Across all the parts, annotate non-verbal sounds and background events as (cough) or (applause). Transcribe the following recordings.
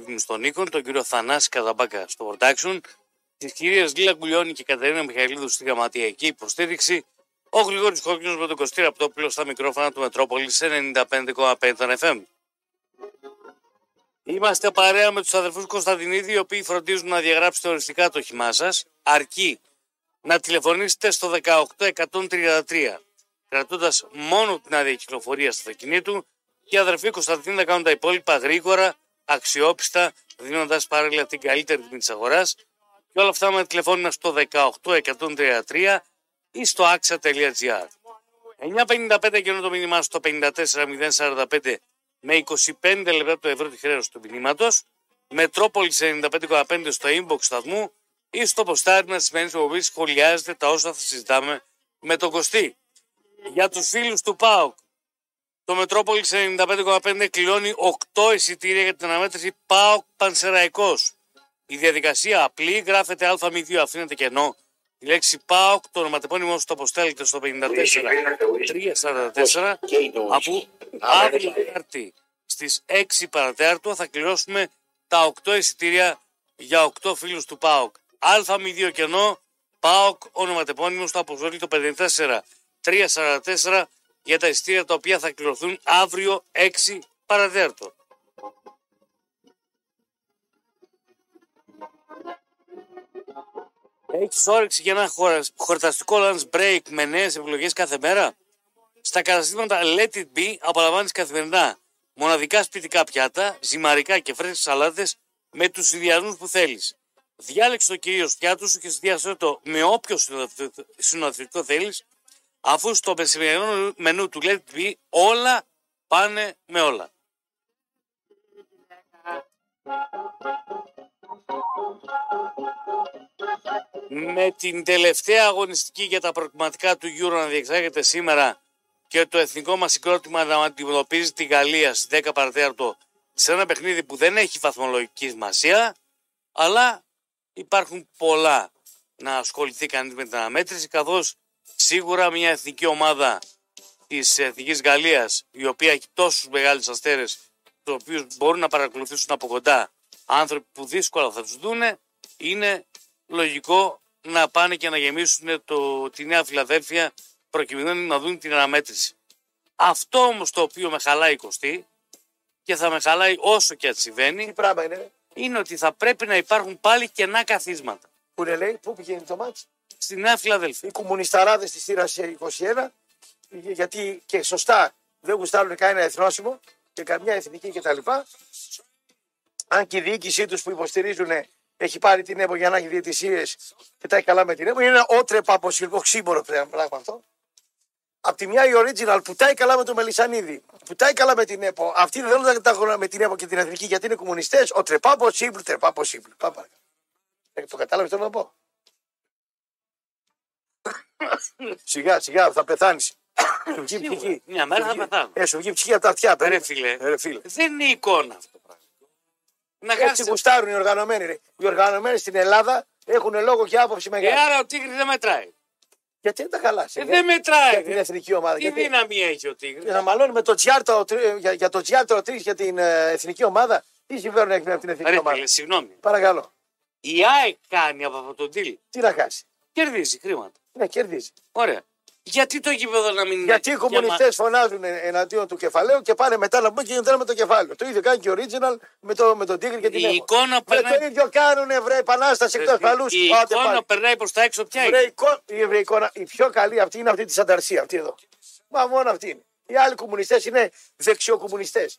του στον Νίκον, τον κύριο Θανάση Καζαμπάκα στο production, τι κυρίε Λίλα Γκουλιώνη και Κατερίνα Μιχαηλίδου στη γραμματιακή υποστήριξη, ο Γρηγόρης Κόκκινο με τον Κωστή Ραπτόπουλο στα μικρόφωνα του Μετρόπολης σε 95,5 FM. Είμαστε παρέα με τους αδερφούς Κωνσταντινίδη, οι οποίοι φροντίζουν να διαγράψετε οριστικά το χυμά σας, αρκεί να τηλεφωνήσετε στο 18133, κρατώντας μόνο την άδεια κυκλοφορίας του. Αυτοκινήτου και οι αδερφοί Κωνσταντινίδη θα κάνουν τα υπόλοιπα γρήγορα, αξιόπιστα, δίνοντας παράλληλα την καλύτερη τιμή της αγοράς. Και όλα αυτά με τηλεφώνημα στο 18133 ή στο axa.gr. 9.55 και το μήνυμά στο 54.045 με 25 λεπτά το ευρώ τη χρέωση του μηνύματος. Μετρόπολης 95,5 στο inbox σταθμού ή στο ποστάρι να σημαίνει που σχολιάζετε τα όσα θα συζητάμε με τον Κωστή. Για τους φίλους του ΠΑΟΚ, το Μετρόπολης 95,5 κλειώνει 8 εισιτήρια για την αναμέτρηση. ΠΑΟΚ Πανσεραϊκός. Η διαδικασία απλή, γράφεται α02, αφήνεται κενό. Η λέξη ΠΑΟΚ, το ονοματεπώνυμο στο αποστέλλεται στο 54 αφού αύριο Τετάρτη στις 6 παρατέταρτο θα κληρώσουμε τα 8 εισιτήρια για 8 φίλους του ΠΑΟΚ. Α02 κενό, ΠΑΟΚ, ονοματεπώνυμο στο αποστέλλεται το 54 344 για τα εισιτήρια τα οποία θα κληρωθούν αύριο 6 παρατέταρτο. Έχεις όρεξη για ένα χορταστικό lunch break με νέες επιλογές κάθε μέρα; Στα καταστήματα Let It Be απολαμβάνεις καθημερινά μοναδικά σπιτικά πιάτα, ζυμαρικά και φρέσκες σαλάτες με τους συνδυασμού που θέλεις. Διάλεξε το κυρίως πιάτο σου και συνδυασέ το με όποιο συνοδευτικό θέλεις, αφού στο μεσημερινό μενού του Let It Be όλα πάνε με όλα. Με την τελευταία αγωνιστική για τα προκριματικά του Euro να διεξάγεται σήμερα και το εθνικό μας συγκρότημα να αντιμετωπίζει τη Γαλλία στις 10 παρατέταρτο σε ένα παιχνίδι που δεν έχει βαθμολογική σημασία, αλλά υπάρχουν πολλά να ασχοληθεί κανείς με την αναμέτρηση, καθώς σίγουρα μια εθνική ομάδα της Εθνικής Γαλλίας, η οποία έχει τόσους μεγάλους αστέρες, τους οποίους μπορούν να παρακολουθήσουν από κοντά άνθρωποι που δύσκολα θα τους δούνε, είναι λογικό να πάνε και να γεμίσουν το, τη Νέα Φιλαδέλφια προκειμένου να δουν την αναμέτρηση. Αυτό όμως το οποίο με χαλάει κοστί και θα με χαλάει όσο και αν συμβαίνει πράγμα είναι. είναι ότι θα πρέπει να υπάρχουν πάλι κενά καθίσματα. Που είναι λέει, πού πηγαίνει το μάτς. Στη Νέα Φιλαδέλφια. Οι κομμουνισταράδες της σειράς 21 γιατί και σωστά δεν γουστάρουν κανένα εθνόσημο και καμιά εθνική κτλ. Αν και η διοίκησή τους που υποστηρίζουν έχει πάρει την ΕΠΟ για να έχει διαιτησίε και τα έχει καλά με την ΕΠΟ, είναι ένα ότρε παποσύλλογο ξύμπορο πράγμα αυτό. Απ' τη μια η original που τάει καλά με το Μελισανίδη, που τάει καλά με την ΕΠΟ. Αυτοί δεν θέλουν να τα έχουν με την ΕΠΟ και την Εθνική γιατί είναι κομμουνιστές. Ο τρεπάπο σύμπλου, τρεπάπο σύμπλου. Πάμε. Ε, το κατάλαβες το να πω. Σιγά, σιγά, θα πεθάνεις. Σου βγει ψυχή. Μια μέρα Σου θα βγει- πεθάνω. Ε, σου βγει ψυχή από τα αυτιά. Ρε περίμενε. φίλε, Ε, ρε φίλε. δεν είναι εικόνα αυτό το πράγμα. Να Έτσι χάσετε. γουστάρουν οι οργανωμένοι. Ρε. Οι οργανωμένοι στην Ελλάδα έχουν λόγο και άποψη Ε, μεγάλη. άρα ο Τίγρης δεν μετράει. Γιατί δεν τα χαλάσει. Ε, δεν μετράει. Για την ρε. εθνική ομάδα. Τι Γιατί δύναμη έχει ο Τίγρης; για να μαλώνει με το Τσιάρτα, ο τρι- για, για το Τσιάρτα ο Τρεις για την ε, εθνική ομάδα; Τι συμφέρον έχει από την εθνική Ρε ομάδα; φίλε, συγγνώμη. Παρακαλώ. Η ΑΕΚ κάνει από αυτό το deal. Τι να χάσει; Κερδίζει χρήματα. Ναι, κερδίζει. Ωραία. Γιατί το γήπεδο να μην είναι. Γιατί οι για κομμουνιστές φωνάζουν ε- εναντίον του κεφαλαίου και πάνε μετά να μπουν και γίνονται με το κεφάλαιο. Το ίδιο κάνει και ο Original με, το, με τον Τίγρη και την Η Εύω. εικόνα Βρε, περνάει. το ίδιο κάνουν βρε επανάσταση εκτός παλούς. Η εικόνα περνάει προς τα έξω πια. Βρε, εικό- η βρε, εικόνα, η πιο καλή αυτή είναι αυτή της Ανταρσίας, αυτή εδώ. Μα μόνο αυτή είναι. Οι άλλοι κομμουνιστές είναι δεξιοκομμουνιστές.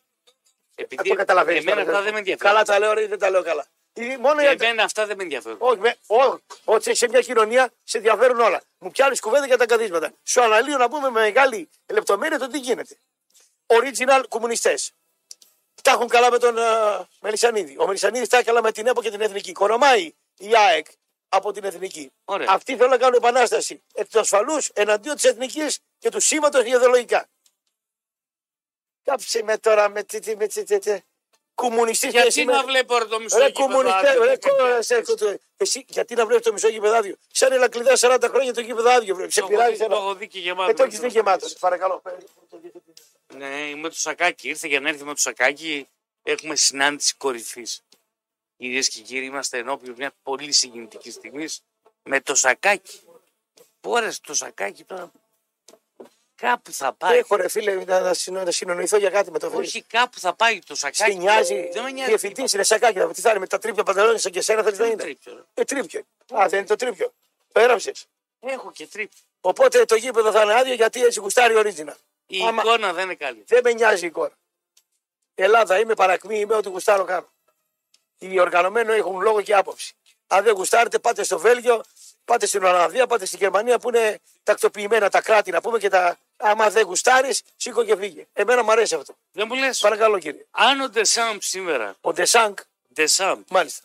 Επειδή Το καταλαβαίνεις. εμένα αυτά δεν με ενδιαφέρουν. Καλά τα λέω, ρε, δεν τα λέω καλά. Οι- Μόνο οι αντα- Εμένα αυτά δεν με ενδιαφέρουν. όχι, με, όχι, ότι σε μια κοινωνία σε ενδιαφέρουν όλα. Μου πιάνεις κουβέντα για τα καθίσματα. Σου αναλύω να πούμε με μεγάλη λεπτομέρεια το τι γίνεται. Original κομμουνιστές. Τα έχουν καλά με τον uh, Μελισανίδη. Ο Μελισανίδης τα έχει καλά με την ΕΠΟ και την Εθνική. Κορομάει η ΑΕΚ από την Εθνική. Ωραία. Αυτοί θέλουν να κάνουν επανάσταση εκ του ασφαλούς εναντίον της Εθνικής και του σήματο ιδεολογικά. Κάψε με τώρα με τι. τι- με τι- τι- τι- Κομμουνιστής Γιατί να βλέπω ρε, το μισό Ρε γήπεδο κομμουνιστέ, άδειο, ρε τι παιδιά. κόμμα, σε το- Εσύ, γιατί να βλέπεις το μισό γηπεδάδιο. Σαν η λακλειδά 40 χρόνια το γηπεδάδιο. βρε. Σε Το πειράζει έχω δει- Το ένα. έχω δει και γεμάτο. Ε, το έχεις δει γεμάτο. Παρακαλώ. Ναι, με το σακάκι. Ήρθε για να έρθει με το σακάκι. Έχουμε συνάντηση κορυφής. Κυρίες και κύριοι, είμαστε ενώπιον μια πολύ συγκινητική στιγμής με το σακάκι. Πόρε το σακάκι τώρα; Κάπου θα πάει. Έχω ρε φίλε να, να, συνο- να συνονιθώ για κάτι με το φίλο. Όχι, κάπου θα πάει το σακάκι. Σε νοιάζει. Δεν με νοιάζει. Διευθυντής είναι σακάκι. Τι θα είναι με τα τρίπια παντελόνια σαν και εσένα θέλεις να Δεν είναι; τρίπιο, ρε; Ε, τρίπιο. Α, δεν είναι το τρίπιο. Το έγραψε. Έχω και τρίπιο. Οπότε το γήπεδο θα είναι άδειο γιατί έτσι γουστάρει original. Η Άμα- εικόνα δεν είναι καλή. Δεν με νοιάζει η εικόνα. Ελλάδα είμαι, παρακμή είμαι, ό,τι γουστάρω κάνω. Οι οργανωμένοι έχουν λόγο και άποψη. Αν δεν γουστάρετε, πάτε στο Βέλγιο, πάτε στην Ολλανδία, πάτε στη Γερμανία που είναι τακτοποιημένα τα κράτη να πούμε και τα. Άμα δεν γουστάρεις, σήκω και φύγε. Εμένα μου αρέσει αυτό. Δεν μου λες. Παρακαλώ κύριε. Αν ο Ντεσάμπ σήμερα, Ο Ντεσάνκ, Ντεσάμπ, μάλιστα.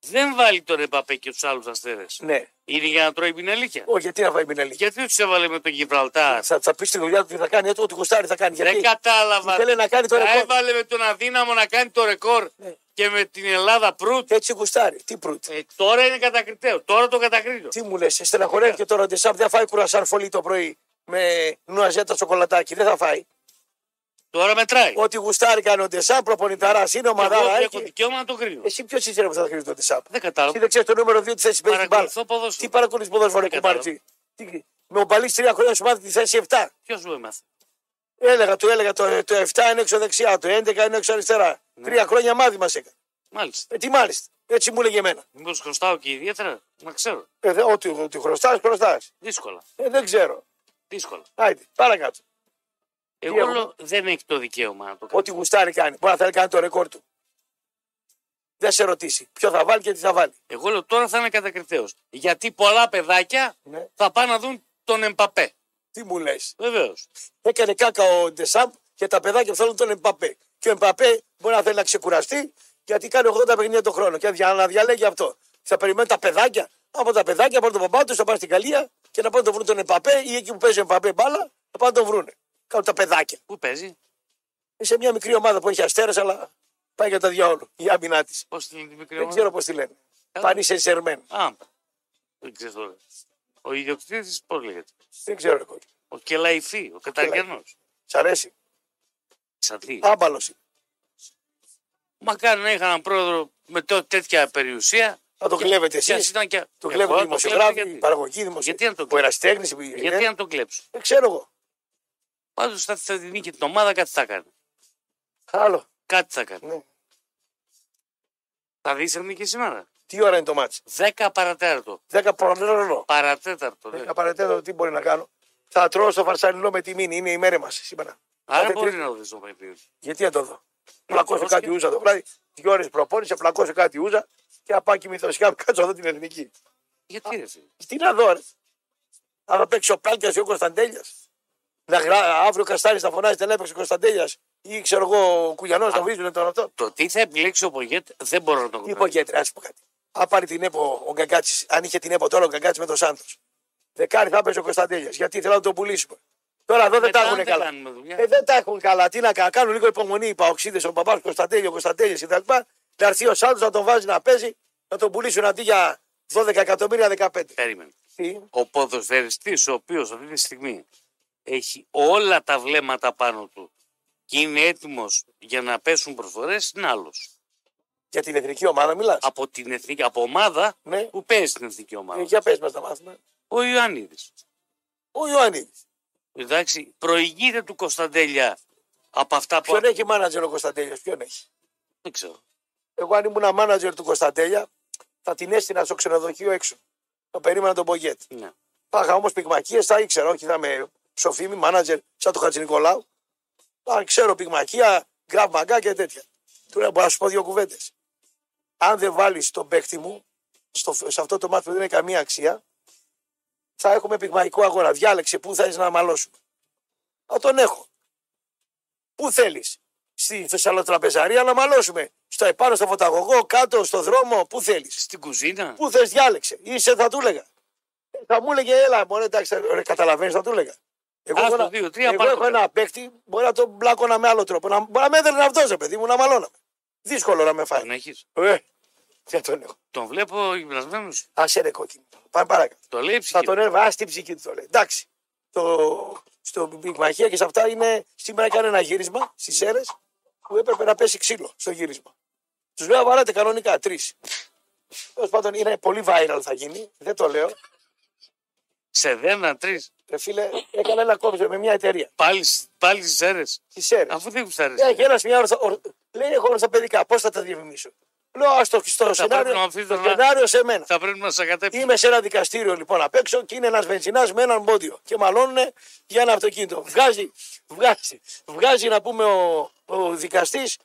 δεν βάλει τον Εμπαπέ και τους άλλους αστέρες, Ναι. είναι για να τρώει πινελίκια. Όχι, γιατί να φάει Μινελή. Γιατί τους έβαλε με τον Γιβραλτάρ; Θα, θα πεις στη δουλειά του τι θα κάνει, ό,τι γουστάρει θα κάνει. Δεν Γιατί κατάλαβα. θέλει να κάνει το Τα ρεκόρ. έβαλε με τον αδύναμο να κάνει το ρεκόρ Ναι. και με την Ελλάδα προύτ. Έτσι γουστάρει. Τι προύτ; Ε, τώρα είναι κατακριτέο. Τώρα το κατακρίνω. Τι μου λες, στεναχωρέθηκε τώρα ο Ντεσάμ, δεν θα φάει κουρασάν φωλή το πρωί με νουαζέτα σοκολατάκι. Δεν θα φάει. Τώρα μετράει. Ό,τι γουστάρει κάνει ο Ντεσάμ, προπονηταρά είναι, Εγώ ομαδάρα έχω έχει. δικαίωμα να το κρίνω. Εσύ ποιος είσαι ρε, που θα κρίνεις τον Ντεσάμ. Δεν Εσύ κατάλαβα. δεν ξέρεις το νούμερο 2 της θέσης παίζεις την μπάλα. Παρακολουθώ ποδόσφαιρο. Τι παρακολουθείς ποδόσφαιρο Δεν κουμπάρι. κατάλαβα. τι- τι- Με ο Παλή τρία χρόνια σου μάθει τη θέση 7. Ποιος μου έμαθε; Έλεγα, του έλεγα το, το 7 είναι έξω δεξιά, το 11 είναι έξω αριστερά. Ναι. Τρία χρόνια μάθημα έκανε. Μάλιστα. Ε, τι μάλιστα. Έτσι μου έλεγε εμένα. Μήπως χρωστάω και ιδιαίτερα. Να ξέρω. Ε, δε- ό,τι, ό,τι χρωστάς, χρωστάς. Δύσκολα. Ε, δεν ξέρω. Δύσκολα. Άιντε, παρακάτω. Εγώ έχουμε; λέω δεν έχει το δικαίωμα να το κάνει. Ό,τι γουστάρει κάνει. Μπορεί να θέλει να κάνει το ρεκόρ του. Δεν σε ρωτήσει. Ποιο θα βάλει και τι θα βάλει. Εγώ λέω τώρα θα είναι κατακριτέο. Γιατί πολλά παιδάκια Ναι. θα πάνε να δουν τον Εμπαπέ. Τι μου λες. Βεβαίως. Έκανε κάκα ο Ντεσάμπ και τα παιδάκια θέλουν τον Εμπαπέ. Και ο Εμπαπέ μπορεί να θέλει να ξεκουραστεί γιατί κάνει 80 παιχνίδια το χρόνο. Και δια- να διαλέγει αυτό. Θα περιμένει τα παιδάκια. Από τα παιδάκια από τον παπά του θα πάνε στην Γαλλία και να πάνε να τον βρουν τον Εμπαπέ ή εκεί που παίζει ο Εμπαπέ μπάλα να πάνε να τον βρούνε. Κάνουν τα παιδάκια. Πού παίζει; Είναι σε μια μικρή ομάδα που έχει αστέρα, αλλά πάει για τα διάολο. Η άμυνά της. Πώς την μικρή Δεν ομάδα; ξέρω πώς τη λένε. Καλά. Πάνει σε Σερμέν. Α, δεν ξέρω τώρα. Ο ιδιοκτήτης πώς λέγεται; Δεν ξέρω εγώ. Ο Κελαϊφή, ο Καταριανός. Σ' αρέσει. Σαν τι. Άμπαλος. Μακάρι να είχα έναν πρόεδρο με τό- τέτοια περιουσία. Να το Και- κλέβετε και ας εσείς. ήταν και- Το Εγώ κλέβουν οι να το κλέψω δημοσιογράφοι, γιατί. η παραγωγή δημοσιογράφοι. Γιατί να το Ο κλέψω; εραστέχνη. Γιατί να το κλέψω; Δεν ξέρω εγώ. Πάντως θα, θα την νίκη την ομάδα κάτι θα κάνει. Άλλο. Κάτι θα κάνει. Ναι. Θα δεις εθνική σήμερα. Τι ώρα είναι το μάτσο. 10 παρατέταρτο. 10 παρατέταρτο. Παρατέταρτο. ναι. 10 παρατέταρτο τι μπορεί να κάνω; Θα τρώω στο φαρσανινό με τη μήνυ. Είναι η μέρα μας σήμερα. Άρα Κάθε μπορεί τρίτη. να το δεις το παιχνίδι. Γιατί να το δω; Πλακώσω πώς κάτι και- ούζα το βράδυ. Δύο ώρες προπόνηση, πλακώσω κάτι ούζα και να πάω κοιμηθώ. Σιγά κάτσω εδώ την εθνική. Γιατί ρε φίλε. Τι να δω, ρε. Αν θα παίξει ο Πλάκια ή ο Κωνσταντέλιας. Να γρά... αύριο Καστάρι να φωνάζει δεν έπαιξε ο Κωνσταντέλιας ή ξέρω εγώ ο Κουγιανός να βρίζουν τον αυτό. Το τι θα επιλέξει ο Πογέτ δεν μπορώ να το Τι γνωρίζω. είπε και πω κάτι. Αν πάρει την ΕΠΟ ο Γκαγκάτσης, αν είχε την ΕΠΟ τώρα ο Γκαγκάτσης με τον Σάντος. Δεκάρι θα έπαιζε ο Κωνσταντέλιας. Γιατί ήθελα να τον πουλήσουμε. Τώρα εδώ δεν Μετά τα έχουν δεν καλά. κάνουμε δουλειά. Ε, δεν τα έχουν καλά. Τι να κάνουν, κάνουν λίγο υπομονή οι παοξίδες, ο παπάς του Κωνσταντέλιο, ο Κωνσταντέλιο κτλ. Να έρθει ο Σάντος να τον βάζει να παίζει, να τον πουλήσουν αντί για 12 εκατομμύρια 15. Περίμενε. Τι, Ο ποδοσφαιριστής ο οποίος αυτή τη στιγμή έχει όλα τα βλέμματα πάνω του και είναι έτοιμος για να πέσουν προσφορές είναι άλλος. για την εθνική ομάδα μιλάς; Από την εθνική, από ομάδα Ναι. που παίζει την εθνική ομάδα. Ε, για πες μας να μάθουμε. Ο Ιωαννίδης. Ο Ιωάννη. Εντάξει, προηγείται του Κωνσταντέλια από αυτά που... Ποιον έχει μάνατζερ ο Κωνσταντέλιος, ποιον έχει; Δεν ξέρω. Εγώ αν ήμουν μάνατζερ του Κωνσταντέλια, θα την έστεινα στο ξενοδοχείο έξω. Θα περίμενα τον Μπογκέτ. Ναι. Θα είχα όμως πυγμακίες, θα ήξερα, όχι θα είμαι ψοφίμη, μάνατζερ σαν του Χατζη Νικολάου. Θα ξέρω πυγμακία, γκραβ μαγκά και τέτοια. Του λέω, μπορώ να σου πω δύο κουβέντες. Αν δεν βάλεις τον παίκτη μου στο, σε αυτό το μάτι που δεν έχει καμία αξία, θα έχουμε πυγμαϊκό αγώνα. Διάλεξε πού θέλεις να μαλώσουμε. Θα τον έχω. Πού θέλεις. Στη Θεσσαλοτραπεζαρία να μαλώσουμε. Στο επάνω, στο φωταγωγό, κάτω, στο δρόμο, πού θέλεις. Στην κουζίνα. Πού θες, διάλεξε. Είσαι, θα του έλεγα. Ε, Θα μου έλεγε, έλα, μπορεί εντάξει, ρε, καταλαβαίνεις, θα του έλεγα. Εγώ, Άστο, έχω ένα- δύο, τρία, εγώ πάρ' το έχω πέρα. ένα παίκτη, μπορεί να τον μπλάκωνα με άλλο τρόπο. Να, μπορεί να με έδερνε αυτός, ρε παιδί μου, να μαλώναμε. Δύσκολο να με φάει. Τον έχεις. Ε, δεν τον έχω. Τον βλέπω γυμνασμένος. Άσε ρε κόκκινο. Πάμε παρακάτω. Το λέει Θα ψυχή. τον έβα, α την ψυχή του το λέει. Εντάξει. Το, στο πυγμαχία και σε αυτά είναι. Σήμερα έκανε ένα γύρισμα στις αίρε που έπρεπε να πέσει ξύλο στο γύρισμα. Τους λέω βαράτε κανονικά τρεις. Τέλος πάντων είναι πολύ viral θα γίνει, δεν το λέω. Σε δένα τρεις. Ρε φίλε, έκανα ένα κόμπι με μια εταιρεία. Πάλι, πάλι στις αίρες. Τι αίρες. Αφού δεν γουστάρεις. Έχει ένας μια ορθο... ορ- Λέει: Έχω ορθοπαιδικά. Πώς θα τα διευκρινίσω. Λέω: Α το στο πρέπει σενάριο, να αφήσεις το να- σενάριο σε μένα. Θα πρέπει να σε αγκατέψει. Είμαι σε ένα δικαστήριο λοιπόν απ' έξω και είναι ένας βενζινάς με έναν πόντιο. Και μαλώνουν για ένα αυτοκίνητο. Βγάζει, βγάζει, βγάζει να πούμε ο, ο δικαστής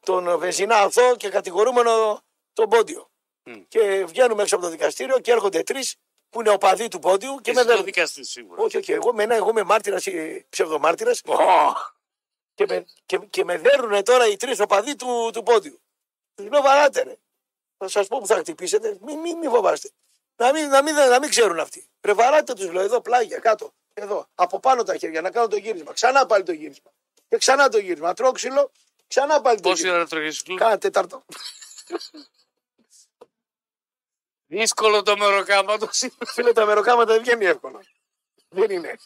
τον βενζινά αθώο και κατηγορούμενο τον πόντιο. Μμ. Και βγαίνουμε έξω από το δικαστήριο και έρχονται τρεις που είναι οπαδοί του πόντιου και Εσύ με το δέρνουν. δικαστή σίγουρα. Όχι, όχι, εγώ, μένα, εγώ είμαι μάρτυρας, ψευδομάρτυρας και, με, και, και με δέρνουν τώρα οι τρεις οπαδοί του, του πόντιου. Τους λέω βαράτε ρε. Θα σας πω που θα χτυπήσετε. Μην μη, μη φοβάστε. Να μην, να, μην, να μην ξέρουν αυτοί. Ρε βαράτε τους λέω εδώ πλάγια κάτω. Εδώ. Από πάνω τα χέρια να κάνω το γύρισμα. Ξανά πάλι το γύρισμα. Και ξανά το γύρισμα. Τρώω ξύλο. Ξανά πάλι το Πόση γύρισμα. ώρα τρώγει κλου. Κάνα τέταρτο. Δύσκολο το μεροκάματο σήμερα. Φίλε τα μεροκάματα δεν βγαίνει εύκολο. Δεν είναι.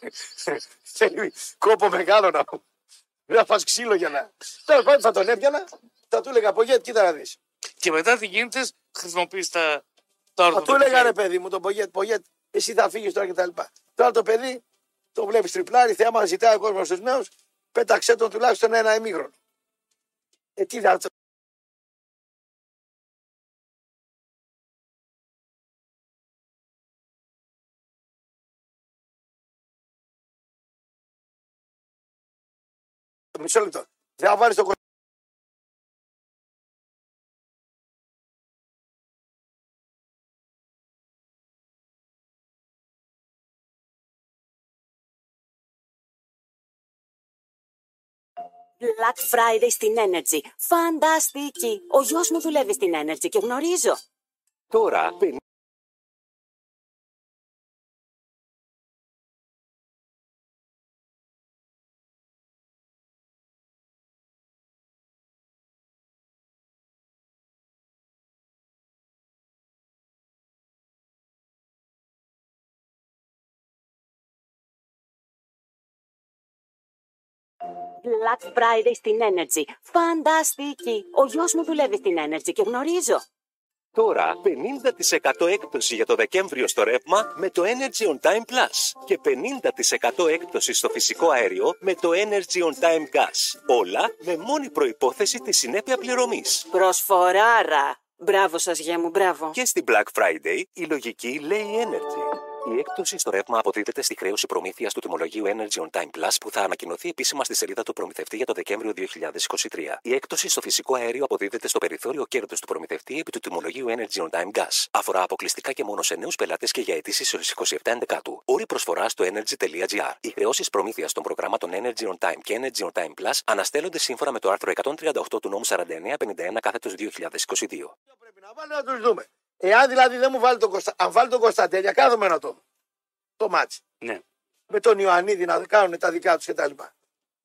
Θέλει κόπο μεγάλο να πω. Δεν θα φας ξύλο για να. Τέλο πάντων θα τον έπιανα. Θα του έλεγα Πογέτ, κοίτα να δεις. Και μετά τι γίνεται, χρησιμοποιείς τα. τα Θα του έλεγα ρε παιδί μου τον Πογέτ, Πογέτ, εσύ θα φύγεις τώρα κτλ. Τώρα το παιδί το βλέπεις τριπλάρι, θέαμα ζητάει ο κόσμος στους νέους, πέταξε τον τουλάχιστον ένα εμίγχρονο. Ε, τι θα. Μισό λεπτό. Δεν θα βάλεις το Black Friday στην Energy. Φανταστική. Ο γιος μου δουλεύει στην Energy και γνωρίζω. Τώρα Black Friday στην Energy. Φανταστική. Ο γιος μου δουλεύει στην Energy και γνωρίζω. Τώρα 50% έκπτωση για το Δεκέμβριο στο ρεύμα με το Energy on Time Plus και 50% έκπτωση στο φυσικό αέριο με το Energy on Time Gas. Όλα με μόνη προϋπόθεση τη συνέπεια πληρωμής. Προσφοράρα. Μπράβο σας γεια μου, μπράβο. Και στην Black Friday η λογική λέει Energy. Η έκπτωση στο ρεύμα αποδίδεται στη χρέωση προμήθειας του τιμολογίου Energy on Time Plus που θα ανακοινωθεί επίσημα στη σελίδα του προμηθευτή για το Δεκέμβριο 2023. Η έκπτωση στο φυσικό αέριο αποδίδεται στο περιθώριο κέρδο του προμηθευτή επί του τιμολογίου Energy on Time Gas. Αφορά αποκλειστικά και μόνο σε νέους πελάτες και για αιτήσεις έω 27 Ενδεκάτου. Όροι προσφορά στο energy.gr. Οι χρεώσεις προμήθειας των προγραμμάτων Energy on Time και Energy on Time Plus αναστέλλονται σύμφωνα με το άρθρο 138 του νόμου 4951 κάθετος 2022. πρέπει να βάλει να τους δούμε. Εάν δηλαδή δεν μου βάλει τον Κωνστα... αν βάλει τον Κωνσταντέλια, κάθομαι να το δω. Το μάτς. Ναι. Με τον Ιωαννίδη να κάνουν τα δικά τους κτλ.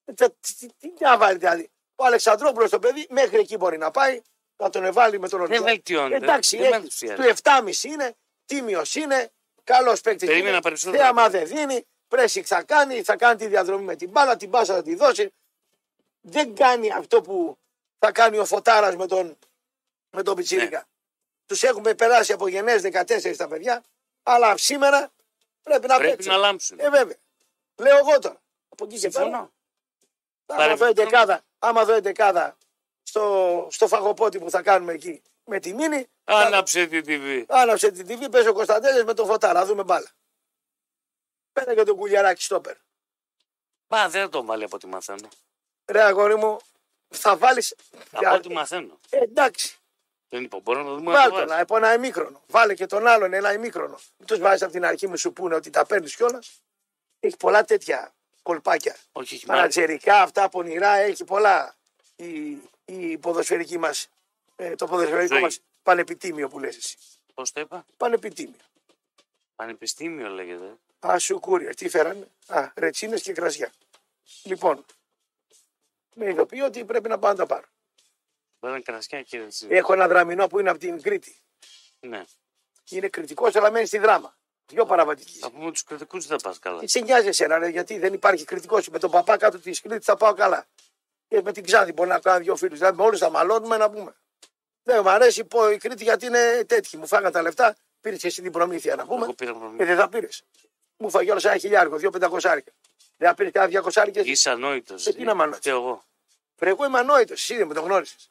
Ε, τε- Τι, τι, τι να βάλει δηλαδή. Ο Αλεξανδρόπουλος το παιδί μέχρι εκεί μπορεί να πάει. Να τον βάλει με τον Δεν Ορτιό. βελτιώνεται. Εντάξει, δεν με έχει, ενθουσιάζει. του 7,5 είναι, τίμιος είναι, καλός παίκτης. Περίμενα περισσότερο. Θέαμα δεν δίνει, πρέσικ θα κάνει, θα κάνει τη διαδρομή με την μπάλα, την μπάσα θα τη δώσει. Δεν κάνει αυτό που θα κάνει ο Φωτάρας με τον, με τον Πιτσίρικα. Ναι. Τους έχουμε περάσει από γενναίες 14 τα παιδιά, αλλά σήμερα πρέπει να Πρέπει παίξουν. να λάμψουν. Ε, βέβαια. Λέω εγώ τώρα. Από εκεί και πέρα. Συμφωνώ. Άμα δω Παρεμπιπτόντως. εντεκάδα, άμα δω εντεκάδα στο, στο φαγοπότη που θα κάνουμε εκεί με τη μήνυ, Άναψε την TV. άναψε την TV, πέσει ο Κωνσταντέλια με τον Φωτάρα, δούμε μπάλα. Πέρα και τον κουλιαράκι στόπερ. Μα δεν θα τον βάλει από ό,τι μαθαίνω. Ρε αγόρι μου, θα βάλεις. Από ό,τι μαθαίνω. εντάξει, Δεν είπα, μπορώ να το δούμε να βάλ το τον βάζεις. από ένα ημίχρονο. Βάλε και τον άλλον ένα ημίχρονο. Μην τους βάζεις από την αρχή μου σου πούνε ότι τα παίρνεις κιόλας. Έχει πολλά τέτοια κολπάκια. Όχι, έχει μάθει. Πανατζερικά, αυτά πονηρά, έχει πολλά η, η ποδοσφαιρική μας. Ε, το ποδοσφαιρικό Ζωή. μας πανεπιτήμιο που λες εσύ. Πώς το είπα, Πανεπιτήμιο. Πανεπιστήμιο λέγεται. Α, σου κούρια. Τι φέρανε; Α, ρετσίνες και κρασιά. Λοιπόν, με ειδοποιεί ότι πρέπει να πάω να τα πάρω. Πέραν κρασιά και έτσι. Έχω ένα δραμηνό που είναι από την Κρήτη. Ναι. Είναι κριτικός, αλλά μένει στη δράμα. Δυο παραβατικοί. Θα πούμε τους κριτικούς δεν θα πας καλά. Τι σε νοιάζει εσένα, ρε, γιατί δεν υπάρχει κριτικός. Με τον παπά κάτω της Κρήτης θα πάω καλά. Και με την Ξάνθη μπορεί να κάνω δύο φίλους. Δηλαδή με όλους θα μαλώνουμε να πούμε. Δεν μου αρέσει πω, η Κρήτη γιατί είναι τέτοιοι. Μου φάγανε τα λεφτά, πήρες και εσύ την προμήθεια να πούμε. Εγώ πήρα προμήθεια. Και δεν θα πήρες. Μου φάγει όλο ένα χιλιάρικο, δύο πεντακοσάρικα. Δεν θα πήρες κανένα διακοσάρικα. Είσαι ανόητος. Ε, τι να μ' ανόητος. εγώ. Βρε, εγώ είμαι ανόητος, εσύ δεν με το γνώρισες.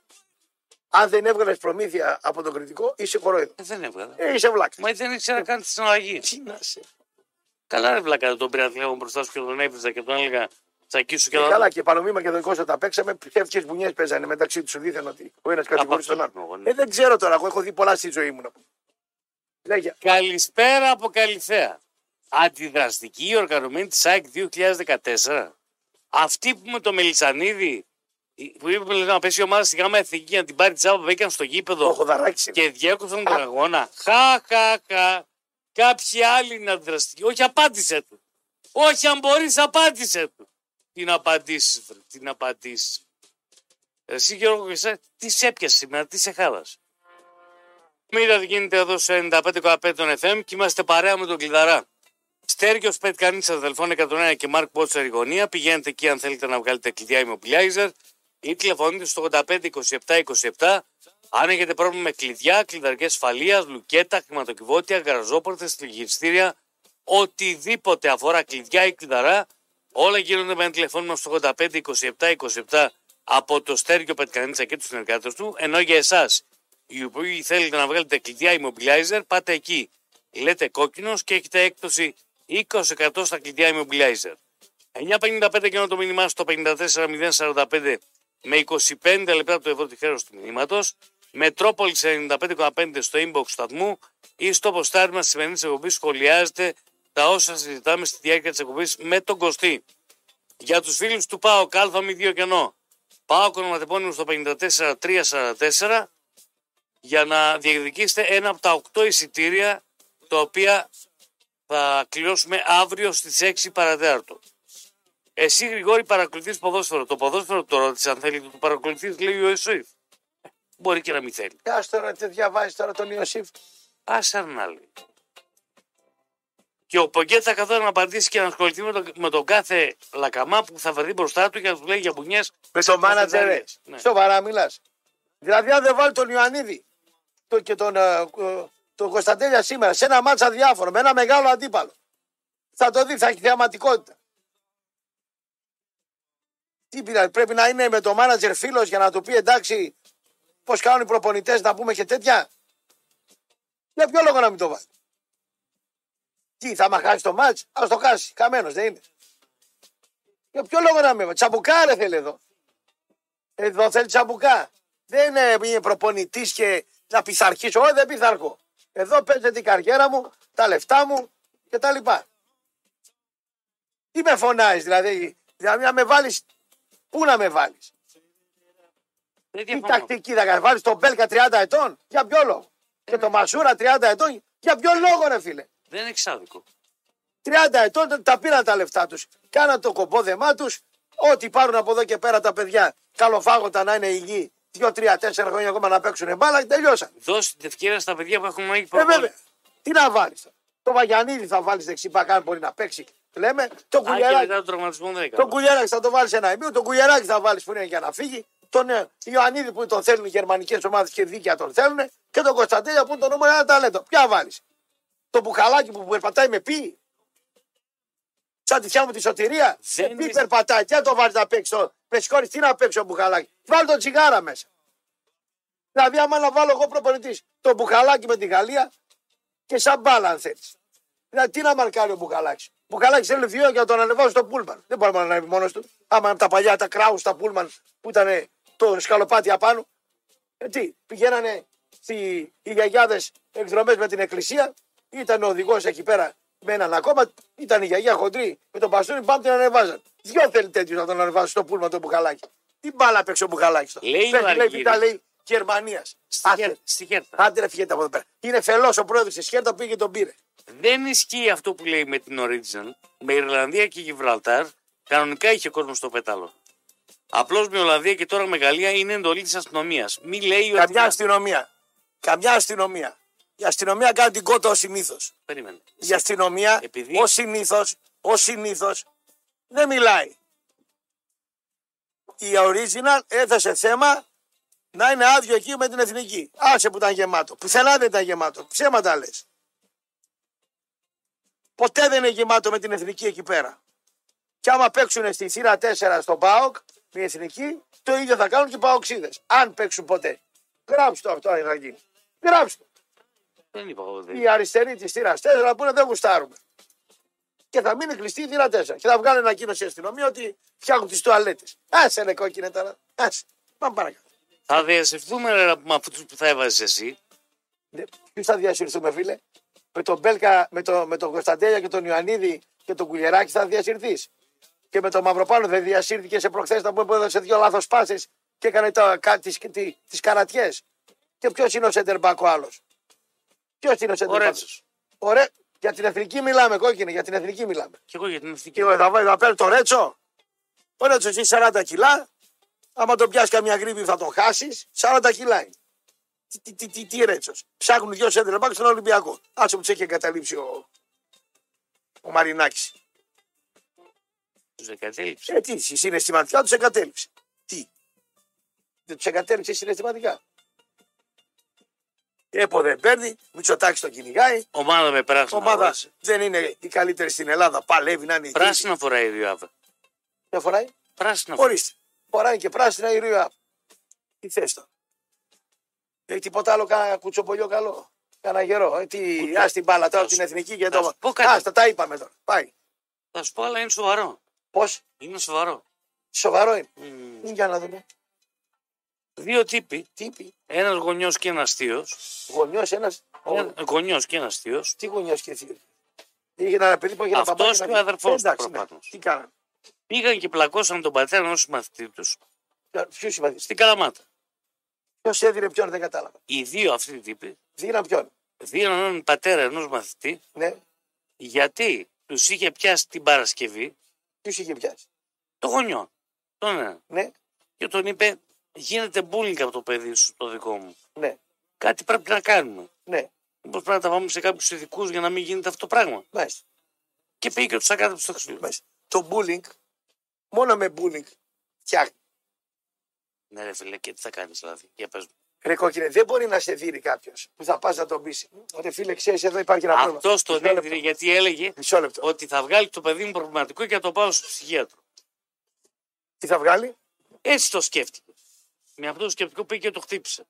Αν δεν έβγαλες προμήθεια από τον κριτικό, είσαι κορόιδο. Ε, δεν έβγαλα. Ε, είσαι βλάκας. Μα δεν ήξερα καν τη συναλλαγή. Τι να σε. Καλά, ρε βλάκα, δεν τον πήρα τηλέφωνο μπροστά σου και τον έβριζα και τον έλεγα τσακίσου και Και τον καλά και παρομοίω Μακεδονικό όταν παίξαμε, ψεύτικες μπουνιές παίζανε μεταξύ τους. Δίθεν ότι ο ένας κατηγορεί αυτό τον ήμουν άλλο. εγώ, ναι. Ε, δεν ξέρω τώρα, εγώ έχω δει πολλά στη ζωή μου. να πούμε. Λέγε. Καλησπέρα από Καλυθέα. Αντιδραστική οργανωμένη της ΑΕΚ 2014. Αυτή που με το Μελισανίδη που είπε να πέσει η ομάδα στη γάμα εθνική για να την πάρει τσάπα, μπήκαν στο Το γήπεδο έχω δαράξει. και διέκοψαν τον αγώνα. Χα, χα, χα. Κάποιοι άλλοι είναι αντιδραστικοί. Όχι, απάντησε του. Όχι, αν μπορείς, απάντησε του. Τι να απαντήσεις, τι να απαντήσεις. Εσύ Γιώργο και εσένα, τι σε έπιασε σήμερα, τι σε χάλασε; Μοίρα τι γίνεται εδώ σε 95,5 των FM και είμαστε παρέα με τον Κλειδαρά. Στέργιος Πετ σα αδελφών 101 και Μάρκ Μπότσερ η γωνία. Πηγαίνετε εκεί αν θέλετε να βγάλετε κλειδιά immobilizer ή τηλεφωνείτε στο 85 27 27. Αν έχετε πρόβλημα με κλειδιά, κλειδαρικέ ασφαλεία, λουκέτα, χρηματοκιβώτια, γαραζόπορτες, τηλεγυριστήρια, οτιδήποτε αφορά κλειδιά ή κλειδαρά, όλα γίνονται με ένα τηλεφώνημα στο 85 27 27 από το Στέργιο Πετκανίτσα και τους συνεργάτες του. Ενώ για εσάς, οι οποίοι θέλετε να βγάλετε κλειδιά immobilizer, πάτε εκεί. Λέτε κόκκινος και έχετε έκπτωση 20% στα κλειδιά immobilizer. 9.55 και το μήνυμά στο 54.045 με 25 λεπτά το ευρώ τη χρέωση του μηνύματος. Μετρόπολης 95,5 στο inbox του σταθμού ή στο ποστάρι μας της σημερινής εκπομπής σχολιάζετε τα όσα συζητάμε στη διάρκεια της εκπομπής με τον Κωστή. Για τους φίλους του ΠΑΟ Κάλφα μη δύο κενό. ΠΑΟ κονοματεπώνυμο στο 54.344 για να διεκδικήσετε ένα από τα 8 εισιτήρια τα οποία θα κληρώσουμε αύριο στις 6 παρατέταρτο. Εσύ Γρηγόρη παρακολουθείς ποδόσφαιρο. Το ποδόσφαιρο το ρώτησε αν θέλει να το παρακολουθείς λέει ο Ιωσήφ. Μπορεί και να μην θέλει. Κάτσε τώρα, τι διαβάζεις τώρα τον Ιωσήφ. Άσε να λέει. Και ο Πογκέτ θα καθόταν να απαντήσει και να ασχοληθεί με τον, με τον κάθε λακαμά που θα βρεθεί μπροστά του και να τους λέει για μπουνιές. Με τον μάνατζερ. ε. Ναι. Σοβαρά μιλάς. Δηλαδή, αν δεν βάλει τον Ιωαννίδη το, και τον, ε, ε, τον Κωνσταντέλια σήμερα σε ένα μάτσα διάφορο με ένα μεγάλο αντίπαλο, θα το δει, θα έχει θεαματικότητα. Τι πειράζει, πρέπει να είναι με τον μάνατζερ φίλος για να του πει εντάξει, πώς κάνουν οι προπονητές να πούμε και τέτοια; Για ποιο λόγο να μην το βάλει; Τι, θα μαχάσει το μάτς, ας το χάσει. Καμένος δεν είναι. Για ποιο λόγο να με βάλει; Τσαμπουκά ρε θέλει εδώ. Εδώ θέλει τσαμπουκά. Δεν είναι, είναι προπονητής και να πειθαρχήσω. Όχι, δεν πειθαρχώ. Εδώ παίζεται η καριέρα μου, τα λεφτά μου και τα λοιπά. Τι με φωνάζεις, δηλαδή, δηλαδή να με βάλεις. Πού να με βάλεις; Δεν Τι διαφωνώ. τακτική θα κάνεις, βάλεις τον Μπέλκα 30 ετών, για ποιο λόγο; Και τον Μασούρα 30 ετών, για ποιο λόγο, ρε φίλε; Δεν είναι εξάδικο. 30 ετών τα πήραν τα λεφτά τους. Κάναν το κομπόδεμά τους. Ό,τι πάρουν από εδώ και πέρα τα παιδιά, καλοφάγοντα να είναι υγιεί. Δύο, τρία, τέσσερα χρόνια ακόμα να παίξουν μπάλα και τελειώσαν. Δώσει την ευκαιρία στα παιδιά που έχουν μάγει Ε, προπόνηση. βέβαια. Τι να βάλεις. Το Βαγιανίδη θα βάλεις δεξιμπακ αν μπορεί να παίξει. Λέμε. Το Αν και κουλιαράκι. μετά τον τραυματισμό δεν Το έκανε. κουλιαράκι θα το βάλεις ένα ημίο. Το κουλιαράκι θα βάλεις που είναι για να φύγει. Τον ε, Ιωαννίδη που τον θέλουν οι γερμανικές ομάδες και δίκαια τον θέλουν. Και τον Κωνσταντέλια που είναι το νούμερο ένα ταλέντο. Ποια βάλεις; Το μπουκαλάκι που περπατάει με πι. Σαν τη θιά μου τη σωτηρία; Δεν Με πι είναι- περπατάει. Τι να το βάλεις να παίξει. το- Με συγχωρείς, τι να παίξει ο μπουχαλάκι; Βάλει το τσιγάρα μέσα. Δηλαδή, άμα να βάλω εγώ προπονητής το μπουχαλάκι με τη Γαλλία και σαν μπάλα, αν θέλεις. Δηλαδή, τι να μαρκάρει ο Μπουχαλάκη. Ο Μπουχαλάκη θέλει δύο για να τον ανεβάσει στο πούλμαν. Δεν μπορεί να ανέβει μόνος του. Άμα από τα παλιά τα κράους στα πούλμαν που ήταν το σκαλοπάτι απάνω. Ε, τι, πηγαίνανε στη, οι γιαγιάδες εκδρομές με την εκκλησία. Ήταν ο οδηγός εκεί πέρα με έναν ακόμα. Ήταν η γιαγιά χοντρή με τον μπαστούνι. Πάμε την ανεβάζαν. Δυο θέλει τέτοιους να τον ανεβάσει στο πούλμαν το Μπουχαλάκη. Τι μπάλα παίξει ο Μπουχαλάκης. Λέει ο λέει, Αργύρης. β' λέει Γερμανίας. Στη Χέρ- Στη Χέρτα. Άντε ρε φυγέτε από εδώ πέρα. Είναι φελός ο πρόεδρος της Χέρτα που πήγε και τον πήρε. Δεν ισχύει αυτό που λέει με την Origin. Με Ιρλανδία και Γιβραλτάρ κανονικά είχε κόσμο στο πέταλο. Απλώς με Ολλανδία και τώρα με Γαλλία είναι εντολή της αστυνομίας. Μη λέει ότι. Καμιά αστυνομία. Καμιά αστυνομία. Η αστυνομία κάνει την κότα ως συνήθως. Περίμενε. Η αστυνομία Επειδή- ως συνήθως ως συνήθως, δεν μιλάει. η original έθεσε θέμα να είναι άδειο εκεί με την εθνική. Άσε που ήταν γεμάτο. Πουθενά δεν ήταν γεμάτο. Ψέματα λες. Ποτέ δεν είναι γεμάτο με την εθνική εκεί πέρα. Και άμα παίξουν στη θύρα 4 στον ΠΑΟΚ, η εθνική, το ίδιο θα κάνουν και οι ΠΑΟΚΣίδες. Αν παίξουν ποτέ. Γράψτε το αυτό αν θα γίνει. Γράψτε. Δεν είπα εγώ. δεν. Οι αριστεροί της θύρα 4 πούνε δεν γουστάρουμε. Και θα μείνει κλειστή η θύρα 4. Και θα βγάλει ανακοίνωση η αστυνομία ότι φτιάχνουν τις τουαλέτες. Άσε ρε κόκκινε τώρα. Άσε. Πάμε παρακάτω. Θα διασυρθούμε ρε, με αυτού που θα έβαζες εσύ. Ποιους θα διασυρθούμε, φίλε; Με τον Μπέλκα, με, το, με τον Κωνσταντέλια και τον Ιωαννίδη και τον Κουλιεράκη θα διασυρθείς. Και με τον Μαυροπάνο δεν διασύρθηκε σε προχθές που έδωσε δύο λάθος πάσει και έκανε τις τις καρατιές. Και ποιος είναι ο Σέντερμπακ ο άλλος; Ποιος είναι ο Σέντερμπακ. Ρέτσος. Ωραία. Για την εθνική μιλάμε, κόκκινη, για την εθνική μιλάμε. Και εγώ για την εθνική. Και εγώ θα, βάλει- θα παίρνει το Ρέτσο. Ο Ρέτσος έχει 40 κιλά. Άμα τον πιάσεις καμιά γρήπη θα τον χάσεις. 40 κιλά είναι. Τι, τι, τι, τι, τι Ρέτσο. Ψάχνουν δυο σέντρε μπακ στον Ολυμπιακό. Άσε που τους έχει εγκαταλείψει ο, ο Μαρινάκης. Τους εγκατέλειψε. Ε, τι, συναισθηματικά τους εγκατέλειψε. Τι; Δεν τους εγκατέλειψε συναισθηματικά. Έπο δεν παίρνει, Μητσοτάκη τον κυνηγάει. Ομάδα με πράσινα. Ομάδα αγόρασε. δεν είναι η καλύτερη στην Ελλάδα. Παλεύει να είναι η Πράσινα φοράει η Ριάβα. Δεν φοράει; Πράσινα φοράει. Ορίστε. Φοράει και πράσινα η Ρία. Τι θες το. Έχει τίποτα άλλο κάνα κουτσοπολιό καλό. Κάνα γερό. Ε, τι, Κουτσο- ας την μπάλα τώρα Θα την σου- εθνική και θα το. σου πω κάτι. Άστα, τα είπαμε τώρα. Πάει. Θα σου πω, αλλά είναι σοβαρό. Πώς; Είναι σοβαρό. Σοβαρό είναι. Μμμ. Για να δούμε. Δύο τύποι. Τύπη. Ένας γονιός και ένας θείος. Γονιός ένα. Γονιός και ένας θείος. Τι γονιός και θείος. Είχε ένα παιδί που είχε ένα Αυτός παπάκι. και ένα- ο αδερφός του Εντάξει, ναι. προφανώς. Τι κάνανε. Πήγαν και πλακώσαν τον πατέρα ενό μαθητή τους Ποιου συμμαθητέ. στην Καλαμάτα. Ποιος έδινε ποιον δεν κατάλαβα. Οι δύο αυτοί οι τύποι Δίναν ποιον. δίναν έναν πατέρα ενός μαθητή Ναι. γιατί τους είχε πιάσει την Παρασκευή Ποιους είχε πιάσει; το γονιό. Τον ένα. Ναι. Και τον είπε: Γίνεται bullying από το παιδί σου, το δικό μου. Ναι. Κάτι πρέπει να κάνουμε. Ναι. Μήπως πρέπει να τα πάμε σε κάποιους ειδικούς για να μην γίνεται αυτό το πράγμα. Μάλιστα. Και πήγε και τους ακάτεψε στο ξύλο. Μάλιστα. Το bullying, μόνο με bullying φτιάχνει. Ναι, ρε φίλε, και τι θα κάνεις δηλαδή. Για πες μου. Ρε κόκκινε, δεν μπορεί να σε δει κάποιος που θα πας να τον πει. Ρε φίλε, ξέρεις, εδώ υπάρχει ένα πρόβλημα. Αυτός τον Μισό λεπτό. έδινε γιατί έλεγε Μισό λεπτό. ότι θα βγάλει το παιδί μου προβληματικό και θα το πάω στο ψυχίατρο. Τι θα βγάλει; Έτσι το σκέφτηκε. Με αυτό το σκεπτικό πήγε και το χτύπησε.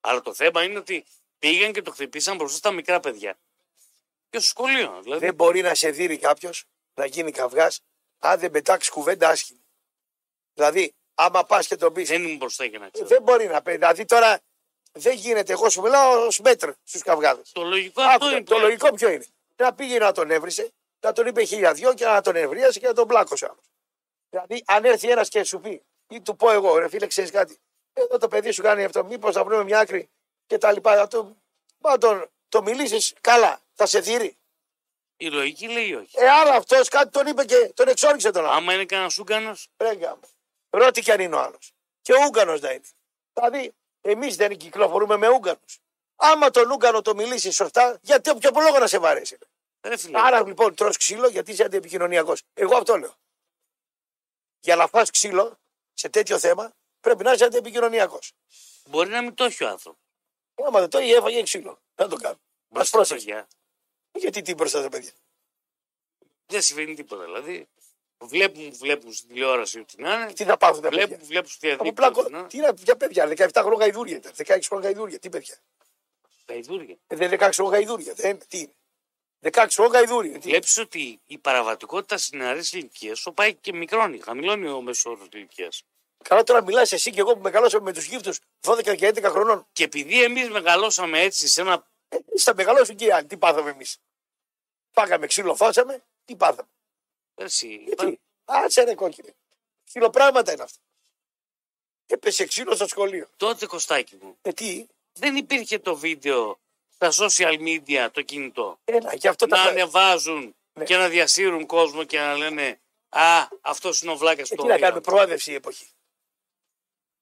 Αλλά το θέμα είναι ότι πήγαν και το χτυπήσαν μπροστά στα μικρά παιδιά. Και στο σχολείο. Δηλαδή. Δεν μπορεί να σε δει κάποιος να γίνει καυγάς αν δεν πετάξεις κουβέντα άσχημη. Δηλαδή, άμα πας και τον πει. Δεν ήμουν μπροστά για να ξέρω. Δεν μπορεί να πει. Δηλαδή τώρα δεν γίνεται. Εγώ σου μιλάω ως μέτρ στους καυγάδες. Το λογικό αυτό είναι. Το λογικό ποιο είναι. Να πήγε να τον έβρισε, να τον είπε χίλια δυο και να τον ευρίασε και να τον πλάκωσε άλλος. Δηλαδή, αν έρθει ένας και σου πει, ή του πω εγώ, ρε φίλε, ξέρεις κάτι. Εδώ το παιδί σου κάνει αυτό, μήπως να βρούμε μια άκρη και τα λοιπά. Να το, να τον, το μιλήσεις καλά, θα σε θύρει. Η λογική λέει όχι. Ε, άλλο αυτός κάτι τον είπε και τον εξόριξε τον άλλο. Άμα είναι κανένας Ούγκανος, Ρέγγα. Ρώτη κι αν είναι ο άλλος. Και ο Ούγκανο να είναι. Δηλαδή, εμείς δεν κυκλοφορούμε με Ούγκανου. Άμα τον Ούγκανο το μιλήσει σωστά, γιατί ποιο λόγο να σε βαρέσει. ρε φίλε. Άρα λοιπόν τρως ξύλο γιατί είσαι αντιεπικοινωνιακός. Εγώ αυτό λέω. Για να φας ξύλο σε τέτοιο θέμα πρέπει να είσαι αντιεπικοινωνιακός. Μπορεί να μην το έχει ο άνθρωπος. Άμα δεν το είχε, έφαγε ξύλο. Δεν το κάνω. Μα Μπροστά πρόσεξε. παιδιά. Γιατί τι μπροστά στα παιδιά. Δεν συμβαίνει τίποτα. Δηλαδή, βλέπουν, βλέπουν στην τηλεόραση ό,τι να είναι. Τι θα πάθουν τα Βλέπουν, παιδιά. βλέπουν στο Από διαδίκτυο. πλάκο, ό,τι να είναι. τι είναι, ποια παιδιά, 17 χρόνια γαϊδούρια ήταν, 16 χρόνια γαϊδούρια, τι παιδιά. Τα ιδούρια. Ε, Δεν 16 χρόνια γαϊδούρια, δεν, τι είναι. 16 χρόνια γαϊδούρια. Τι. Βλέπεις ότι η παραβατικότητα στις νεαρές ηλικίε σου πάει και μικρώνει. Χαμηλώνει ο μέσος όρος ηλικίας. Καλά τώρα μιλάς εσύ και εγώ που μεγαλώσαμε με τους γύφτους 12 και 11 χρονών. Και επειδή εμείς μεγαλώσαμε έτσι σε ένα. Ε, στα μεγαλώσουν και οι άλλοι. Τι πάθαμε εμείς. Φάγαμε ξύλο, φάσαμε, τι πάθαμε. Εσύ, Γιατί; Άτσε ρε κόκκινε. Ξυλοπράγματα είναι αυτά. Έπεσε ξύλο στο σχολείο. τότε Κωστάκι μου, Ε, τι; δεν υπήρχε το βίντεο στα social media το κινητό; Ένα, και αυτό να τα ανεβάζουν Ναι. και να διασύρουν κόσμο και να λένε Α, αυτός είναι ο βλάκας Ε, του. τι να κάνουμε, προάδευση η εποχή.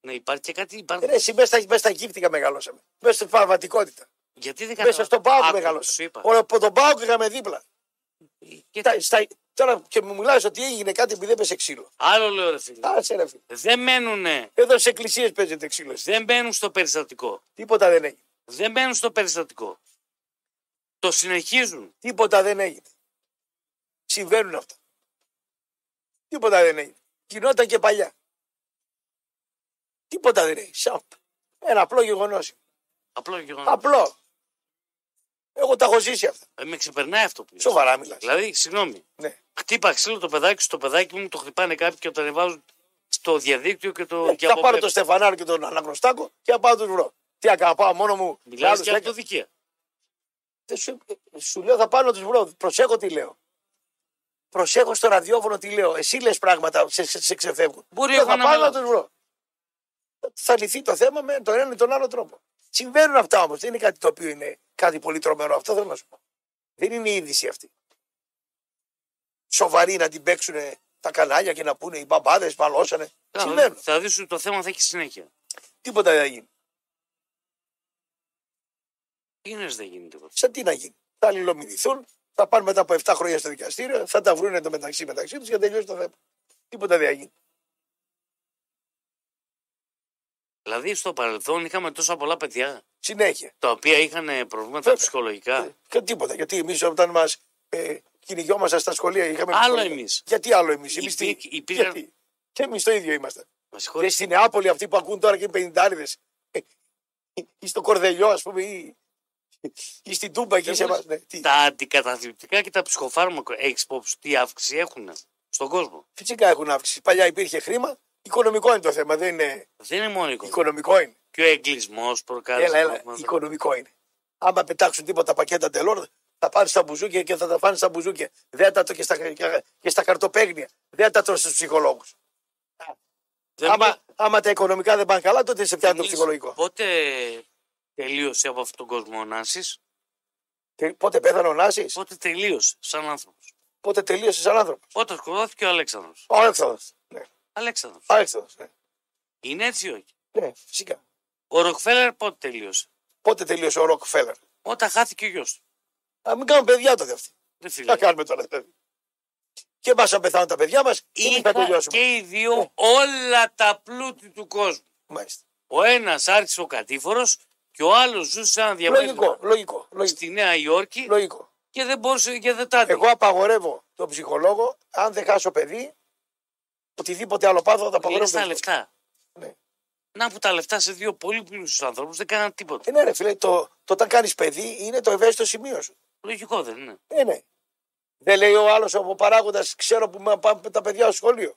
Ναι, υπάρχει και κάτι. Υπάρχει... Ε, εσύ μέσα στα, μέσα στα γύφτικα μεγαλώσαμε. Μέσα στην παραβατικότητα. Γιατί δεν Μέσα στον Πάοκ Άκου, μεγαλώσαμε. σου είπα. Όλο από τον Πάοκ είχαμε δίπλα. Και Τα- στα- τώρα και μου μιλάς ότι έγινε κάτι επειδή έπεσε ξύλο. Άλλο λέω ρε φίλε. Άσε ρε φίλε. Δεν μένουνε, Εδώ στι εκκλησίες παίζεται ξύλο. εσύ. δεν μπαίνουν στο περιστατικό. Τίποτα δεν έγινε. Δεν μπαίνουν στο περιστατικό. Το συνεχίζουν. Τίποτα δεν έγινε. Συμβαίνουν αυτά. Τίποτα δεν έγινε. Γινόταν και παλιά. Τίποτα δεν έγινε. Σαν ένα απλό γεγονός. Απλό γεγονός. Απλό. Εγώ τα έχω ζήσει αυτά. Ε, με ξεπερνάει αυτό που λες. Σοβαρά μιλάς. Δηλαδή, συγγνώμη, Ναι. χτύπα ξύλο το παιδάκι σου, το παιδάκι μου το χτυπάνε κάποιοι και το ανεβάζουν στο διαδίκτυο και το. και Ε, θα από πάρω πέρα. τον Στεφανάρο και τον Αναγνωστάκο και θα πάω του βρω. Τι να κάνω, πάω μόνο μου. με Μιλάς άλλους και δέκα. από το δικαία. Δεν Σου, ε, σου λέω θα πάω να τους βρω. Προσέχω τι λέω. Προσέχω στο ραδιόφωνο τι λέω. Εσύ λες πράγματα, σε, σε, σε ξεφεύγουν. Μπορεί Λέω, εγώ θα να πάω μιλάω. να τους βρω. Θα λυθεί το θέμα με τον ένα ή τον άλλο τρόπο. Συμβαίνουν αυτά όμως. Δεν είναι κάτι το οποίο είναι κάτι πολύ τρομερό. Αυτό θέλω να σου πω. Δεν είναι η είδηση αυτή. Σοβαρή να την παίξουν τα κανάλια και να πούνε οι μπαμπάδες παλώσανε. Συμβαίνουν. Θα δεις ότι το θέμα θα έχει συνέχεια. Τίποτα δεν θα γίνει. Τι είναι δεν γίνει τίποτα. Σε τι να γίνει. Θα αλληλομηνηθούν, θα πάνε μετά από 7 χρόνια στο δικαστήριο, θα τα βρουν το μεταξύ μεταξύ τους και θα τελειώσει το θέμα. Τίποτα δεν θα γίνει. Δηλαδή στο παρελθόν είχαμε τόσα πολλά παιδιά Συνέχεια. τα οποία είχαν ε, προβλήματα Βέβαια. ψυχολογικά. Ε, Και τίποτα. Γιατί εμείς όταν μας ε, κυνηγιόμασταν στα σχολεία είχαμε. Άλλο ψυχολογία. εμείς. Γιατί άλλο εμείς; Εμείς τι. Υπήρ- υπήρχαν- Γιατί; Και εμείς το ίδιο είμαστε. Με Και συγχωρείτε. στην Νεάπολη αυτοί που ακούν τώρα και οι πενιντάριδε. ή στο Κορδελιό, ας πούμε, ή, ή στην Τούμπα εκεί Δεν σε μου εμάς. λες, Ναι, τι; Τα αντικαταθλιπτικά και τα ψυχοφάρμακα έχεις υπόψη τι αύξηση έχουν στον κόσμο; Φυσικά έχουν αύξηση. Παλιά υπήρχε χρήμα. Οικονομικό είναι το θέμα. Δεν είναι. Δεν είναι μόνο οικονομικό. Οικονομικό είναι. Και ο εγκλισμός προκάλεσε. Έλα, έλα. προβλήματα. Οικονομικό είναι. Άμα πετάξουν τίποτα πακέτα τελών, θα πάρει στα μπουζούκια και θα τα φάνε στα μπουζούκια. Δεν τα το και στα, και στα χαρτοπέγνια. Δεν τα τρως στους ψυχολόγους. Δεν Άμα, μου- άμα τα οικονομικά δεν πάνε καλά, τότε σε πιάνει το Εμείς ψυχολογικό. Πότε τελείωσε από αυτόν τον κόσμο ο Νάσης, Και πότε πέθανε ο Νάσης, πότε τελείωσε σαν άνθρωπος; πότε τελείωσε σαν άνθρωπος; Πότε σκοτώθηκε ο Αλέξανδρος. Ο Αλέξανδρος. Ναι. Αλέξανδρος. Αλέξανδρος, ναι. Είναι έτσι ή όχι; ναι, φυσικά. Ο Ροκφέλερ πότε τελείωσε; Πότε τελείωσε ο Ροκφέλλερ. Όταν χάθηκε ο γιος του. Α μην κάνουν παιδιά τότε αυτοί. Δεν Τι φίλε. θα κάνουμε τώρα, παιδί. Και μας αν πεθάνουν τα παιδιά μας, ή θα Είχα τελειώσουμε. και οι δύο όλα τα πλούτη του κόσμου. Μάλιστα. Ο ένας άρχισε ο κατήφορος και ο άλλος ζούσε σε ένα Λογικό, διαμέρισμα λογικό, λογικό. στη Νέα Υόρκη λογικό. και δεν μπορούσε και δεν τα άντεχε. Εγώ απαγορεύω τον ψυχολόγο, αν δεν χάσω παιδί, οτιδήποτε άλλο πάθο θα το απαγορεύω. Λες τα τον λεφτά. Ναι. Να που τα λεφτά σε δύο πολύ πλούσιους ανθρώπους δεν κάναν τίποτα. Ε, ναι, ρε φίλε, το, το όταν κάνεις παιδί είναι το ευαίσθητο σημείο σου. Λογικό δεν είναι. Ε, ναι. Δεν λέει ο άλλος ο παράγοντας, ξέρω που με πάμε τα παιδιά στο σχολείο.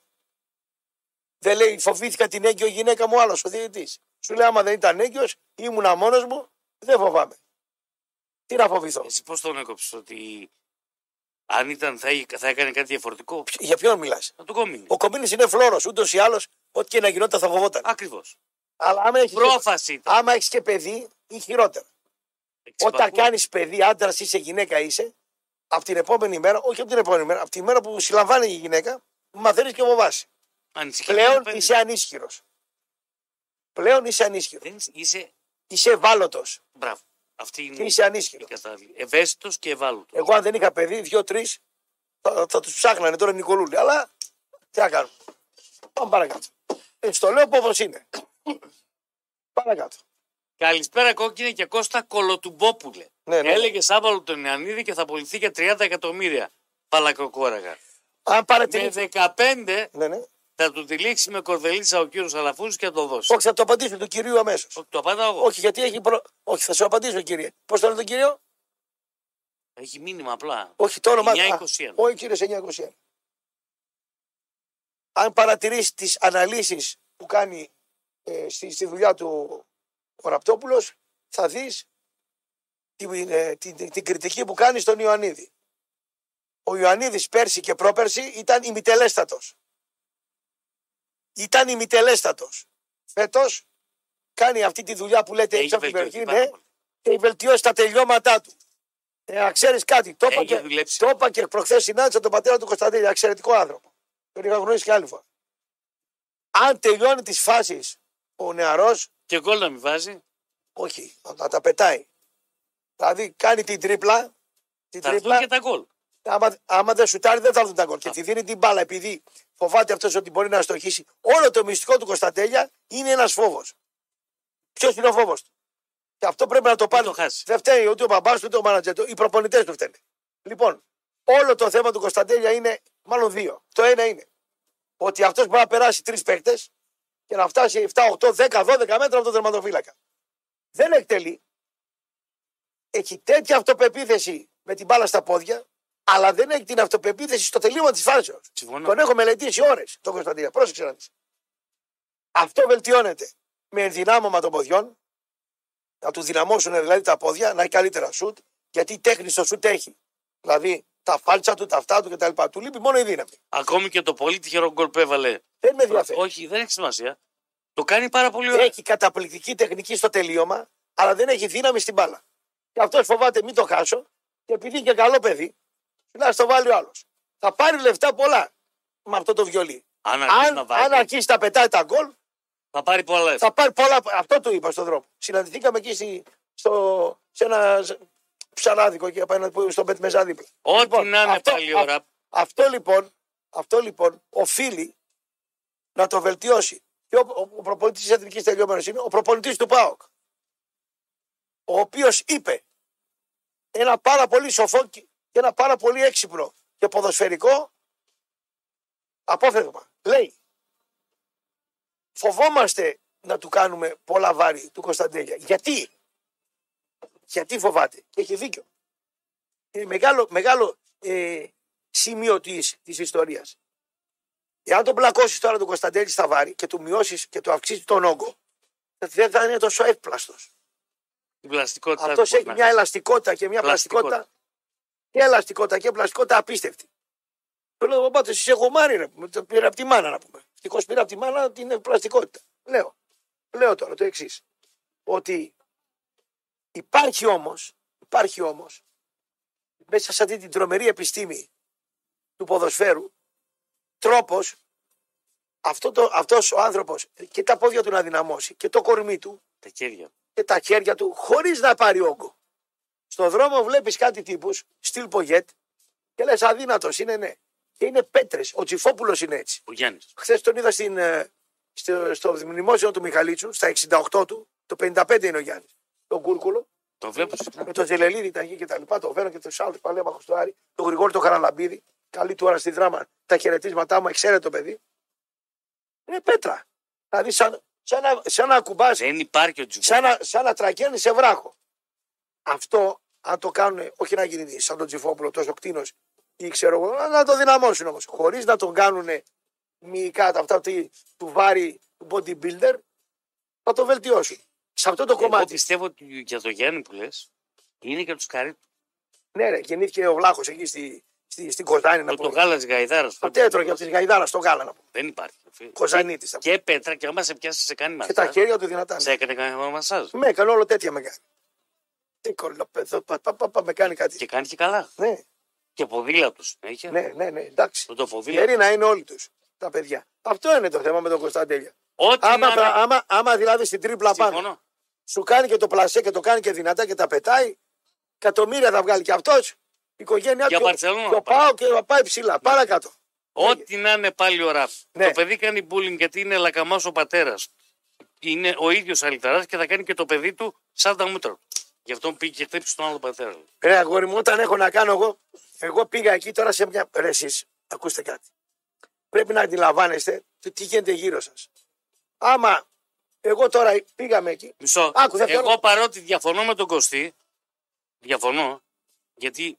Δεν λέει, φοβήθηκα την έγκυο γυναίκα μου άλλος, ο διαιτητής. Σου λέει, άμα δεν ήταν έγκυος, ήμουνα μόνος μου, δεν φοβάμαι. Τι να φοβηθώ. Εσύ πώς τον έκοψες ότι αν ήταν θα, εί- θα έκανε κάτι διαφορετικό. Για ποιον μιλάς; Θα το κόμινε. Ο Κομίνης είναι φλόρος, ούτως ή άλλως, ό,τι και να γινόταν θα φοβόταν. Ακριβώς. Αλλά άμα έχει Πρόφαση ήταν. άμα έχεις και παιδί, ή χειρότερα. Όταν Εξυπακούω. κάνεις παιδί, άντρας είσαι, γυναίκα είσαι, από την επόμενη μέρα, όχι από την επόμενη μέρα, από τη μέρα που συλλαμβάνει η γυναίκα, μαθαίνεις και φοβάσαι. Ανησυχεί Πλέον το παιδί. είσαι ανίσχυρος. Πλέον είσαι ανίσχυρος. Δεν είσαι- είσαι. Είσαι ευάλωτος Μπράβο. Αυτή είναι και είσαι ανίσχυρος. η κατάλληλη. Ευαίσθητος και ευάλωτος. Εγώ, αν δεν είχα παιδί, δύο-τρει, θα, θα τους ψάχνανε τώρα Νικολούλη. Αλλά τι να κάνουμε. Πάμε παρακάτω. Έτσι το λέω όπω είναι. Παρακάτω. Καλησπέρα κόκκινε και Κώστα Κολοτουμπόπουλε. Ναι, ναι. Έλεγε Σάββαλο τον Ιωαννίδη και θα απολυθεί για 30 εκατομμύρια. Παλακοκόραγα. Αν Με παρατηρήσει. 15 Ναι, ναι. Θα του τυλίξει με κορδελίτσα ο κύριος Αλαφούζης και θα το δώσει. Όχι, θα το απαντήσω του κυρίου αμέσως. Όχι, το απαντάω εγώ. Όχι, γιατί έχει. Προ... Όχι, θα σου απαντήσω, κύριε. Πώς το λένε τον κύριο; Έχει μήνυμα απλά. Όχι, το όνομα. 921. Όχι, κύριε 921. Αν παρατηρήσεις τις αναλύσεις που κάνει ε, στη, στη δουλειά του ο Ραπτόπουλος, θα δεις την, ε, την, την, την κριτική που κάνει στον Ιωαννίδη. Ο Ιωαννίδης πέρσι και πρόπερσι ήταν ημιτελέστατος. Ήταν ημιτελέστατος. Φέτος κάνει αυτή τη δουλειά που λέτε Έχει έξω από την βελτιωθεί περιοχή, πάρα ναι, πολύ. και έχει βελτιώσει τα τελειώματά του. Ε, να ξέρεις κάτι, το είπα Έχει και, δουλέψει. το είπα και προχθές συνάντησα τον πατέρα του Κωνσταντίνη, εξαιρετικό άνθρωπο. Τον είχα γνωρίσει και άλλη φορά. Αν τελειώνει τις φάσεις ο νεαρό, Και γκολ να μην βάζει. όχι, να τα πετάει. Δηλαδή κάνει την τρίπλα, την Θα έρθουν τρίπλα και τα γκολ. Άμα, άμα δεν σουτάρει, δεν θα έρθουν τα γκολ. Και τη δίνει την μπάλα επειδή φοβάται αυτός ότι μπορεί να στοχίσει. Όλο το μυστικό του Κωνσταντέλια είναι ένας φόβος. Ποιος είναι ο φόβος του; Και αυτό πρέπει να το πάρει. το χάσεις. Δεν φταίει ούτε ο μπαμπάς του ούτε ο μάνατζερ του. Οι προπονητές του φταίνε. Λοιπόν, όλο το θέμα του Κωνσταντέλια είναι μάλλον δύο. Το ένα είναι ότι αυτός μπορεί να περάσει τρεις παίκτες και να φτάσει 7, 8, 10, 12 μέτρα από τον τερματοφύλακα. Δεν εκτελεί. Έχει τέτοια αυτοπεποίθηση με την μπάλα στα πόδια, αλλά δεν έχει την αυτοπεποίθηση στο τελείωμα της φάσεως. Συμφωνώ. Τον έχω μελετήσει ώρες τον Κωνσταντίνο. Πρόσεξε να δεις. Αυτό βελτιώνεται με ενδυνάμωμα των ποδιών, να του δυναμώσουν δηλαδή τα πόδια, να έχει καλύτερα σουτ, γιατί η τέχνη στο σουτ έχει. Δηλαδή τα φάλτσα του, τα αυτά του κτλ. Του λείπει μόνο η δύναμη. Ακόμη και το πολύ τυχερό γκολ που έβαλε. Δεν με ενδιαφέρει. Όχι, δεν έχει σημασία. Το κάνει πάρα πολύ ωραία. Έχει καταπληκτική τεχνική στο τελείωμα, αλλά δεν έχει δύναμη στην μπάλα. Και αυτός φοβάται μην το χάσω, και επειδή είναι και καλό παιδί, να το βάλει ο άλλος. Θα πάρει λεφτά πολλά με αυτό το βιολί. Αν αρχίσει Αν, να βάλει, αν αρχίσει να πετάει τα γκολ, θα πάρει πολλά λεφτά. θα πάρει πολλά. Αυτό του είπα στον δρόμο. Συναντηθήκαμε εκεί στη- στο, σε ένα ψαράδικο εκεί απέναντι που- στο Πετμεζά δίπλα. Ό,τι Λοιπόν, να είναι αυτό- πάλι α- ώρα. Αυτό λοιπόν, αυτό λοιπόν οφείλει να το βελτιώσει. Και ο, ο, ο προπονητής της Εθνικής Τελειώμενο είναι ο προπονητής του ΠΑΟΚ. Ο οποίος είπε ένα πάρα πολύ σοφό και και ένα πάρα πολύ έξυπνο και ποδοσφαιρικό απόφευγμα. Λέει, φοβόμαστε να του κάνουμε πολλά βάρη του Κωνσταντέλια. Γιατί, γιατί φοβάται; Και έχει δίκιο. Είναι μεγάλο, μεγάλο ε, σημείο της, της ιστορίας. Εάν τον πλακώσει τώρα τον Κωνσταντέλη στα βάρη και του μειώσεις και του αυξήσεις τον όγκο, δεν θα είναι τόσο εύπλαστος. Την πλαστικότητα. Αυτός του έχει μπορεί μια να ελαστικότητα και μια Πλαστικότητα. πλαστικότητα. Και ελαστικότητα και πλαστικότητα απίστευτη. Του λέω, Παπάτο, εσύ έχω μάρι, ρε. πούμε. Το πήρα από τη μάνα να πούμε. Ευτυχώς πήρα από τη μάνα ότι είναι πλαστικότητα. Λέω. Λέω τώρα το εξής. Ότι υπάρχει όμως, υπάρχει όμως, μέσα σε αυτή την τρομερή επιστήμη του ποδοσφαίρου, τρόπος αυτό το, αυτός ο άνθρωπος και τα πόδια του να δυναμώσει και το κορμί του Τα χέρια. και τα χέρια του χωρίς να πάρει όγκο. Στον δρόμο βλέπεις κάτι τύπους, στυλ πογέτ, και λες αδύνατος είναι, ναι. Και είναι πέτρες. Ο Τσιφόπουλος είναι έτσι. Ο Γιάννης. Χθες τον είδα στην, ε, στο, στο μνημόσυνο του Μιχαλίτσου, στα 68 του, το 55 είναι ο Γιάννης. Τον Κούρκουλο, Το βλέπω συχνά. με τον Ζελελίδη ήταν εκεί και τα λοιπά, το Βέρο και του άλλου παλέμαχου του Άρη, τον Γρηγόρη τον Χαραλαμπίδη. Καλή του ώρα στη δράμα, τα χαιρετίσματά μου, εξαίρετο το παιδί. Είναι πέτρα. Δηλαδή, σαν, σαν, να, σαν να ακουμπάς Δεν υπάρχει ο Τζουμπό. σαν να, σαν να τρακαίνει σε βράχο. Αυτό, αν το κάνουν, όχι να γίνει σαν τον Τζιφόπουλο τόσο κτίνος ή ξέρω εγώ, να το δυναμώσουν όμως. Χωρίς να τον κάνουν μυϊκά τα αυτά του του βάρη του bodybuilder, θα το βελτιώσουν. Σε αυτό το Εγώ κομμάτι. πιστεύω ότι για το Γιάννη που λες είναι και τους καρύ. Ναι, ρε, γεννήθηκε ο Βλάχος εκεί στη, στη, στην Κοζάνη να Το, το πούμε. γάλα τη Γαϊδάρα. Αυτό έτρωγε από τη Γαϊδάρα στο γάλα να πούμε. Δεν υπάρχει. Κοζανίτης. Και, Και πέτρα και άμα σε πιάσει σε κάνει και τα μασάζ. χέρια του δυνατά. Σε έκανε κανένα μασάζ. Με έκανε όλο τέτοια με κάνει. Τι κολλοπέδο, πα, πα, πα, πα, με κάνει κάτι. Και κάνει και καλά. Ναι, Και ποδήλατο συνέχεια. ναι, ναι, ναι, εντάξει. Το, το ποδήλατο. Γεροί να είναι όλοι τους τα παιδιά. Αυτό είναι το θέμα με τον Κωνσταντέλια. Ό,τι Άμα, να είναι. άμα, άμα δηλαδή στην τρίπλα πάνω Συμφωνώ. σου κάνει και το πλασέ και το κάνει και δυνατά και τα πετάει, εκατομμύρια θα βγάλει και αυτός. Η οικογένειά Για του. Μπαρσελόνα Το θα πάει. πάω και θα πάει ψηλά. Παρακάτω. Ό,τι να είναι πάλι ο Ραφ. Ναι. Το παιδί κάνει bullying γιατί είναι λακαμάς ο πατέρας. Είναι ο ίδιος αλυταρά και θα κάνει και το παιδί του σαν τα μούτρα. Του. Γι' αυτό πήγε και χτύπησε τον άλλο πατέρα. Ρε αγόρι μου, όταν έχω να κάνω εγώ, εγώ πήγα εκεί τώρα σε μια. Ρε εσείς, ακούστε κάτι. Πρέπει να αντιλαμβάνεστε το τι γίνεται γύρω σας. Άμα εγώ τώρα πήγαμε εκεί. Μισό. Άκου, δεν θέλω- Εγώ παρότι διαφωνώ με τον Κωστή, διαφωνώ, γιατί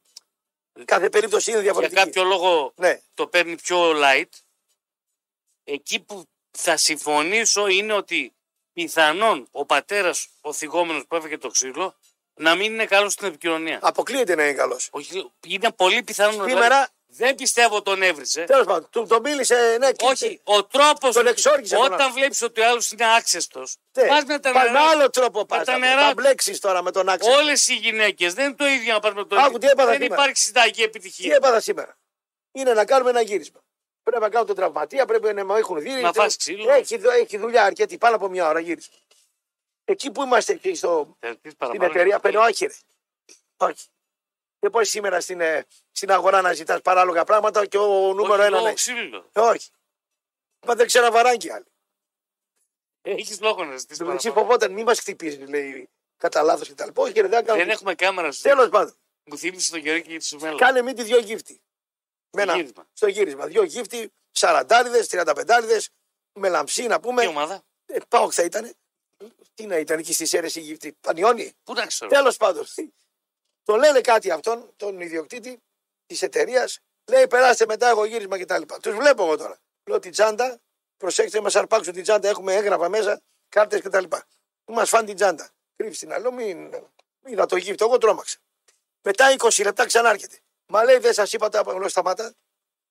Κάθε περίπτωση είναι για διαφορετική. κάποιο λόγο Ναι, το παίρνει πιο light, εκεί που θα συμφωνήσω είναι ότι πιθανόν ο πατέρας, ο θυγόμενος που έφεγε το ξύλο, να μην είναι καλός στην επικοινωνία. αποκλείεται να είναι καλός. Όχι, είναι πολύ πιθανό. Σήμερα- δεν πιστεύω τον έβρισε. Τέλος πάντων, του τον μίλησε, ναι, Όχι, ο τρόπος. Τον εξόργησε τον Όταν βλέπεις ότι ο άλλος είναι άξεστος, Ναι. πας με τα Πας με νερά. άλλο τρόπο πας. τα Θα- νερά Θα του. μπλέξεις τώρα με τον άξιο. Όλες οι γυναίκες δεν είναι το ίδιο να πας με τον Άκου, τι έπαθα Δεν σήμερα. υπάρχει συνταγή Τι επιτυχία. έπαθα σήμερα. Είναι να κάνουμε ένα γύρισμα. Πρέπει να κάνουμε τον τραυματία, πρέπει να με έχουν δει. Να φας ξύλο. Έχει, δου- έχει δουλειά αρκετή, πάνω από μια ώρα γύρισμα. Εκεί που είμαστε εκεί στο, Θα δεις στην παραπάνω. εταιρεία, παίρνω όχι ρε. Όχι. Δεν μπορεί σήμερα στην, ε, στην αγορά να ζητάς παράλογα πράγματα και ο νούμερο Όχι, ένα λόγω να ξύλινο. Ε, Όχι. Μα δεν ξέρω βαράκι άλλοι. Έχεις λόγο να ζητήσεις Στο μεταξύ παραπάνω. φοβόταν μη μας χτυπήσεις, λέει κατά λάθος και τα λοιπά. Όχι, δεν Δεν κάνω. έχουμε κάμερα στο Τέλος πάντων, Μου θύμισε τον καιρό και τη Σουμέλα. κάνε μη τη δυο γύφτη. Με ένα- γύρισμα. στο γύρισμα. Δυο γύφτη, σαραντάριδες, τριανταπεντάριδες, με λαμψή να Τι πούμε. ομάδα; Ε, Πάω θα ήταν. Τι να ήταν εκεί στις αίρες η γύφτη. Πανιόνι. Πού να ξέρω. Τέλος πάντων. (laughs) Το λένε κάτι αυτόν, τον ιδιοκτήτη της εταιρείας. Λέει, περάστε μετά εγώ γύρισμα κτλ. Τους βλέπω εγώ τώρα. Λέω την τσάντα, προσέξτε, μας αρπάξουν την τσάντα, έχουμε έγγραφα μέσα, κάρτες κτλ. Μας φάνε την τσάντα. Κρύψει την άλλο, μην. Είδα το γύφτο, εγώ τρόμαξα. Μετά 20 λεπτά ξανάρχεται. Μα λέει, δεν σας είπα τα λέω σταμάτα.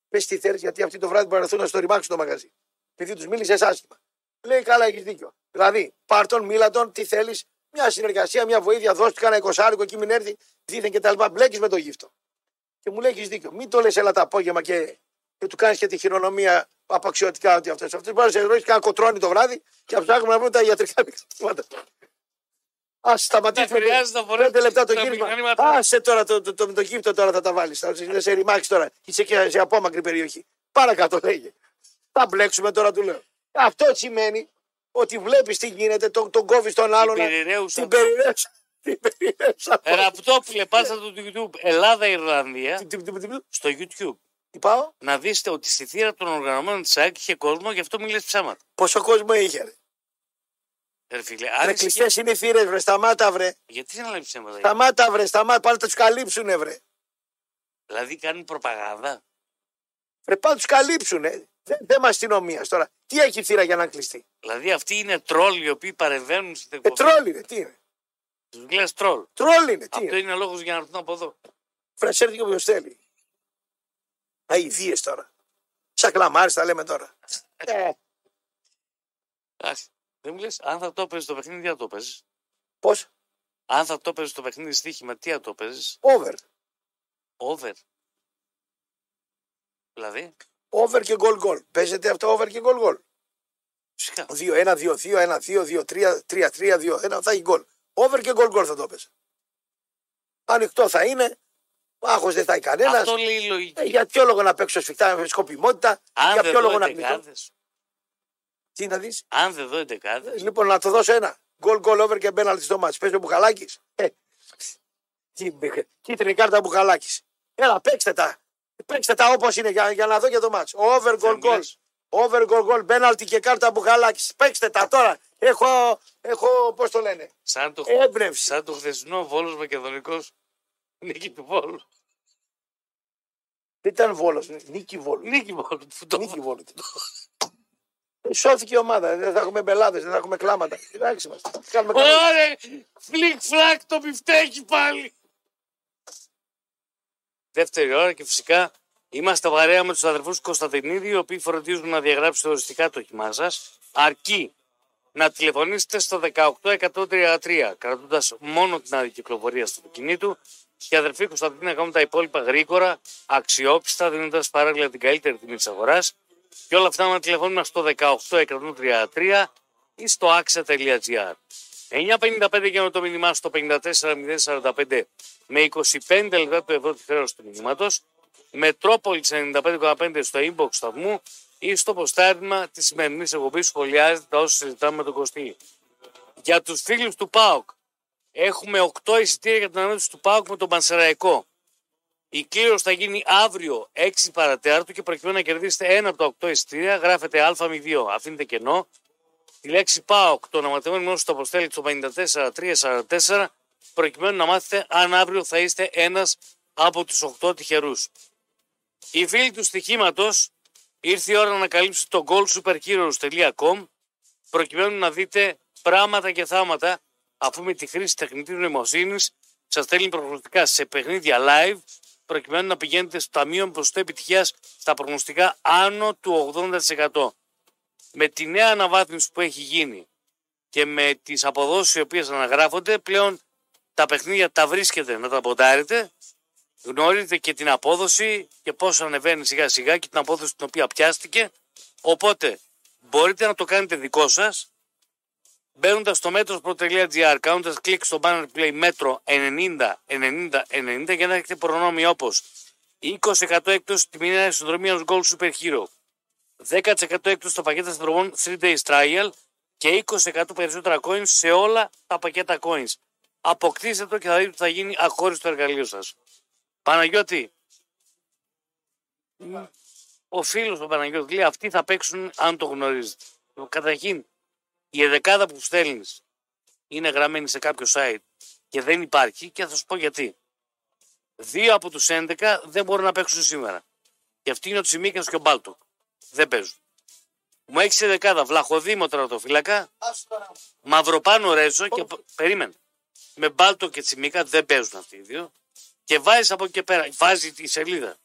Πες τι θέλεις, γιατί αυτοί το βράδυ μπορεί να έρθουν να στο ρημάξουν το μαγαζί. Επειδή τους μίλησες άσχημα. Λέει, καλά, έχεις δίκιο. Δηλαδή, πάρτον, μίλατον, τι θέλεις, μια συνεργασία, μια βοήθεια, δώσ' του κάνα εικοσάρικο εκεί μην έρθει, δίθεν και τα λοιπά. Μπλέκεις με το γύφτο. Και μου λέει, έχεις δίκιο. Μην το λες, έλα το απόγευμα και, και του κάνεις και τη χειρονομία απαξιωτικά ότι αυτός. Αυτός μπορεί να σε ρωτήσει κάνα κοτρόνι το βράδυ και να ψάχνουμε να βρούμε τα ιατρικά μηχανήματα. Α σταματήσουμε. Δεν χρειάζεται να φορέσεις Πέντε λεπτά το τα γύρισμα. μηχανήματα. Άσε τώρα το, το, το, το, γύφτο τώρα θα τα βάλεις. Θα σε- σε ρημάξει τώρα. Είσαι και σε απόμακρη περιοχή. Παρακάτω λέγε. Θα μπλέξουμε τώρα του λέω. Αυτό σημαίνει ότι βλέπεις τι γίνεται, τον, τον κόβεις τον άλλον. να- Περιραίουσα. Την περιραίουσα. Την περιραίουσα. Ραπτόπουλε, πάσα του YouTube Ελλάδα-Ιρλανδία Τι- τι- τι- τι- στο YouTube. Τι πάω, Να δείτε ότι στη θύρα των οργανωμένων της ΑΕΚ είχε κόσμο, γι' αυτό μιλες ψάματα. πόσο κόσμο είχε. Ρε, Ρε φίλε, ρε άρεσε και... κλειστές είναι οι θύρες, βρε. Σταμάτα, βρε. Γιατί να λέει ψέματα. Σταμάτα, βρε. Σταμάτα. Πάνε να τους καλύψουνε, βρε. Δηλαδή κάνουν προπαγάνδα. Βρε, πάνε να τους καλύψουνε. Δεν θέμα αστυνομία τώρα. Τι έχει η θύρα για να κλειστεί; Δηλαδή αυτοί είναι τρόλοι οι οποίοι παρεμβαίνουν στην Ε, εκπομπή. τρόλ είναι, τι είναι; Τους λες τρόλ. Τρόλ είναι, τι Αυτό είναι; είναι λόγος για να έρθουν από εδώ. Φρασέρδι και όποιο θέλει. Αιδίε τώρα. Σαν κλαμάρι τα λέμε τώρα. Ε, Άχι. Δεν μου λες, αν θα το παίζει το παιχνίδι, τι θα το παίζει. Πώς, Αν θα το παίζει το παιχνίδι στοίχημα, τι θα το παίζει. over. Over. Δηλαδή, Over και goal goal. Παίζεται αυτό over και goal goal. φυσικά. 2-1, 2-2, 1-2, 2-3, 3-3, 2-1 θα έχει goal. Over και goal goal θα το παίζει. Ανοιχτό θα είναι. Άχο δεν θα έχει κανένας. Αυτό λέει η λογική. Ε, για ποιο λόγο να παίξω σφιχτά με σκοπιμότητα; αν για δεν ποιο δω λόγο να κλειστώ. εντεκάδες, Τι να δεις; αν δεν δω εντεκάδες, Λοιπόν, να το δώσω ένα. Goal goal over και μπέναλτι στο μάτς. Παίζει ο Μπουχαλάκης. Ε, τι- κίτρινη κάρτα Μπουχαλάκης. Έλα, παίξτε τα. Παίξτε τα όπως είναι για, για να δω και το μάτς. Over goal Δεν goal. μιλάς. Over goal goal. Μπέναλτι και κάρτα Μπουχαλάκη. Παίξτε τα τώρα. Έχω, έχω πώς το λένε. σαν το, Έμπνευση. σαν το χθεσινό Βόλος Μακεδονικός νίκη του Βόλου. Δεν ήταν βόλος. Νίκη βόλου. Νίκη Βόλου. που το- Νίκη βόλου. Ε, Σώθηκε η ομάδα. Δεν θα έχουμε μπελάδες, δεν θα έχουμε κλάματα. Εντάξει μας. Κάνουμε καλά. Ωραία! Φλικ φλακ το μπιφτέκι πάλι! Δεύτερη ώρα και φυσικά είμαστε παρέα με τους αδερφούς Κωνσταντινίδη, οι οποίοι φροντίζουν να διαγράψετε οριστικά το όχημά σας. Αρκεί να τηλεφωνήσετε στο 18133, κρατώντας μόνο την άδεια κυκλοφορίας του αυτοκινήτου. Και οι αδερφοί Κωνσταντινίδη να κάνουν τα υπόλοιπα γρήγορα, αξιόπιστα, δίνοντας παράλληλα την καλύτερη τιμή της αγοράς. Και όλα αυτά με τηλεφώνημα στο 18133 ή στο axa.gr. 9.55 για το μήνυμά στο 54.045 με 25 λεπτά του ευρώ της χρέωση του μηνύματος. Μετρόπολης 95,5 στο inbox σταθμού ή στο ποστάρισμα της σημερινής εκπομπής σχολιάζεται τα όσα συζητάμε με τον Κωστή. Για τους φίλους του ΠΑΟΚ, έχουμε 8 εισιτήρια για την ανάμετρηση του ΠΑΟΚ με τον Πανσεραϊκό. Η κλήρωση θα γίνει αύριο 6 παρατέταρτο και προκειμένου να κερδίσετε ένα από τα 8 εισιτήρια, γράφετε Α02. Αφήνετε κενό. Τη λέξη ΠΑΟΚ, το ονοματεμένο γνώση το αποστέλει στο 54344, προκειμένου να μάθετε αν αύριο θα είστε ένας από τους 8 τυχερούς. Οι φίλοι του στοιχήματος, ήρθε η ώρα να ανακαλύψετε το goalsuperheroes.com προκειμένου να δείτε πράγματα και θάματα αφού με τη χρήση τεχνητής νοημοσύνης σας στέλνει προγνωστικά σε παιχνίδια live προκειμένου να πηγαίνετε στο ταμείο με ποσοστό επιτυχίας στα προγνωστικά άνω του 80%. Με τη νέα αναβάθμιση που έχει γίνει και με τις αποδόσεις οι οποίες αναγράφονται πλέον τα παιχνίδια τα βρίσκετε να τα ποντάρετε γνωρίζετε και την απόδοση και πώς ανεβαίνει σιγά σιγά και την απόδοση την οποία πιάστηκε. Οπότε μπορείτε να το κάνετε δικό σας Μπαίνοντας στο μέτρο.gr, κάνοντας κλικ στο banner play μέτρο 90 90 90 για να έχετε προνόμια όπως 20% έκπτωση στη μηνύα συνδρομή ενό Gold Super Hero, 10% έκπτωση στα πακέτα συνδρομών 3 Days Trial και 20% περισσότερα coins σε όλα τα πακέτα coins. Αποκτήστε το και θα δείτε ότι θα γίνει αχώριστο εργαλείο σας. Παναγιώτη, ο φίλος ο Παναγιώτης λέει αυτοί θα παίξουν αν το γνωρίζετε. Καταρχήν, η εδεκάδα που στέλνεις είναι γραμμένη σε κάποιο site και δεν υπάρχει και θα σου πω γιατί. Δύο από τους 11 δεν μπορούν να παίξουν σήμερα. Και αυτοί είναι ο Τσιμίκα και ο Μπάλτοκ. Δεν παίζουν. Μου έχεις σε δεκάδα Βλαχοδήμο τερατοφύλακα, Μαυροπάνο Ρέζο και περίμενε. Με Μπάλτο και Τσιμίκα δεν παίζουν αυτοί οι δύο. Και βάζεις από εκεί και πέρα, βάζει τη σελίδα.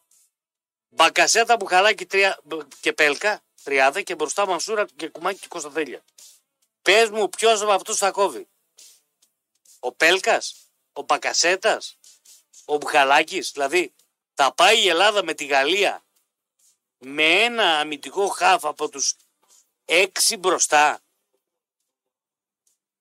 Μπακασέτα, Μπουχαλάκι τρία, και Πέλκα, τριάδα και μπροστά Μασούρα και Κουμάκι και Κωνσταντέλια. Πες μου, ποιος από αυτούς θα κόβει. Ο Πέλκας, ο Μπακασέτας, ο Μπουχαλάκη. Δηλαδή, θα πάει η Ελλάδα με τη Γαλλία με ένα αμυντικό χάφ από τους έξι μπροστά.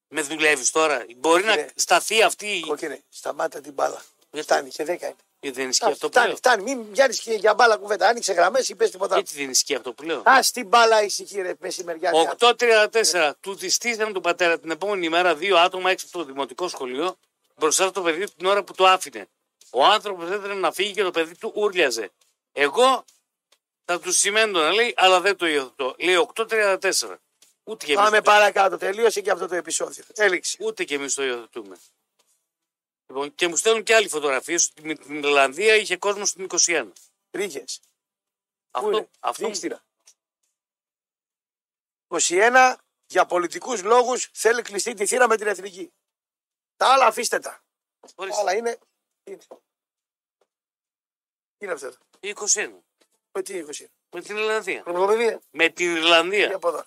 Με δουλεύεις τώρα. Μπορεί να Κύριε, σταθεί αυτή. η- Κόκκινε, σταμάτα την μπάλα. Γιατί; Φτάνει και δέκα είναι. Ε, Δεν ισχύει αυτό που Φτάνει, λέω; φτάνει. Μην πιάνει και για μπάλα κουβέντα. Άνοιξε γραμμές ή πε τίποτα. άλλο. Γιατί δεν ισχύει αυτό που λέω; Α την μπάλα ησυχή, ρε μεσημεριά. 8.34. Του τη στήσανε του πατέρα την επόμενη μέρα δύο άτομα έξω από το δημοτικό σχολείο μπροστά στο παιδί του την ώρα που το άφηνε. Ο άνθρωπος ήθελε να φύγει και το παιδί του ούρλιαζε. Εγώ θα τους σημαίνω να λέει, αλλά δεν το υιοθετώ. Λέει 8.34. Ούτε και Πάμε εμεί παρακάτω. Τελείωσε και αυτό το επεισόδιο. Έληξε. ούτε και εμείς το υιοθετούμε. Λοιπόν, και μου στέλνουν και άλλη φωτογραφίες ότι με την Ιρλανδία είχε κόσμο στην 21. Ρίγε. Αυτό, αυτό μου- Δείξτηρα. 21 για πολιτικούς λόγους θέλει κλειστή τη θύρα με την εθνική. Τα άλλα αφήστε τα. Τα ορίστε, άλλα είναι. είναι. Τι είναι αυτό. εδώ; 21. Με τι 20. Με την Ιρλανδία. Χρονοκομιδία. Με την Για Ιρλανδία. από εδώ.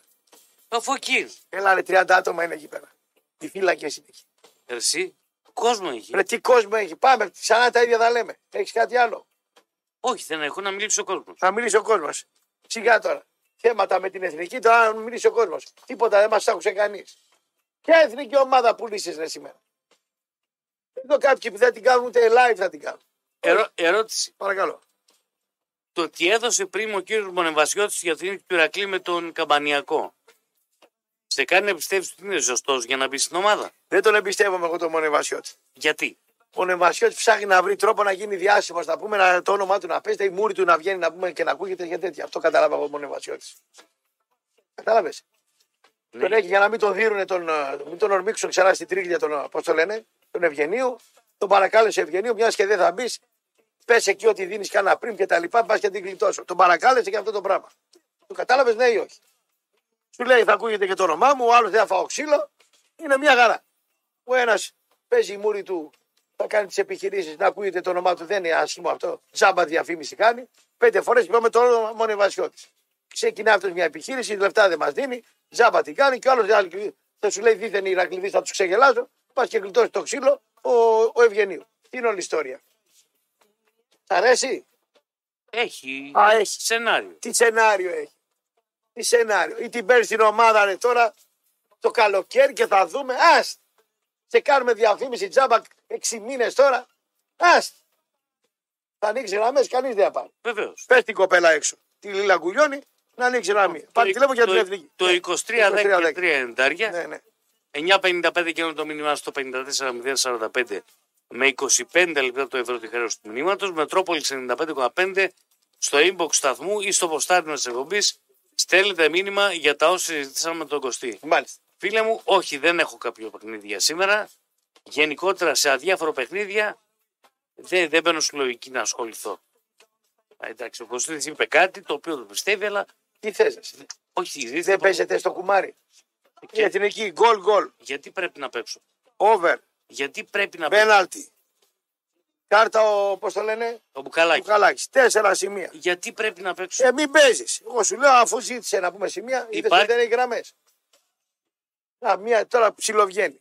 Αφού εκεί. Έλα ρε 30 άτομα είναι εκεί πέρα. Οι φύλακε είναι εκεί. Εσύ, κόσμο έχει. Ρε τι κόσμο έχει. Πάμε. Ξανά τα ίδια θα λέμε. Έχεις κάτι άλλο; Όχι, δεν έχω να μιλήσει ο κόσμος. Θα μιλήσει ο κόσμος. Σιγά τώρα. Θέματα με την εθνική, τώρα να μιλήσει ο κόσμος. Τίποτα δεν μας άκουσε κανείς. Ποια εθνική ομάδα πουλήσεις ρε σήμερα; Εδώ κάποιοι που δεν την κάνουν ούτε live θα την κάνουν. Ερώ, ερώτηση. Παρακαλώ. Το ότι έδωσε πριν ο κύριος Μονεβασιώτη για την νίκη του Ηρακλή με τον Καμπανιακό. Σε κάνει να πιστεύεις ότι είναι σωστό για να μπει στην ομάδα; Δεν τον εμπιστεύομαι εγώ τον Μονεβασιώτη. Γιατί; Ο Νεβασιώτη ψάχνει να βρει τρόπο να γίνει διάσημος, να πούμε να, το όνομά του να παίζεται, η μούρη του να βγαίνει να πούμε και να ακούγεται και τέτοια. Αυτό κατάλαβα εγώ ο Νεβασιώτη. Κατάλαβες; Ναι. Τον έχει για να μην τον δίνουν, τον, ε, μην τον ορμήξουν ξανά στην τρίγλια τον, πώς το λένε, τον Ευγενίου. Τον παρακάλεσε Ευγενίου, μιας και δεν θα μπεις. Πες εκεί ότι δίνεις κανένα πριν και τα λοιπά, πα και την γλιτώσω. Τον παρακάλεσε και αυτό το πράγμα. Το κατάλαβες, ναι ή όχι; Σου λέει θα ακούγεται και το όνομά μου, ο άλλος δεν θα φάω ξύλο. Είναι μια χαρά. Ο ένας παίζει η μούρη του, θα κάνει τις επιχειρήσεις, να ακούγεται το όνομά του, δεν είναι άσχημο αυτό. Τζάμπα διαφήμιση κάνει. Πέντε φορές είπαμε το όνομα Μονεβασιώτη. Ξεκινάει αυτός μια επιχείρηση, λεφτά δεν μας δίνει, τζάμπα την κάνει και ο άλλος θα σου λέει δίθεν η Ηρακλήδη, θα τους ξεγελάζω. Πας και γλιτώσεις το ξύλο ο, ο Ευγενίου. Τι είναι όλη η ιστορία. Σ' αρέσει; Έχει Α, έχει. σενάριο. Τι σενάριο έχει; Τι σενάριο; Ή την παίρνεις στην ομάδα ρε, τώρα το καλοκαίρι και θα δούμε. Α! Σε κάνουμε διαφήμιση τζάμπα 6 μήνες τώρα. Α! Θα ανοίξει γραμμές, κανείς δεν θα πάρει. Βεβαίως. Πες την κοπέλα έξω. Τη Λίλα Γκουλιώνη να ανοίξει γραμμή. Πάρει τηλέφωνο για την εθνική. Το 23 10 και 3 90. Ναι, ναι. 9.55 και το μήνυμά στο 54.045 με 25 λεπτά το ευρώ τη χρέωση του μηνύματος. Μετρόπολη 95,5 στο inbox σταθμού ή στο ποστάρι τη εκπομπής. Στέλνετε μήνυμα για τα όσα συζητήσαμε με τον Κωστή. Μάλιστα. Φίλε μου, όχι, δεν έχω κάποιο παιχνίδι για σήμερα. Γενικότερα σε αδιάφορο παιχνίδια δεν, δεν μπαίνω στη λογική να ασχοληθώ. Α, εντάξει, ο Κωστής είπε κάτι το οποίο το πιστεύει, αλλά Τι θες, εσύ; όχι, δεν, Δεν παίζετε στο κουμάρι. Η Και- εθνική γκολ γκολ. Γιατί πρέπει να παίξω. Over. Γιατί πρέπει να παίξω. Πέναλτι. Κάρτα ο, πώς το λένε, Το ο μπουκαλάκι. Καλάκη. Τέσσερα σημεία. Γιατί πρέπει να παίξω. Ε, μην παίζεις. Εγώ σου λέω, αφού ζήτησε να πούμε σημεία, είδες Υπάρχει- ότι δεν έχει γραμμές. Α, μία τώρα ψιλοβγαίνει.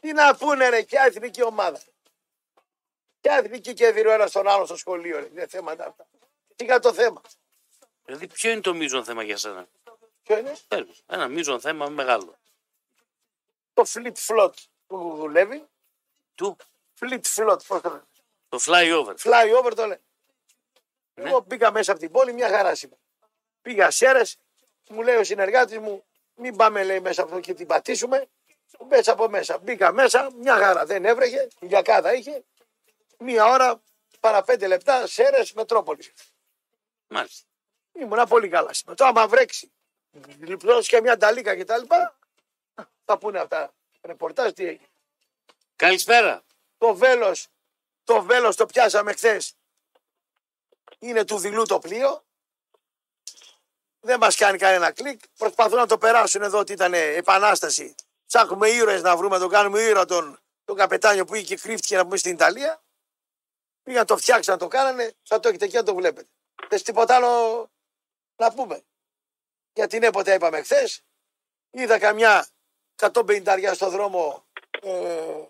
Τι να πούνε, ρε, ποια εθνική ομάδα. Ποια εθνική και έδιρε ο ένα τον άλλο στο σχολείο, ρε. Είναι θέματα αυτά. Τι για το θέμα. Δηλαδή, ποιο είναι το μείζον θέμα για σένα; Ποιο είναι; Τέλος. Ένα μείζον θέμα μεγάλο. το fleet float που δουλεύει. Του; Fleet float, πώς το λένε. Το flyover. Flyover το λένε. Ναι. Εγώ πήγα μέσα από την πόλη, μια χαρά σήμερα. Πήγα σέρες, μου λέει ο συνεργάτης μου, μην πάμε λέει μέσα από εδώ και την πατήσουμε. Μέσα από μέσα. Μπήκα μέσα, μια χαρά. Δεν έβρεχε, ηλιακάδα είχε. Μία ώρα παρά πέντε λεπτά, σέρες Μετρόπολης. Μάλιστα. Ήμουνα πολύ καλά σήμερα. Το άμα βρέξει, λιπλώσει και μια νταλίκα κτλ. Θα πούνε αυτά. Ρεπορτάζ τι έγινε. Καλησπέρα. Το βέλος, το βέλος το πιάσαμε χθες. Είναι του δειλού το πλοίο. Δεν μας κάνει κανένα κλικ. Προσπαθούν να το περάσουν εδώ ότι ήταν επανάσταση. Ψάχνουμε ήρωες να βρούμε, τον κάνουμε ήρωα τον, τον καπετάνιο που είχε και κρύφτηκε να πούμε στην Ιταλία. Πήγαν το φτιάξαν, να το κάνανε, θα το έχετε εκεί να το βλέπετε. Θες τίποτα άλλο να πούμε; Για την έποτε είπαμε χθες. Είδα καμιά 150 στο δρόμο ε,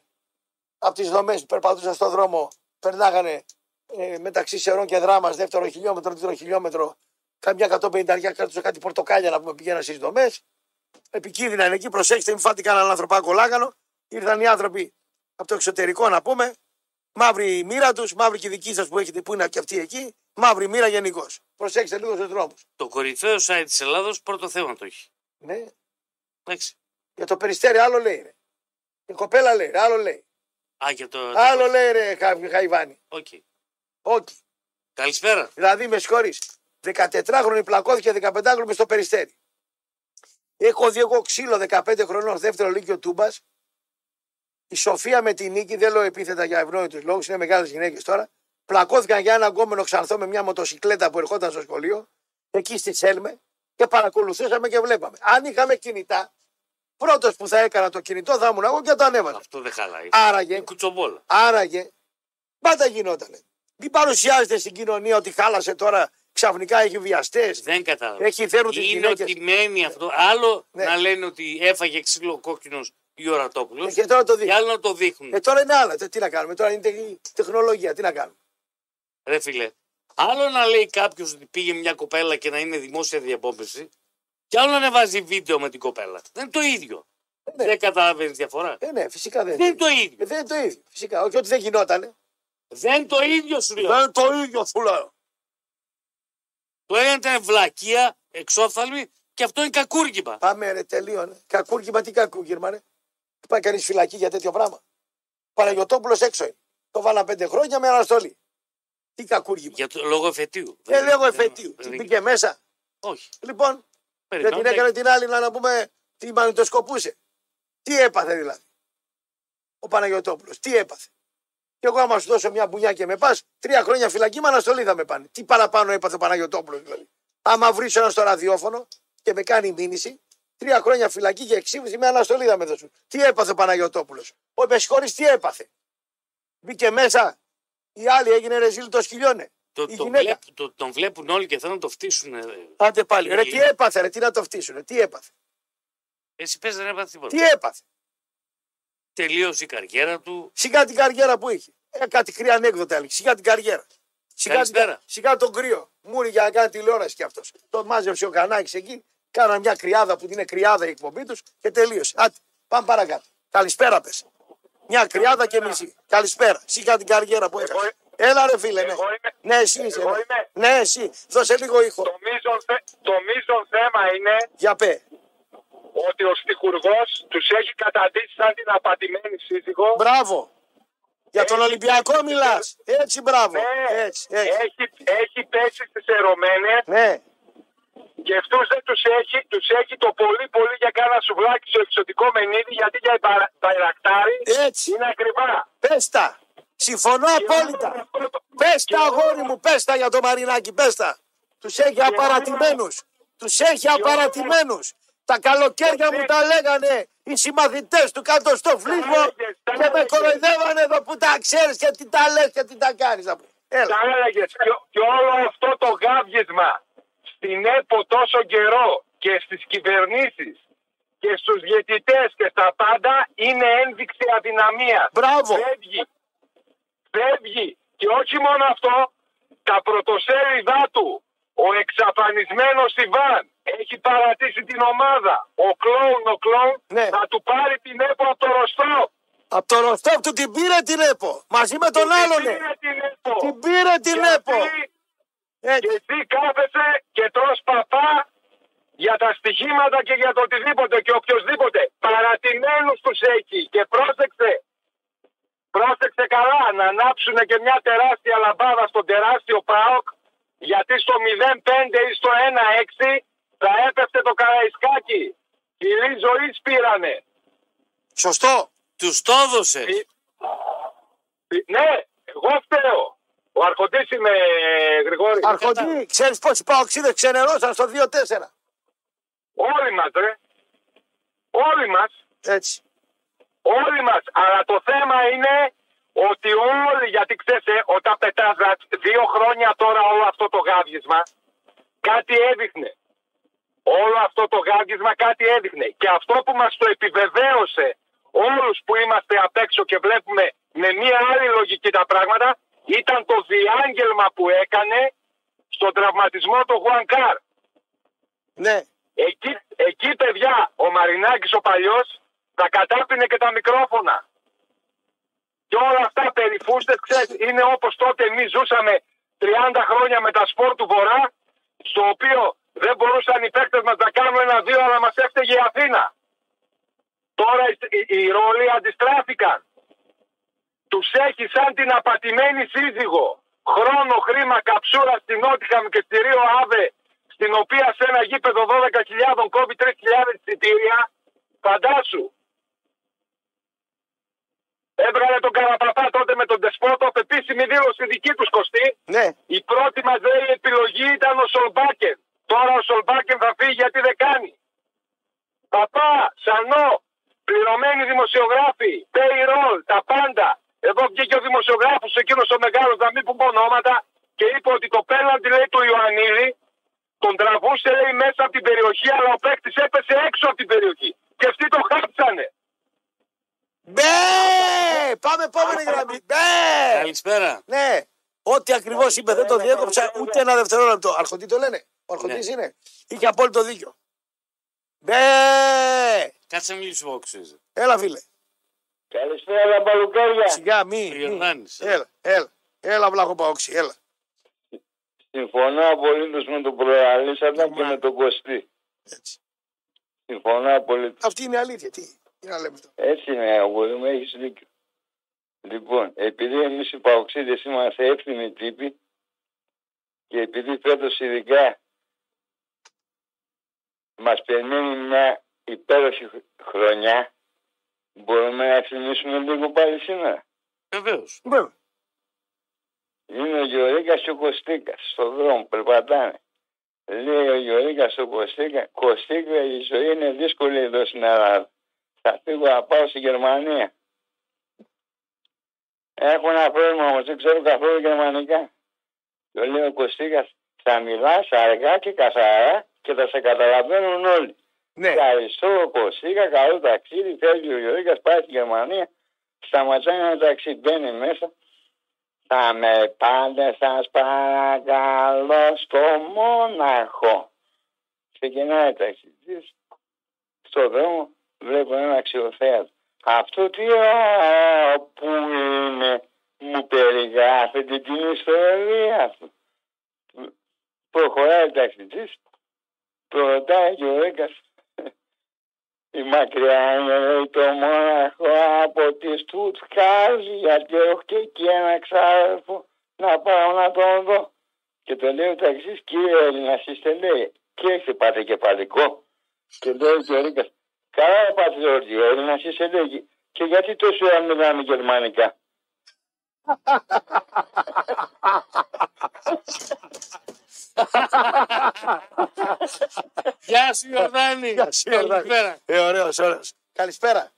από τις δομές που περπατούσαν στο δρόμο περνάγανε ε, μεταξύ Σερών και Δράμας δεύτερο χιλιόμετρο, τρίτο χιλιόμετρο καμιά 150 κάτω κάτι πορτοκάλια να πούμε πηγαίναν στις δομές επικίνδυνα είναι εκεί, προσέξτε μην φάτε κανέναν ανθρωπάκο λάγανο ήρθαν οι άνθρωποι από το εξωτερικό να πούμε μαύρη η μοίρα τους, μαύρη και η δική σας που έχετε που είναι και αυτή εκεί μαύρη μοίρα γενικώς. προσέξτε λίγο στους δρόμους Το κορυφαίο site της Ελλάδος πρώτο θέμα το έχει. ναι. Εντάξει. Για το περιστέρι άλλο λέει ρε. η κοπέλα λέει ρε, άλλο λέει Α, για το. άλλο λέει ρε Χα- Χαϊβάνη Οκ. όχι Καλησπέρα. Δηλαδή, με συγχωρείς. 14χρονη πλακώθηκε 15χρονη στο περιστέρι. Έχω δει εγώ ξύλο 15 χρονών δεύτερο λύκειο τούμπας. Η Σοφία με την νίκη, δεν λέω επίθετα για ευνόητους λόγους, είναι μεγάλες γυναίκες τώρα. Πλακώθηκαν για ένα γκόμενο ξανθό με μια μοτοσυκλέτα που ερχόταν στο σχολείο, εκεί στη Σέλμε, και παρακολουθούσαμε και βλέπαμε. Αν είχαμε κινητά, πρώτος που θα έκανα το κινητό θα ήμουν εγώ και το ανέβαζα. Αυτό δεν χαλάει. Άραγε, Είναι κουτσομπόλα. Άραγε, πάντα γινότανε. Μην παρουσιάζεται στην κοινωνία ότι χάλασε τώρα ξαφνικά έχει βιαστές. Δεν κατάλαβα. Έχει φέρουν τις Είναι γυναίκες. ότι μένει αυτό. Άλλο Ναι. να λένε ότι έφαγε ξύλο κόκκινος ή ορατόπουλος. Και τώρα το Και δείχνει. άλλο να το δείχνουν. Ε, τώρα είναι άλλα. Τε- Τι να κάνουμε. Τώρα είναι τεχνη- τεχνολογία. Τι να κάνουμε. Ρε φίλε. Άλλο να λέει κάποιος ότι πήγε μια κοπέλα και να είναι δημόσια διαπόμπευση. Και άλλο να ανεβάζει βίντεο με την κοπέλα. Δεν είναι το ίδιο. ναι. Δεν καταλαβαίνεις διαφορά. Ε, ναι, φυσικά δεν. Δεν είναι το ίδιο. Ε, δεν είναι το ίδιο. Φυσικά. Όχι ότι δεν γινότανε. Δεν είναι το ίδιο σου λέω. Δεν είναι το ίδιο, σου λέω. Το ένα ήταν βλακεία, εξόφθαλμη και αυτό είναι κακούργημα. Πάμε ρε, τελείωνε. Κακούργημα, τι κακούργημα, ρε. Πάει κανείς φυλακή για τέτοιο πράγμα. Παναγιοτόπουλος έξω είναι. Το βάλα πέντε χρόνια με αναστολή. Τι κακούργημα. Για το λόγο εφετείου. Ε, λέγω Δεν- εφετείου. δεν- Τι μπήκε μέσα. Όχι. Λοιπόν, δεν Περιμένω, την έκανε την άλλη να, να πούμε τι μαγνητοσκοπούσε. Τι έπαθε δηλαδή. Ο Παναγιοτόπουλος. Τι έπαθε. Και εγώ άμα σου δώσω μια μπουνιά και με πας, τρία χρόνια φυλακή με αναστολή θα με πάνε. Τι παραπάνω έπαθε ο Παναγιοτόπουλος δηλαδή. Άμα βρεις ένα στο ραδιόφωνο και με κάνει μήνυση, τρία χρόνια φυλακή και εξήμιση με αναστολή θα με δώσουν. Τι έπαθε ο Παναγιοτόπουλος. Ο με συγχωρείς, τι έπαθε. Μπήκε μέσα, οι άλλοι έγινε ρεζίλ το σκυλιώνε. Το, η το γυναίκα. βλέπ- το- τον βλέπουν όλοι και θέλουν να το φτύσουν. ε. Άντε πάλι. Ρε, Η- τι έπαθε, ρε, τι να το φτύσουνε, τι έπαθε. Εσύ πες δεν έπαθε τίποτα. Τι έπαθε. Τελείωσε η καριέρα του. Σιγά την καριέρα που είχε. Ε, κάτι κρύα ανέκδοτα έλεγε. Σιγά την καριέρα. Σιγά, την, Καλησπέρα. σιγά τον κρύο. Μούρι για να κάνει τηλεόραση κι αυτός. Τον μάζεψε ο Κανάκης εκεί. Κάναν μια κρυάδα που είναι κρυάδα η εκπομπή τους και τελείωσε. Άτε, πάμε παρακάτω. Καλησπέρα, πες. Μια κρυάδα και μισή. Καλησπέρα. Σιγά την καριέρα που έκανε. Έλα ρε φίλε, ναι. Εγώ είμαι. Ναι, εσύ είσαι. Εγώ Ναι, είμαι. ναι εσύ. Δώσε λίγο ήχο. Το μείζον, θε- το μείζον θέμα είναι Για πέ. ότι ο στιχουργός τους έχει καταντήσει σαν την απατημένη σύζυγο. Μπράβο. Για τον Ολυμπιακό μιλάς. Έτσι, μπράβο. Ναι, Έτσι, έτσι. Έχει, έχει πέσει στις ερωμένες Ναι, και αυτούς δεν τους έχει, τους έχει το πολύ πολύ για κάνα σουβλάκι στο εξωτικό μενίδι γιατί για τα μπαϊρακτάρι έτσι. είναι ακριβά. Πες τα. Συμφωνώ απόλυτα. Πες τα αγόρι μου, πες τα για το Μαρινάκι, πες τα. Τους έχει απαρατημένους. Τους έχει απαρατημένους. Τα καλοκαίρια μου τα λέγανε οι συμμαθητές του κάτω στο φλίγμο και με κοροϊδεύανε εδώ που τα ξέρεις και τι τα λες και τι τα κάνεις. Έλα. Τα έλεγες και, και όλο αυτό το γάβγισμα στην ΕΠΟ τόσο καιρό και στις κυβερνήσεις και στους διαιτητές και στα πάντα είναι ένδειξη αδυναμίας. Μπράβο. Φεύγει. Φεύγει. Και όχι μόνο αυτό, τα πρωτοσέλιδά του, ο εξαφανισμένος Ιβάν, έχει παρατήσει την ομάδα. Ο κλόουν, ο κλόουν Ναι. θα του πάρει την ΕΠΟ από το Ροστό. Από το Ροστόφ του την πήρε την ΕΠΟ. Μαζί με τον άλλον. Την πήρε την ΕΠΟ. Την πήρε την Και ΕΠΟ. εσύ- Και Έτσι. εσύ κάθεσαι και τρως παπά για τα στοιχήματα και για το οτιδήποτε και οποιοδήποτε. Παρατημένους τους έχει και πρόσεξε. Πρόσεξε καλά να ανάψουν και μια τεράστια λαμπάδα στον τεράστιο ΠΑΟΚ γιατί στο 0-5 ή στο 1-6 θα έπεφτε το Καραϊσκάκι. Κυρία ζωής πήρανε. Σωστό. Τους το έδωσε. Ε, ε, Ναι, εγώ φταίω. Ο Αρχοντής είμαι, Γρηγόρη. Αρχοντή, ξέρεις πόσοι παοξίδε ξενερώσαν στο 2-4. Όλοι μας, ρε. Όλοι μας. Έτσι. Όλοι μας. Αλλά το θέμα είναι ότι όλοι, γιατί ξέρεις, ε, όταν πετάς δύο χρόνια τώρα όλο αυτό το γάβγισμα, κάτι έδειχνε. Όλο αυτό το γάβγισμα κάτι έδειχνε. Και αυτό που μας το επιβεβαίωσε όλους που είμαστε απ' έξω και βλέπουμε με μία άλλη λογική τα πράγματα, ήταν το διάγγελμα που έκανε στον τραυματισμό του Γουανκάρ. Ναι. Εκεί, εκεί παιδιά, ο Μαρινάκης ο παλιός θα κατάπινε και τα μικρόφωνα. Και όλα αυτά περί φούστες, ξέρεις, είναι όπως τότε εμείς ζούσαμε 30 χρόνια με τα σπορ του Βορρά, στο οποίο δεν μπορούσαν οι παίκτες μας να κάνουν ένα-δύο, αλλά μας έφταιγε η Αθήνα. Τώρα οι, οι, οι ρόλοι αντιστράφηκαν. Τους έχει σαν την απατημένη σύζυγο. Χρόνο, χρήμα, καψούρα στην Νότιχαμ και στη Ρίο Άβε, στην οποία σε ένα γήπεδο 12.000 κόβει 3.000 εισιτήρια. Φαντάσου. Έβγαλε τον Καραπαπά τότε με τον Τεσπότο, επίσημη δήλωση δική τους κοστή. Ναι. Η πρώτη μας λέει επιλογή ήταν ο Σολμπάκεν. Τώρα ο Σολμπάκεν θα φύγει γιατί δεν κάνει. Παπά, Σανό, πληρωμένοι δημοσιογράφοι, payroll, τα πάντα. Εδώ βγήκε ο δημοσιογράφος εκείνος ο μεγάλος, να μην πούμε ονόματα, και είπε ότι το πέναντι λέει του Ιωαννίδη, τον τραβούσε λέει μέσα από την περιοχή, αλλά ο παίκτης έπεσε έξω από την περιοχή. Και αυτοί το χάψανε. Μπε! Πάμε επόμενη γραμμή. Μπε! Καλησπέρα. Ναι. Ό,τι ακριβώς είπε δεν το διέκοψα ούτε ένα δευτερόλεπτο. Αρχοντή το λένε. Ο αρχοντής Ναι. είναι. Είχε απόλυτο δίκιο. Μπε! Κάτσε να μιλήσουμε εγώ, ξέρεις. Έλα, φίλε. Καλησπέρα παλουκάρια. Σιγά, μη. Ο μη. Ιορδάνης. Έλα, έλα. Έλα, βλάχο παόξι, έλα. Συμφωνώ απολύτως με τον προαλήσαντα και Μα. με τον Κωστή. Έτσι. Συμφωνώ απολύτως. Αυτή είναι η αλήθεια. Τι, τι να λέμε τώρα. Έτσι είναι, αγόρι μου, έχεις δίκιο. Λοιπόν, επειδή εμείς οι παοξίδες είμαστε εύθυμοι τύποι και επειδή φέτος ειδικά μας περιμένει μια υπέροχη χ- χρονιά, μπορούμε να ευθυμίσουμε λίγο πάλι σήμερα. Βεβαίως. Βέβαια. Είναι ο Γιωρίκας και ο Κωστίκας στον δρόμο, περπατάνε. Λέει ο Γιωρίκας στον Κωστίκα, Κωστίκα η ζωή είναι δύσκολη εδώ στην Ελλάδα. Θα φύγω να πάω στη Γερμανία. Έχω ένα πρόβλημα όμως, δεν ξέρω καθόλου γερμανικά. Το λέει ο Κωστίκα, θα μιλάς αργά και καθαρά και θα σε καταλαβαίνουν όλοι. Ναι. Ευχαριστώ, Κωστίκα, καλό ταξίδι. Φεύγει ο Γιωρίκα, πάει στη Γερμανία. Σταματάει ένα ταξί, μπαίνει μέσα. Θα με πάτε σας παρακαλώ στο Μόναχο. Ξεκινάει ταξιτής. Στο δρόμο βλέπω ένα αξιοθέατο. Αυτό τι ωραίο που είναι. Μου περιγράφεται την ιστορία του. Προχωράει ο ταξιτής. Το ρωτάει και ο Ρέκας. Η μακριά είναι λέει, το Μόναχο από τη Στουτκάζ γιατί έχω και εκεί ένα ξάδερφο να πάω να τον δω. Και το λέει ο ταξής κύριε Έλληνας είστε λέει και έχετε πάτε κεφαλικό. Και λέει και ο Ρίκας καλά πάτε Ζόρτζι Έλληνας είσαι λέει και γιατί τόσο ώρα μιλάμε γερμανικά; Γεια σου, Ιορδάνη. Γεια σου, Ιορδάνη. Καλησπέρα. Ε, ωραίος, ωραίος. Καλησπέρα.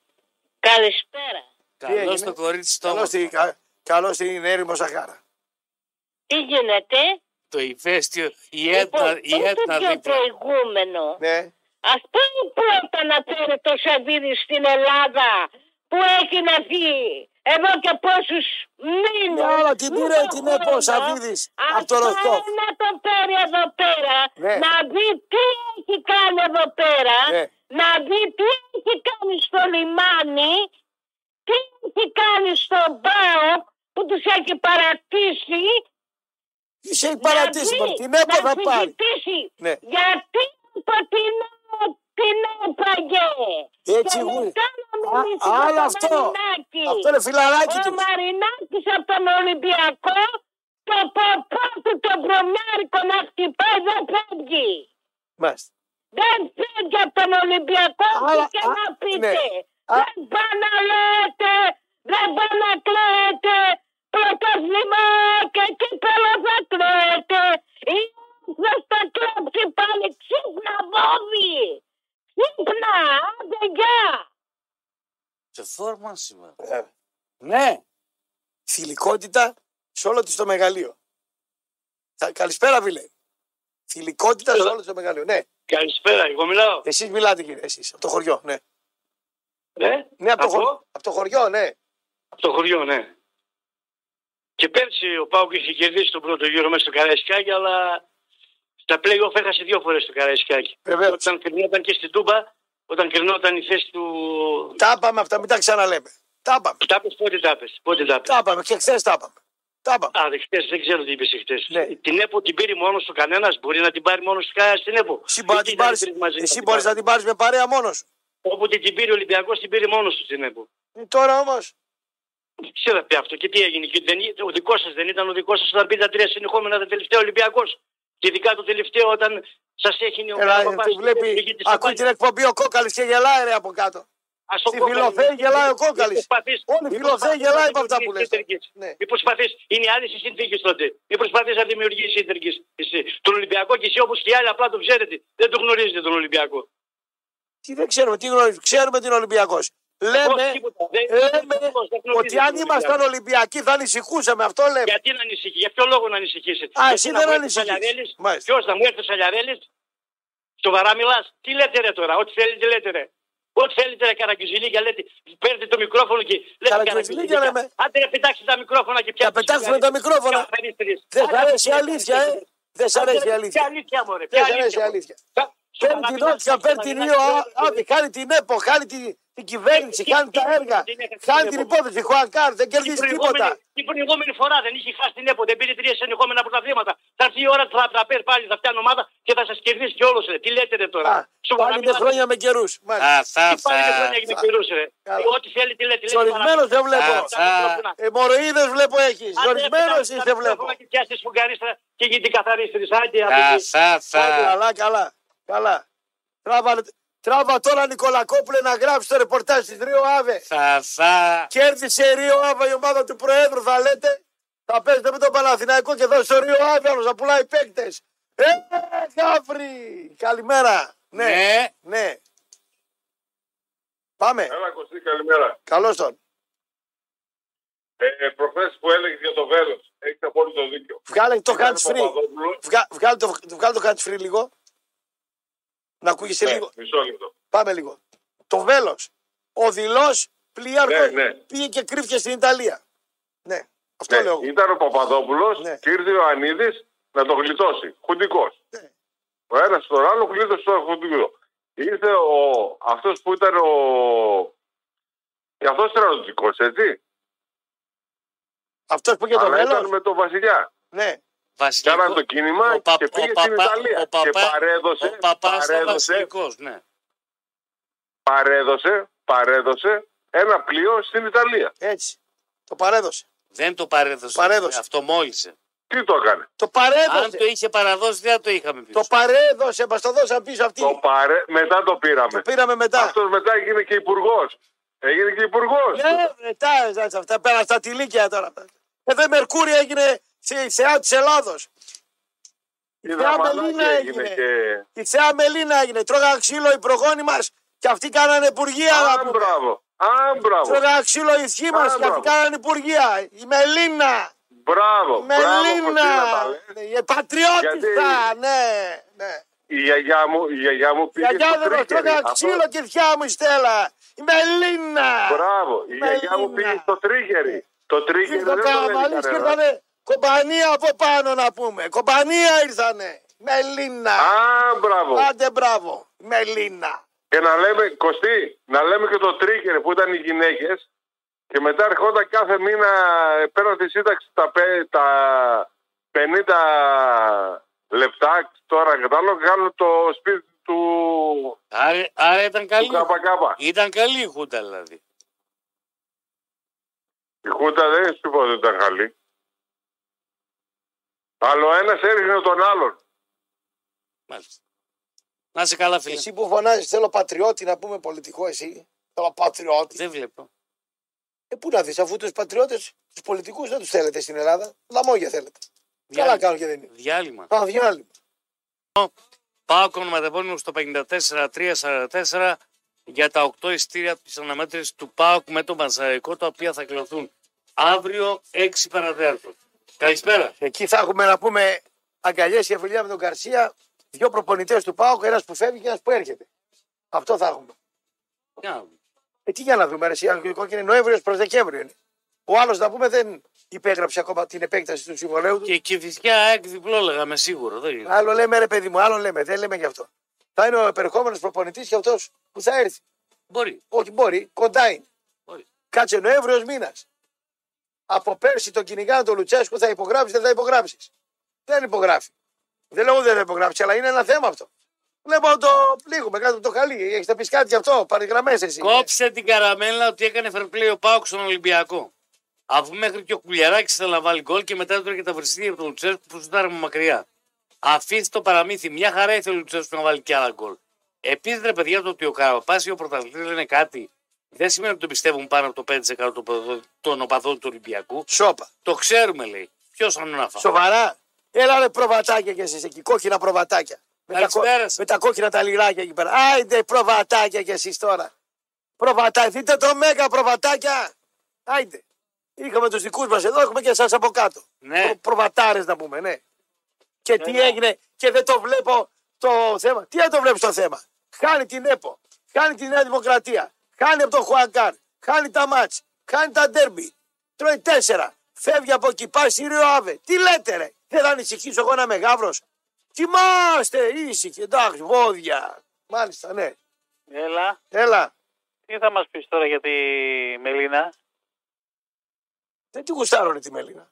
Καλησπέρα. Καλώ έγινε; το κορίτσι στο Καλώς την, κα, καλώς την έρημο Σαχάρα. Τι γίνεται; Το ηφαίστειο, η Λοιπόν, Έτνα, η όχι Έτνα το πιο δίπλα. προηγούμενο; Ναι. Ας πάμε πρώτα να φέρει το Σαββίδι στην Ελλάδα που έχει να δει εδώ και πόσους μήνες. Ναι, αλλά την μη πήρε το την ΕΠΟ ο χρόνο, Σαββίδης από αυτό το Ροστόφ. να το φέρει εδώ πέρα, Ναι. να δει τι έχει κάνει εδώ πέρα, Ναι. να δει τι έχει κάνει στο λιμάνι, τι έχει κάνει στο ΠΑΟ που τους έχει παρατήσει. Τι σε έχει να παρατήσει, δει, μωρέ, την ΕΠΟ να θα πάρει. συζητήσει Ναι. γιατί από την την έπαγε. Έτσι, Και γου- μετά να Α, μιλήσει για άλλο τον αυτό. Μαρινάκη. Αυτό είναι φιλαράκι Ο του. Μαρινάκης από τον Ολυμπιακό το ποπό του το βρωμιάρικο να χτυπάει δεν φεύγει. Μάλιστα. Δεν φεύγει από τον Ολυμπιακό Αλλά- και α, να πείτε. ναι. Α- Δεν πάει να λέτε, δεν πάει να κλαίτε. Πρωτοσλήμα και κύπελο θα κλαίτε. Η Άσος θα κλέψει πάλι ξύπνα βόδι. Ξύπνα, άντε γεια. Σε φόρμα σήμερα. Ε, Ναι. Θηλυκότητα σε όλο της το μεγαλείο. Θα- Καλησπέρα, φίλε. Θηλυκότητα σε όλο της το μεγαλείο. Ναι, Καλησπέρα, εγώ μιλάω. εσείς μιλάτε, κύριε. Εσείς, από το χωριό. Ναι, Ναι, ναι από, το Από; χωριό, από το χωριό, ναι. από το χωριό, ναι. Και πέρσι ο Πάουκ είχε κερδίσει τον πρώτο γύρο μέσα στο Καραϊσκάκι, αλλά στα play-off έχασε δύο φορές το Καραϊσκάκι. Βεβαίως. Όταν κρινόταν και στην Τούμπα, όταν κρινόταν η θέση του. Τα είπαμε αυτά, μην τα ξαναλέμε. Τα είπαμε. Τα πες, πότε τα πες, πότε τα πες. Τα είπαμε και χθες τα είπαμε. Τα είπαμε. Α, δεν, χτες, δεν ξέρω τι είπες χτε. Ναι. Την ΕΠΟ την πήρε μόνος του κανένας, μπορεί να την πάρει μόνος του κανένας στην ΕΠΟ. Εσύ μπορείς να Ή την ήταν πάρεις- τρεις μαζί Εσύ την μπορείς να πάρει. την πάρεις με παρέα μόνος σου. Όποτε την πήρε ο Ολυμπιακός, την πήρε μόνος του στην ΕΠΟ. Ε, Τώρα όμως. Ξέρατε αυτό και τι έγινε. Και δεν, ή- ο δικός σας δεν ήταν ο δικός σας όταν πήρε τα τρία συνεχόμενα τα τελευταία Ολυμπιακός. Και ειδικά το τελευταίο όταν σας έχει ο Έλα, Καραπαπάς του και βλέπει, πήγε της ακούει Ισπανίας. την εκπομπή ο κόκαλης και γελάει ρε από κάτω. Ας ο Στη Κόκαλης, Φιλοθέη μη- γελάει ο μη Κόκαλης. προσπαθείς- Όλη η μη Φιλοθέη προσπαθείς γελάει να από αυτά που δημιουργήσεις λες. συνθήκες. Ναι. Μη προσπαθεί, είναι άλλες οι συνθήκε τότε. Μην προσπαθείς να δημιουργήσεις συνθήκε. Τον Ολυμπιακό και εσύ όπως και οι άλλοι απλά το ξέρετε. Δεν το γνωρίζετε τον Ολυμπιακό. Τι δεν ξέρουμε, τι γνωρίζουμε. Ξέρουμε την Ολυμπιακός. Λέμε, Πώς, τίποτα. Δεν- λέμε πώς, δεν γνωρίζετε ότι αν τον ήμασταν Ολυμπιακό. Ολυμπιακοί θα ανησυχούσαμε. Αυτό λέμε. Γιατί να ανησυχεί, για ποιο λόγο να ανησυχήσετε. Α, Γιατί εσύ να δεν μου έρθει ανησυχείς. ο Σαλιαρέλης, Μάλιστα. Ποιος να μου έρθει ο Σαλιαρέλης, σοβαρά μιλάς. Τι λέτε ρε τώρα, ό,τι θέλετε λέτε ρε. Ό,τι θέλετε ρε καραγκιουζιλίκια λέτε. Παίρνετε το μικρόφωνο και λέτε Καραγκιουζιλίκια λέμε. Άντε ρε πετάξτε τα μικρόφωνα και πιάστε. πετάξουμε τα μικρόφωνα. Δεν σ' αρέσει η αλήθεια, ε. Δεν σ' αρέσει η Ποια αλήθεια. αλήθεια μωρέ. Δεν ποια σ' αρέσει η μωρέ. αλήθεια. Κα- Παίρνει σοβαρά την μιλάς, Νότια, παίρνει την σοβαρά Ρίο μιλάς. Άβη, κάνει την ΕΠΟ, κάνει την, την κυβέρνηση, κάνει τα έργα, κάνει την υπόθεση. Χουανκάρ, δεν Την κερδίζει προηγούμενη, τίποτα. την προηγούμενη φορά δεν είχε χάσει την ΕΠΟ, δεν πήρε τρία συνεχόμενα πρωταθλήματα. Θα έρθει η ώρα του θα τραπέζι πάλι, θα φτιάχνει ομάδα και θα σα κερδίσει και όλου. Τι λέτε ρε τώρα. Α, Σοβαρά Πάλι με μιλάτε. χρόνια με καιρού. Θα, θα, Τι πάλι και θα. χρόνια με καιρούς, ρε. Καλά. Ό,τι θέλει, τι λέτε. Ζορισμένος δεν βλέπω. Α, Εμμοροίδε βλέπω έχει. Ζορισμένο είσαι βλέπω. Και πιάσει φουγκαρίστρα και γίνει καθαρίστρη. Άντε, Θα, άντε. θα, θα. Καλά, καλά. Καλά. Τράβα, τράβα τώρα Νικολακόπουλε να γράψει το ρεπορτάζ της Ρίο Άβε. Θα, θα. Κέρδισε η Ρίο Άβε η ομάδα του Προέδρου, θα λέτε. Θα παίζετε με τον Παναθηναϊκό και εδώ στο Ρίο Άβε άλλο να πουλάει παίκτες. Ε, Γάφρι! Καλημέρα. Ναι, Ναι. ναι. Πάμε. Έλα Κωστή, καλημέρα. Καλώς τον. Ε, προχθές που έλεγε για το βέλος, έχετε απόλυτο δίκιο. Βγάλε το Ήταν ο hands free. Παπαδόπουλος. Βγα, βγάλε, το, βγάλε το hands free λίγο. Να ακούγεσαι Ναι, λίγο. μισό λεπτό. Πάμε λίγο. Το βέλος. Ο δηλός πλοίαρχο Ναι, ναι. πήγε και κρύφτηκε στην Ιταλία. Ναι, αυτό Ναι, λέω εγώ. ήταν ο Παπαδόπουλος Ναι. και ήρθε ο Ανίδης να το γλιτώσει. Χουντικός. Ναι. Ο ένας τον άλλο γλίτωσε τον χουντικό. Ήρθε ο, αυτός που ήταν ο... Και αυτός στρατιωτικός, έτσι. Αυτός που είχε το Αλλά ήταν βέλο. με τον Βασιλιά. Ναι. Βασιλικό. Κάνανε το κίνημα Ο πα- και πήγε ο στην παπα- Ιταλία. ο και παπά- παρέδωσε, Ο παπάς ήταν παρέδωσε, βασιλικός, ναι. παρέδωσε, παρέδωσε ένα πλοίο στην Ιταλία. Έτσι. Το παρέδωσε. Δεν το παρέδωσε. Παρέδωσε. Αυτό μόλισε. Τι το έκανε; Το Αν παρέδωσε. το είχε παραδώσει δεν θα το είχαμε πει. Το παρέδωσε. Μας το δώσαν πίσω αυτοί. Το παρέ... Μετά το πήραμε. Το πήραμε μετά. Αυτός μετά έγινε και υπουργός. Έγινε και υπουργός. Ναι, μετά εντάξει, αυτά πέρα στα τηλίκια τώρα. Εδώ η Μερκούρη έγινε σε θεά της Ελλάδος. Η θεά Δαμανάκη Μελίνα έγινε έγινε. και. Η θεά Μελίνα έγινε. Τρώγαν ξύλο οι προγόνοι μας και αυτοί κάνανε υπουργεία. να Α, πούμε. μπράβο. Α, μπράβο. Τρώγαν ξύλο οι θείοι μα Α, και αυτοί μπράβο. κάνανε υπουργεία. Η Μελίνα. Μπράβο. Μπράβο, Μελίνα. Κωστίνα, τα λες. Ναι, Η πατριώτησα. Ναι, ναι. Η γιαγιά μου, η γιαγιά μου Η πήγε γιαγιά στο δεν μας Τρίκερι. τρώγαν Αυτό- ξύλο και η θιά μου η Στέλλα. Η Μελίνα! Μπράβο. Η γιαγιά μου Μελίνα. πήγε στο τρίχερι. Το τρίχερι Ήρθε ο δεν το λέει Καραμαλής και κανένας. ήρθανε κομπανία από πάνω να πούμε. Κομπανία ήρθανε. Μελίνα. Α, μπράβο. Άντε μπράβο. Μελίνα. Και να λέμε, Κωστή, να λέμε και το τρίκερ που ήταν οι γυναίκες και μετά ερχόταν κάθε μήνα πέραν τη σύνταξη τα, πε- τα 50 λεπτά τώρα κατάλογο κάνουν το σπίτι του, Άρα, άρα ήταν του καλή. ΚΚ. Ήταν καλή η Χούντα δηλαδή. Η Χούντα δεν σου είπα ότι ήταν καλή. Αλλά ο ένας έριχνε τον άλλον. Μάλιστα. Να είσαι καλά, φίλε. Εσύ που φωνάζεις θέλω πατριώτη να πούμε πολιτικό εσύ. Θέλω πατριώτη. Δεν βλέπω. Ε, πού να δεις, αφού τους πατριώτες, τους πολιτικούς δεν τους θέλετε στην Ελλάδα. Λαμόγια θέλετε. Καλά Διάλειμμα. κάνουν και δεν είναι. Διάλειμμα. Α, διάλειμμα. Πάω κονοματεπώνυμο στο 54-344 για τα 8 ειστήρια της αναμέτρησης του ΠΑΟΚ με τον Μαζαρικό, τα οποία θα κληρωθούν αύριο 6 παρατέταρτο. Καλησπέρα. Εκεί θα έχουμε να πούμε αγκαλιές και φιλιά με τον Καρσία. Δύο προπονητές του Πάουκ, ένας που φεύγει και ένας που έρχεται. Αυτό θα έχουμε. Για να δούμε. Ε, τι για να δούμε, Ρεσί, είναι Νοέμβριο προς Δεκέμβριο είναι. Ο άλλος να πούμε δεν υπέγραψε ακόμα την επέκταση του συμβολέου του. Και η Κηφισιά ΑΕΚ διπλό λέγαμε σίγουρο. Δεν είναι. Άλλο λέμε ρε παιδί μου, άλλο λέμε, δεν λέμε γι' αυτό. Θα είναι ο επερχόμενος προπονητής και αυτός που θα έρθει. Μπορεί. Όχι, μπορεί, κοντά είναι. Μπορεί. Κάτσε Νοέμβριος μήνας. Από πέρσι τον κυνηγάνε τον Λουτσέσκου θα υπογράψεις, δεν θα υπογράψεις. Δεν υπογράφει. Δεν λέω δεν θα υπογράψει, αλλά είναι ένα θέμα αυτό. Βλέπω το πλήγουμε κάτω από το χαλί. Έχεις να πεις κάτι γι' αυτό, παρηγραμμέ εσύ. Κόψε την καραμέλα ότι έκανε fair play ο Πάουκ στον Ολυμπιακό. Αφού μέχρι και ο Κουλιαράκης θέλει να βάλει γκολ και μετά του έρχεται τα βριστήρια από τον Λουτσέσκου που σουτάραμε μακριά. Αφήστε το παραμύθι. Μια χαρά ήθελε ο Λουτσέσκου να βάλει και άλλα γκολ. Επίσης, ρε παιδιά, το ότι ο Καραπάς ή ο πρωταθλητής λένε κάτι δεν σημαίνει ότι το πιστεύουν πάνω από το 5% των οπαδών- των οπαδών του Ολυμπιακού. Σόπα. Το ξέρουμε, λέει. Ποιος θα να φάει. Σοβαρά. Έλα ρε προβατάκια κι εσείς εκεί, κόκκινα προβατάκια. Με τα, κο- Καλησπέρα σας. με τα κόκκινα τα λιγράκια εκεί πέρα. Άιντε προβατάκια κι εσείς τώρα. Προβατάκια. Δείτε το μέγα προβατάκια. Άιντε. Είχαμε τους δικούς μας εδώ, έχουμε και εσάς από κάτω. Ναι. Προ, προβατάρες να πούμε, ναι. Και τι έγινε και δεν το βλέπω το θέμα. Τι δεν το βλέπεις το θέμα; Χάνει την ΕΠΟ. Χάνει τη Νέα Δημοκρατία. Χάνει από τον Χουανκάρ. Χάνει τα μάτς. Χάνει τα ντέρμπι. Τρώει τέσσερα. Φεύγει από εκεί. Πάει στη Ρίο Άβε. Τι λέτε ρε; Δεν θα ανησυχήσω εγώ να είμαι γάβρος. Κοιμάστε ήσυχοι. Εντάξει βόδια. Μάλιστα ναι. Έλα, Έλα. τι θα μας πεις τώρα για τη Μελίνα; Δεν τη γουστάρω ρε τη Μελίνα.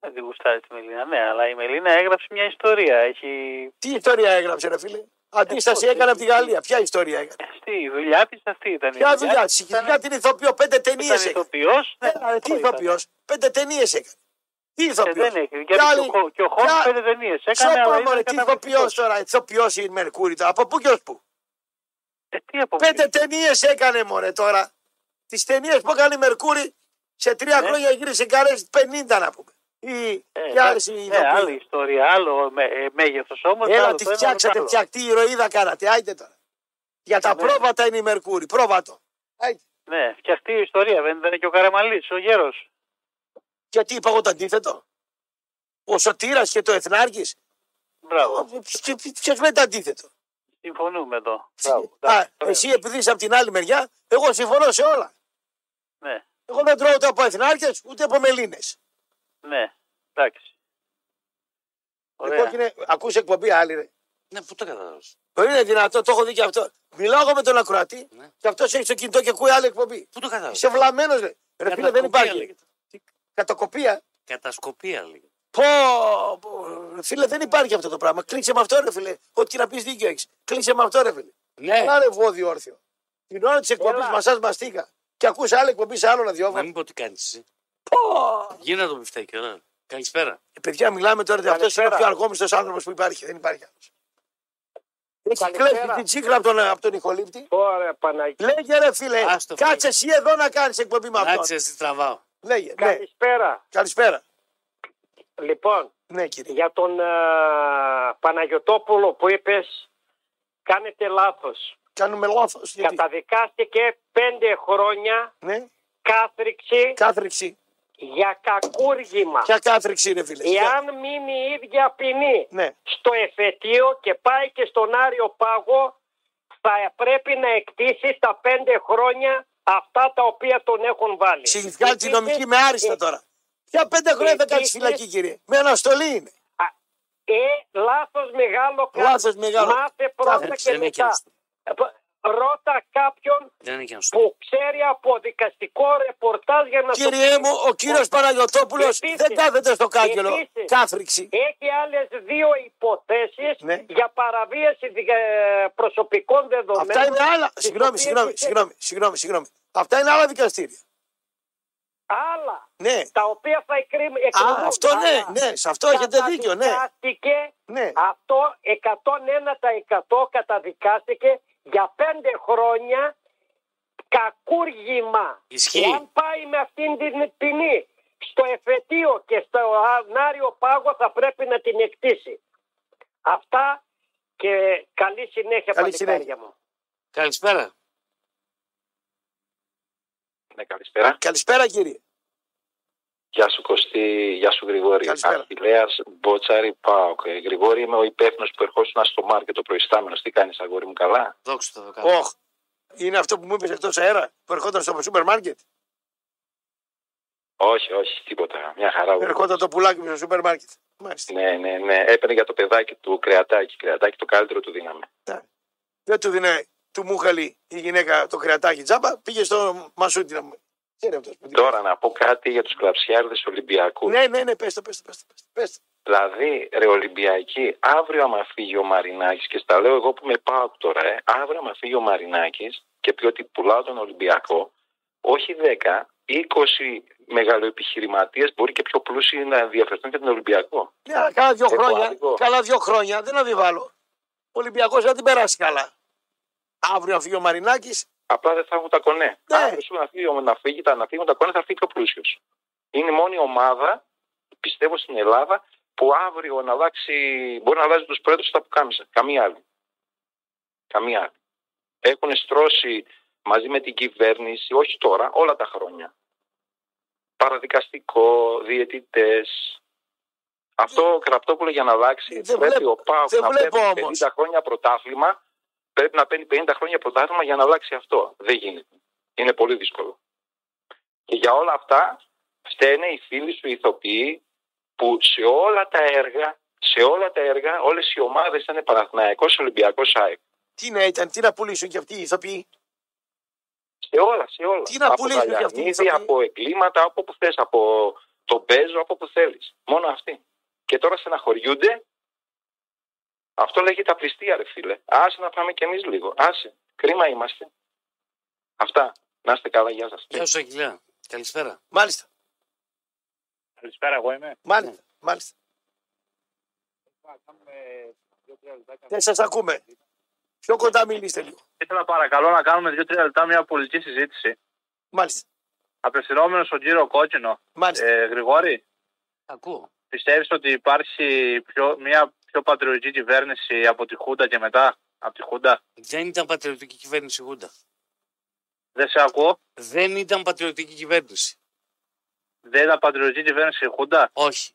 Δεν τη γουστάρει τη Μελίνα, ναι, αλλά η Μελίνα έγραψε μια ιστορία. Έχει Τι ιστορία έγραψε ρε φίλε; Αντίσταση πώς, έκανε από τι- τη Γαλλία. Ποια ιστορία έκανε; στη η δουλειά της αυτή ήταν. η Ποια δουλειά. της; Συγχωριά την ηθοποιό. Πέντε ταινίες Ήταν έκανε. ηθοποιός; ναι, Έλα, ρε, τι αυτό ήταν; ηθοποιός. Πέντε ταινίες έκανε. Τι Ε, ηθοποιός. Δεν έχει. Γιατί και ο Χο- και ο Χόλμς πέντε ταινίες έκανε, αλλά Σώπα, ήταν τι ηθοποιός καταπληκτικός. τώρα. Ηθοποιός η Μερκούρη τώρα. Από πού και ως πού. Ε, τι από Πέντε ταινίες έκανε μωρέ τώρα. Τις ταινίες που έκανε η Μερκούρη σε τρία Ναι. χρόνια γύρισε καρέ 50 να πούμε. Ή Ε, και άλλες εντάξει, οι ναι, ηθοποιοί. άλλη ιστορία, άλλο με, ε, μέγεθος όμως. Έλα, άλλο τη το ένα, φτιάξατε, το άλλο. φτιακτή ηρωίδα κάνατε. Άιτε τώρα. Για τα Ναι. πρόβατα είναι η Μερκούρη. Πρόβατο. Άιτε. Ναι, φτιαχτεί η ιστορία, δεν ήταν και ο Καραμαλής, ο γέρος. Γιατί είπα εγώ το αντίθετο; Ο Σωτήρας και το Εθνάρχης. Μπράβο, Ποιος λέει το αντίθετο; συμφωνούμε εδώ. Μπράβο, Α, εντάξει, ωραίο. εσύ επειδή είσαι από την άλλη μεριά, εγώ συμφωνώ σε όλα. Ναι, Εγώ δεν τρώω ούτε από Εθνάρχες ούτε από Μελίνες. Ναι, εντάξει. Ωραία. Εγώ είναι, ακούς εκπομπή άλλη ρε. Ναι, πού το κατάλαβε. Δεν είναι δυνατό, το έχω δει και αυτό. Μιλάω εγώ με τον ακροατή Ναι. και αυτός έχει το κινητό και ακούει άλλη εκπομπή. Πού το κατάλαβε. Είσαι βλαμμένος, ρε. Ρε φίλε, δεν υπάρχει. λέγεται. Κατακοπία. Κατασκοπία λέγεται. Πω, πω, ρε φίλε, δεν υπάρχει αυτό το πράγμα. Κλείσε με αυτό, ρε φίλε. Ό,τι και να πεις δίκιο έχεις. Κλείσε με αυτό, ρε φίλε. Ναι, Καλά, ρε βόδι όρθιο. Την ώρα της εκπομπής Έλα. μασάς μαστίκα. Και ακούς άλλη εκπομπή σε άλλο να ραδιόφωνο. μην πω τι κάνεις εσύ. Πω. Γίνα το μπιφτέκι, ωραία. Καλησπέρα. Ε, παιδιά, μιλάμε τώρα ότι αυτός είναι ο Καλησπέρα. πιο αργόμιστος άνθρωπος που υπάρχει. Δεν υπάρχει άλλος. Έχει Καλησπέρα. κλέψει την τσίχλα από τον, από τον ηχολήπτη. Ωραία, Παναγία. Λέγε ρε φίλε, Άστο, φίλε. κάτσε εσύ εδώ να κάνεις εκπομπή με Κάτσε, αυτόν. εσύ τραβάω. Λέγε, ναι. Καλησπέρα. Καλησπέρα. Λοιπόν, Ναι, κύριε. για τον α, Παναγιωτόπουλο που είπες, κάνετε λάθος. Κάνουμε λάθος. Γιατί. Καταδικάστηκε πέντε χρόνια Ναι, κάθριξη κάθριξη. Για κακούργημα. Ποια κάθριξη, ρε φίλε. Ποια- Εάν μείνει η ίδια ποινή Ναι. στο εφετείο και πάει και στον Άριο Πάγο, θα θα πρέπει να εκτίσει τα πέντε χρόνια αυτά τα οποία τον έχουν βάλει. Συγχυθικά τη νομική με άριστα τώρα. Ποια πέντε χρόνια θα κάτσει Επίσης- φυλακή, κύριε. Με αναστολή είναι. Ε, λάθος μεγάλο κάνεις. Λάθος μεγάλο. Μάθε πρώτα Εντάξει, και δεν είναι και μετά. Άστο. Ε, π- Ρώτα κάποιον Δεν είναι και να σου που ξέρει από δικαστικό ρεπορτάζ για να σου Κύριε πει. μου, ο κύριος Παναγιοτόπουλος Επίσης- δεν κάθεται στο κάγκελο. επίσης- Κάθριξη. Έχει άλλες δύο υποθέσεις Ναι. για παραβίαση δι- ε, προσωπικών δεδομένων. Αυτά είναι άλλα. τις Συγγνώμη, οποίες συγγνώμη, είχε- συγγνώμη, συγγνώμη, συγγνώμη. Αυτά είναι άλλα δικαστήρια. Άλλα. Ναι. Τα οποία θα εκκρίνουν. Α, αυτό ναι, ναι, σε αυτό έχετε δίκιο, ναι. Καταδικάστηκε Ναι. αυτό 101% καταδικάστηκε για πέντε χρόνια κακούργημα. Ισχύει. Εάν πάει με αυτήν την ποινή στο εφετείο και στο ανάριο πάγο θα πρέπει να την εκτίσει. Αυτά και καλή συνέχεια Καλή παλικάρια συνέχεια. μου. Καλησπέρα. Ναι, καλησπέρα. Καλησπέρα κύριε. Γεια σου Κωστή, γεια σου Γρηγόρη. Καλησπέρα. Αχιλέας Μπότσαρη Πάοκ. Ε, Γρηγόρη, είμαι ο υπεύθυνος που ερχόσουν στο μάρκετ το προϊστάμενος. Τι κάνεις, αγόρι μου, καλά; Δόξα τω Θεώ. Όχ. Είναι αυτό που μου είπες εκτός αέρα που ερχόταν στο σούπερ μάρκετ; Όχι, όχι, τίποτα. Μια χαρά. ο Ερχόταν το πουλάκι μου στο σούπερ μάρκετ. Μάλιστα. Ναι, ναι, ναι. Έπαιρνε για το παιδάκι του κρεατάκι. Κρεατάκι το καλύτερο του δύναμη. Δεν του δίνε του μούχαλη η γυναίκα το κρεατάκι τζάμπα, πήγε στο μασούτι να μου. Ξέρει αυτός που Τώρα να πω κάτι για τους κλαψιάρδε Ολυμπιακούς. Ναι, ναι, ναι, πες το, πες το, πες το, πες το, πες το. Δηλαδή, ρε Ολυμπιακή, αύριο άμα φύγει ο Μαρινάκης, και στα λέω εγώ που με πάω τώρα, ε, αύριο άμα φύγει ο Μαρινάκης και πει ότι πουλάω τον Ολυμπιακό, όχι 10, 20 μεγαλοεπιχειρηματίες μπορεί και πιο πλούσιοι να ενδιαφερθούν για τον Ολυμπιακό. Ναι, αλλά κάνα δύο Έχω χρόνια, άδικο. καλά δύο χρόνια, δεν αμφιβάλλω. Ο Ολυμπιακός δεν την περάσει καλά. Αύριο να φύγει ο Μαρινάκης, Απλά δεν θα έχουν τα κονέ. Ναι. Αύριο σου να φύγει, να φύγει, τα- να φύγουν τα κονέ, θα φύγει και ο πλούσιος. Είναι η μόνη ομάδα, πιστεύω στην Ελλάδα, που αύριο να αλλάξει, μπορεί να αλλάζει τους πρόεδρους στα πουκάμισα. Καμία άλλη. Καμία άλλη. Έχουν στρώσει μαζί με την κυβέρνηση, όχι τώρα, όλα τα χρόνια. Παραδικαστικό, διαιτητές. Αυτό ο Κραπτόπουλο για να αλλάξει Ε, δεν πρέπει βλέπω- ο Πάοκ δεν να βλέπω παίρνει όμως. 50 χρόνια πρωτάθλημα. Πρέπει να παίρνει 50 χρόνια πρωτάθλημα για να αλλάξει αυτό. Δεν γίνεται. Είναι πολύ δύσκολο. Και για όλα αυτά φταίνε οι φίλοι σου οι ηθοποιοί που σε όλα τα έργα, σε όλα τα έργα, όλες οι ομάδες ήταν Παναθηναϊκός, Ολυμπιακός, ΑΕΚ. τι να ήταν, τι να πουλήσουν και αυτοί οι ηθοποιοί; Σε όλα, σε όλα. Τι να από πουλήσουν τα κι αυτοί οι Γιαννίδη, ηθοποιοί; από εγκλήματα, από όπου θες, από το Μπέζο, από όπου θέλεις. Μόνο αυτοί. Και τώρα στεναχωριούνται. Αυτό λέγεται απληστία, ρε φίλε. Άσε να πάμε κι εμείς λίγο. Άσε. Κρίμα είμαστε. Αυτά. Να είστε καλά, γεια σας. Γεια σου, Αγγελέα. Καλησπέρα. Μάλιστα, Καλησπέρα, εγώ είμαι. μάλιστα, μάλιστα. Δεν σας ακούμε. Πιο κοντά μιλήστε λίγο. Ήθελα παρακαλώ να κάνουμε δύο-τρία λεπτά μια πολιτική συζήτηση. Μάλιστα, Απευθυνόμενος στον κύριο Κόκκινο. μάλιστα. Ε, Γρηγόρη, Ακούω. πιστεύεις ότι υπάρχει πιο, μια πιο πατριωτική κυβέρνηση από τη Χούντα και μετά από τη Χούντα. Δεν ήταν πατριωτική κυβέρνηση η Χούντα. Δεν σε ακούω. Δεν ήταν πατριωτική κυβέρνηση. Δεν ήταν πατριωτική κυβέρνηση η Χούντα; Όχι.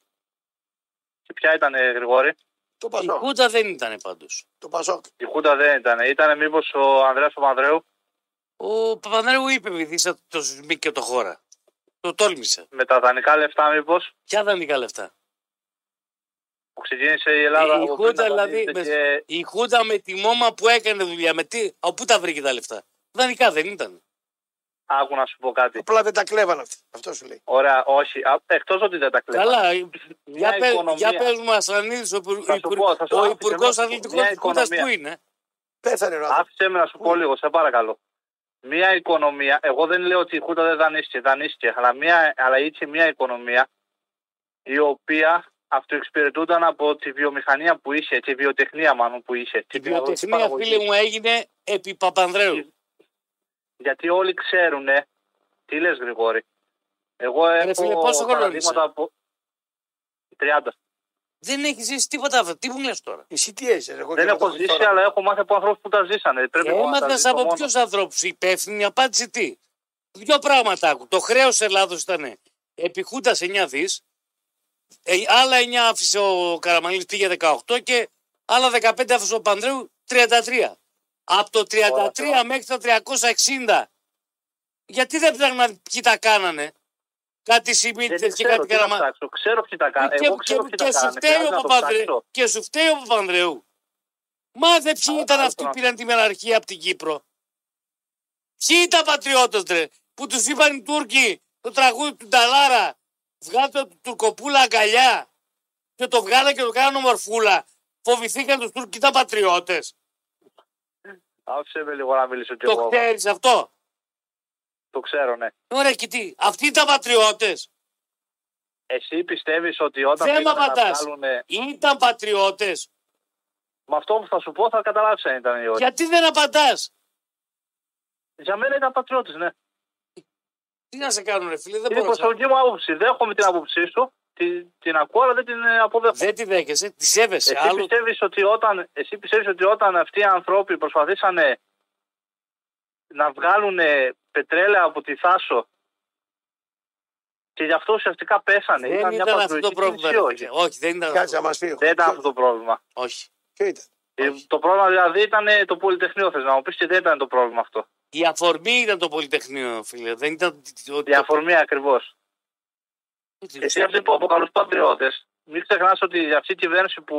Και ποια ήταν, ε, Γρηγόρη; Το Η Πασόκ, Χούντα δεν ήταν πάντως. το Πασόκ. Η Χούντα δεν ήταν. Ήταν μήπως ο Ανδρέας Παπανδρέου; Ο Παπανδρέου είπε βυθίσα το σμί και το χώρα. Το τόλμησε. με τα δανεικά λεφτά, μήπως; Ποια δανεικά λεφτά; Που ξεκίνησε η Ελλάδα. Η από Χούντα πριν να δηλαδή. δανείζεται με- και- Η Χούντα με τη μόμα που έκανε δουλειά. Με τι, από πού τα βρήκε τα λεφτά; Δανεικά δεν ήταν. Άκου να σου πω κάτι. Απλά δεν τα κλέβαν αυτοί. Αυτό σου λέει. Ωραία, όχι. Εκτός ότι δεν τα κλέβαν. Καλά. Μια Για, πε, οικονομία. για πες μου, Ασλανίδης, ο, υπουργ- Θα σου πω, θα σου- ο άφησε Υπουργός με να σου πω. Αθλητικών Μια της Χούντας οικονομία. που είναι. Πέθανε ο άνθρωπος. Άφησε με να σου πω λίγο, σε παρακαλώ. Μια οικονομία, εγώ δεν λέω ότι η Χούντα δεν δανείστηκε, δανείστηκε, αλλά, μια, αλλά είχε μια οικονομία η οποία αυτοεξυπηρετούνταν από τη βιομηχανία που είχε, τη βιοτεχνία μάλλον που είχε. Η τη βιολογική βιοτεχνία, παραγωγή. φίλε μου, έγινε επί Παπανδρέου. Γιατί όλοι ξέρουν, τι λες Γρηγόρη; Εγώ έχω φίλε, πόσο χρόνο παραδείγματα είσαι; από 30. Δεν έχεις ζήσει τίποτα αυτό. Τι μου λες τώρα; Εσύ τι έζησες, εγώ Δεν και έχω εγώ ζήσει, τώρα. αλλά έχω μάθει από ανθρώπους που τα ζήσανε. Πρέπει εγώ να τα Έμαθα ζήσω από μόνος. ποιους ανθρώπους. Υπεύθυνη απάντηση τι; Δύο πράγματα άκου. Το χρέος Ελλάδος ήταν επί Χούντας 9 δις. Ε, άλλα 9 άφησε ο Καραμαλής πήγε 18 και άλλα 15 άφησε ο Πανδρέου 33. Από το 33 μέχρι το 360. Γιατί δεν ψάχναν ποιοι τα κάνανε. Κάτι Δεν Σιμίτες και ξέρω κάτι τι να Καραμά. ψάξω. Ξέρω ποιοι τα κάνουν. Και, Εγώ και, ξέρω ποιοι και τα σου κάνουν. φταίει Χρειάζεται ο να το Παπανδρέου. ψάξω. Και σου φταίει ο Παπανδρέου. Μάθε ποιοι ήταν αυτοί που πήραν τη μεραρχία από την Κύπρο. Ποιοι ήταν πατριώτες ρε, που τους είπαν οι Τούρκοι το τραγούδι του Νταλάρα; Βγάλτε του Τουρκοπούλα αγκαλιά. Και το βγάλα και το κάνανε μορφούλα. Φοβηθήκαν τους Τούρκοι ήταν πατριώτες. Άφησε με λίγο να μιλήσω κι Το εγώ. ξέρεις αυτό; Το ξέρω, ναι. Ωραία και τι. Αυτοί ήταν πατριώτες. Εσύ πιστεύεις ότι όταν Δεν μ' πήγανε να απαντάς. βγάλουνε- Ήταν πατριώτες. Με αυτό που θα σου πω θα καταλάβεις αν ήταν ή όχι. Γιατί δεν απαντάς; Για μένα ήταν πατριώτης, ναι. Τι να σε κάνουν ρε φίλε. Δεν Είναι μπορώ να σε- προσωπική μου άποψη. Δέχομαι την άποψή σου. Την, την ακούω, αλλά δεν την ε, αποδέχομαι. Δεν τη δέχεσαι. Τη σέβεσαι. Εσύ Άλλος... πιστεύεις, ότι όταν, εσύ πιστεύεις ότι όταν αυτοί οι άνθρωποι προσπαθήσανε να βγάλουν πετρέλαια από τη Θάσο και γι' αυτό ουσιαστικά πέσανε. Δεν ήταν μια ήταν αυτό το πατριωτική πρόβλημα. κίνηση, ρε φίλε. Όχι, δεν ήταν Κάτσε αυτό. να μας πει. Δεν ήταν αυτό το πρόβλημα. Όχι. Ποιο ήταν; Ε, Το πρόβλημα δηλαδή ήταν το Πολυτεχνείο, θες να μου πεις και δεν ήταν το πρόβλημα αυτό. Η αφορμή ήταν το Πολυτεχνείο, φίλε. Δεν ήταν. ότι- Η αφορμή ακριβώς. Εσύ αυτοί που αποκαλούς πατριώτες, μην ξεχνάς ότι αυτή η κυβέρνηση που,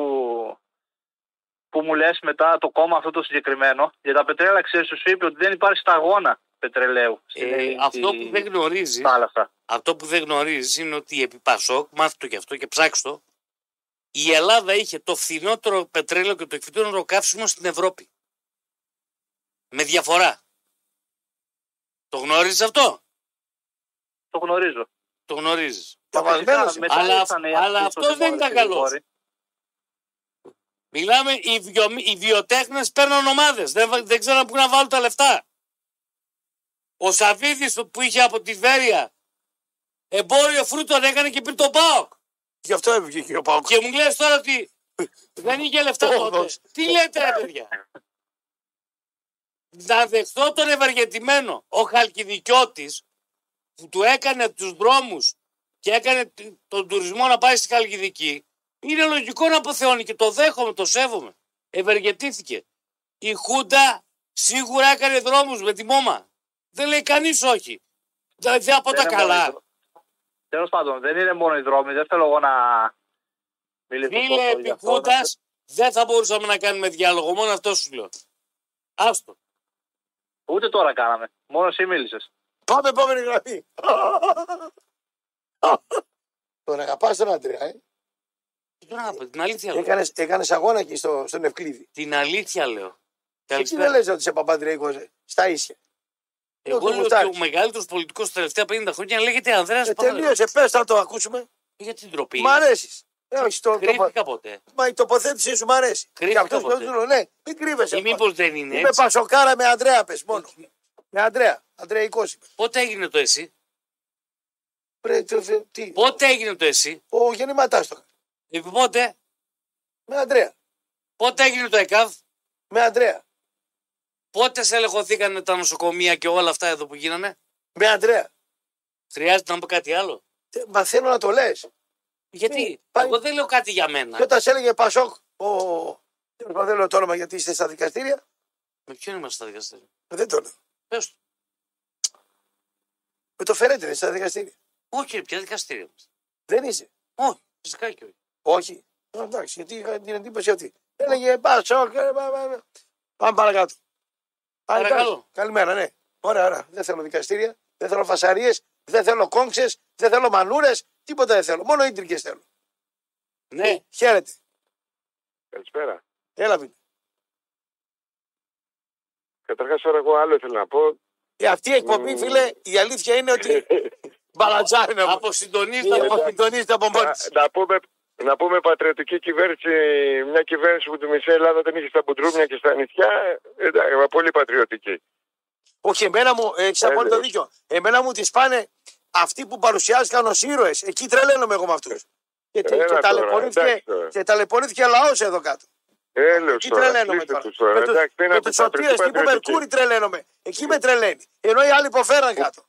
που μου λες μετά το κόμμα αυτό το συγκεκριμένο, για τα πετρέλαια ξέρεις σου είπε ότι δεν υπάρχει σταγόνα πετρελαίου. στην Ε, ελληνική αυτό που δεν γνωρίζει, θάλασσα. αυτό που δεν γνωρίζεις είναι ότι επί Πασόκ, μάθει το και αυτό και ψάξτε το, η Ελλάδα είχε το φθηνότερο πετρέλαιο και το φθηνότερο καύσιμο στην Ευρώπη. Με διαφορά. Το γνωρίζεις αυτό; Το γνωρίζω. Το γνωρίζεις. Τα βασμένο. Φυσικά, μετά Αλλά, ήρθανε οι αλλά αυτοί αυτός στο δεν Δημόριο ήταν και καλός. Δημόροι. Μιλάμε, οι, βιο, οι βιοτέχνες παίρνουν ομάδες. Δεν, βα- δεν ξέραν πού να βάλουν τα λεφτά. Ο Σαββίδης που είχε από τη Βέρεια εμπόριο φρούτων έκανε και πήρε τον ΠΑΟΚ. Γι' αυτό έβγαινε και ο Πάουκ. Και μου λες τώρα ότι δεν είχε λεφτά τότε. Όντως. Τι λέτε ρε παιδιά; Να δεχτώ τον ευεργετημένο ο Χαλκιδικιώτης που του έκανε τους δρόμους και έκανε τ- τον τουρισμό να πάει στη Χαλκιδική είναι λογικό να αποθεώνει και το δέχομαι, το σέβομαι. Ευεργετήθηκε. Η Χούντα σίγουρα έκανε δρόμους με τη μόμα. Δεν λέει κανείς όχι. Δηλαδή από Δεν τα είναι μόνο οι καλά. δρό- Τέλος πάντων, δεν είναι μόνο οι δρόμοι. Δεν θέλω εγώ να μιλήσω Φίλε τόσο επί γι' αυτό. Χούντας, δεν θα μπορούσαμε να κάνουμε διάλογο. Μόνο αυτό σου λέω. Άστο. Ούτε τώρα κάναμε. Μόνο εσύ μίλησες. Πάμε επόμενη γραμμή. Τον αγαπάς τον Αντρέα, ε; Τι να πω, Την αλήθεια λέω. Έκανες, έκανες αγώνα εκεί στο, στον Ευκλήδη. Την αλήθεια λέω. Εκεί Καλησπέρα. δεν λες ότι είσαι Παπαντρέικος ε, στα ίσια. Εγώ ότι λέω ότι γουστάρεις. ο μεγαλύτερος πολιτικός τα τελευταία 50 χρόνια λέγεται Ανδρέας Ε, Παπανδρέου. τελείωσε, πες θα το ακούσουμε. Για την τροπή. Μ' αρέσεις. Ε, όχι, το, το, Κρύβηκα ποτέ. μα η τοποθέτησή σου μ' αρέσει. Κρύβηκα Και αυτός ποτέ. που του λέω, ναι, μην κρύβεσαι. Ή μήπως δεν είναι Είμαι έτσι; πασοκάρα με Αντρέα, πες μόνο. Με Αντρέα. Αντρεϊκός είμαι. Πότε έγινε το εσύ; Πρέπει, το- το- τι, Πότε έγινε το εσύ; ο γεννηματάς το. Ε, πότε; Με Αντρέα. Πότε έγινε το ΕΚΑΒ; Με Αντρέα. Πότε σε ελεγχωθήκαν τα νοσοκομεία και όλα αυτά εδώ που γίνανε; Με Αντρέα. Χρειάζεται να πω κάτι άλλο; Ε, Μα θέλω να το λες. Γιατί. πάει- Εγώ δεν λέω κάτι για μένα. Και όταν σε έλεγε Πασόκ, ο... τέλος πάντων, δεν λέω το όνομα γιατί είστε στα δικαστήρια, Με ποιον είμαστε στα δικαστήρια; δεν το λέω. Πες του. Με το φερέτε, δεν στα δικαστήρια. Όχι, ρε, ποια δικαστήρια είμαστε; Δεν είσαι. Όχι, φυσικά και όχι. Όχι. Ε, εντάξει, γιατί είχα την εντύπωση αυτή. Έλεγε Πασόκ. ε, πα- πα- πα. Πάμε παρακάτω. Α, Παρακαλώ. εντάξει. Καλημέρα, ναι. Ωραία, ωραία. Δεν θέλω δικαστήρια, δεν θέλω φασαρίες, δεν θέλω κόμξε, δεν θέλω μανούρες, τίποτα δεν θέλω. Μόνο ίντρικε θέλω. Ναι. Χαίρετε. Καλησπέρα. Έλα, πει. Καταρχάς, τώρα εγώ άλλο ήθελα να πω. Ε, αυτή η εκπομπή, φίλε, η αλήθεια είναι ότι (laughs) μπαλατζάρι να Από συντονίστα. Από συντονίστε από μόνη να, της. να πούμε, να πούμε πατριωτική κυβέρνηση, μια κυβέρνηση που τη μισή Ελλάδα δεν είχε στα μπουντρούμια και στα νησιά. ε, Εντάξει, πολύ πατριωτική. Όχι, εμένα μου, έχεις απόλυτο Έλεος. δίκιο. Εμένα μου τις πάνε αυτοί που παρουσιάστηκαν ως ήρωες. Εκεί τρελαίνομαι εγώ με αυτούς. Και, και, Έλα και, τώρα, ταλαιπωρήθηκε, εντάξει τώρα. και ταλαιπωρήθηκε λαός εδώ κάτω. Έλεος Εκεί τώρα, τρελαίνομαι κλείστε τώρα. τους τώρα. Με, τους- Εντάξει, τι με να τους πεις, πατριωτική, σωτήρε τύπου πατριωτική. Μερκούρη τρελαίνομαι. Εκεί με τρελαίνει. Ενώ οι άλλοι υποφέραν κάτω.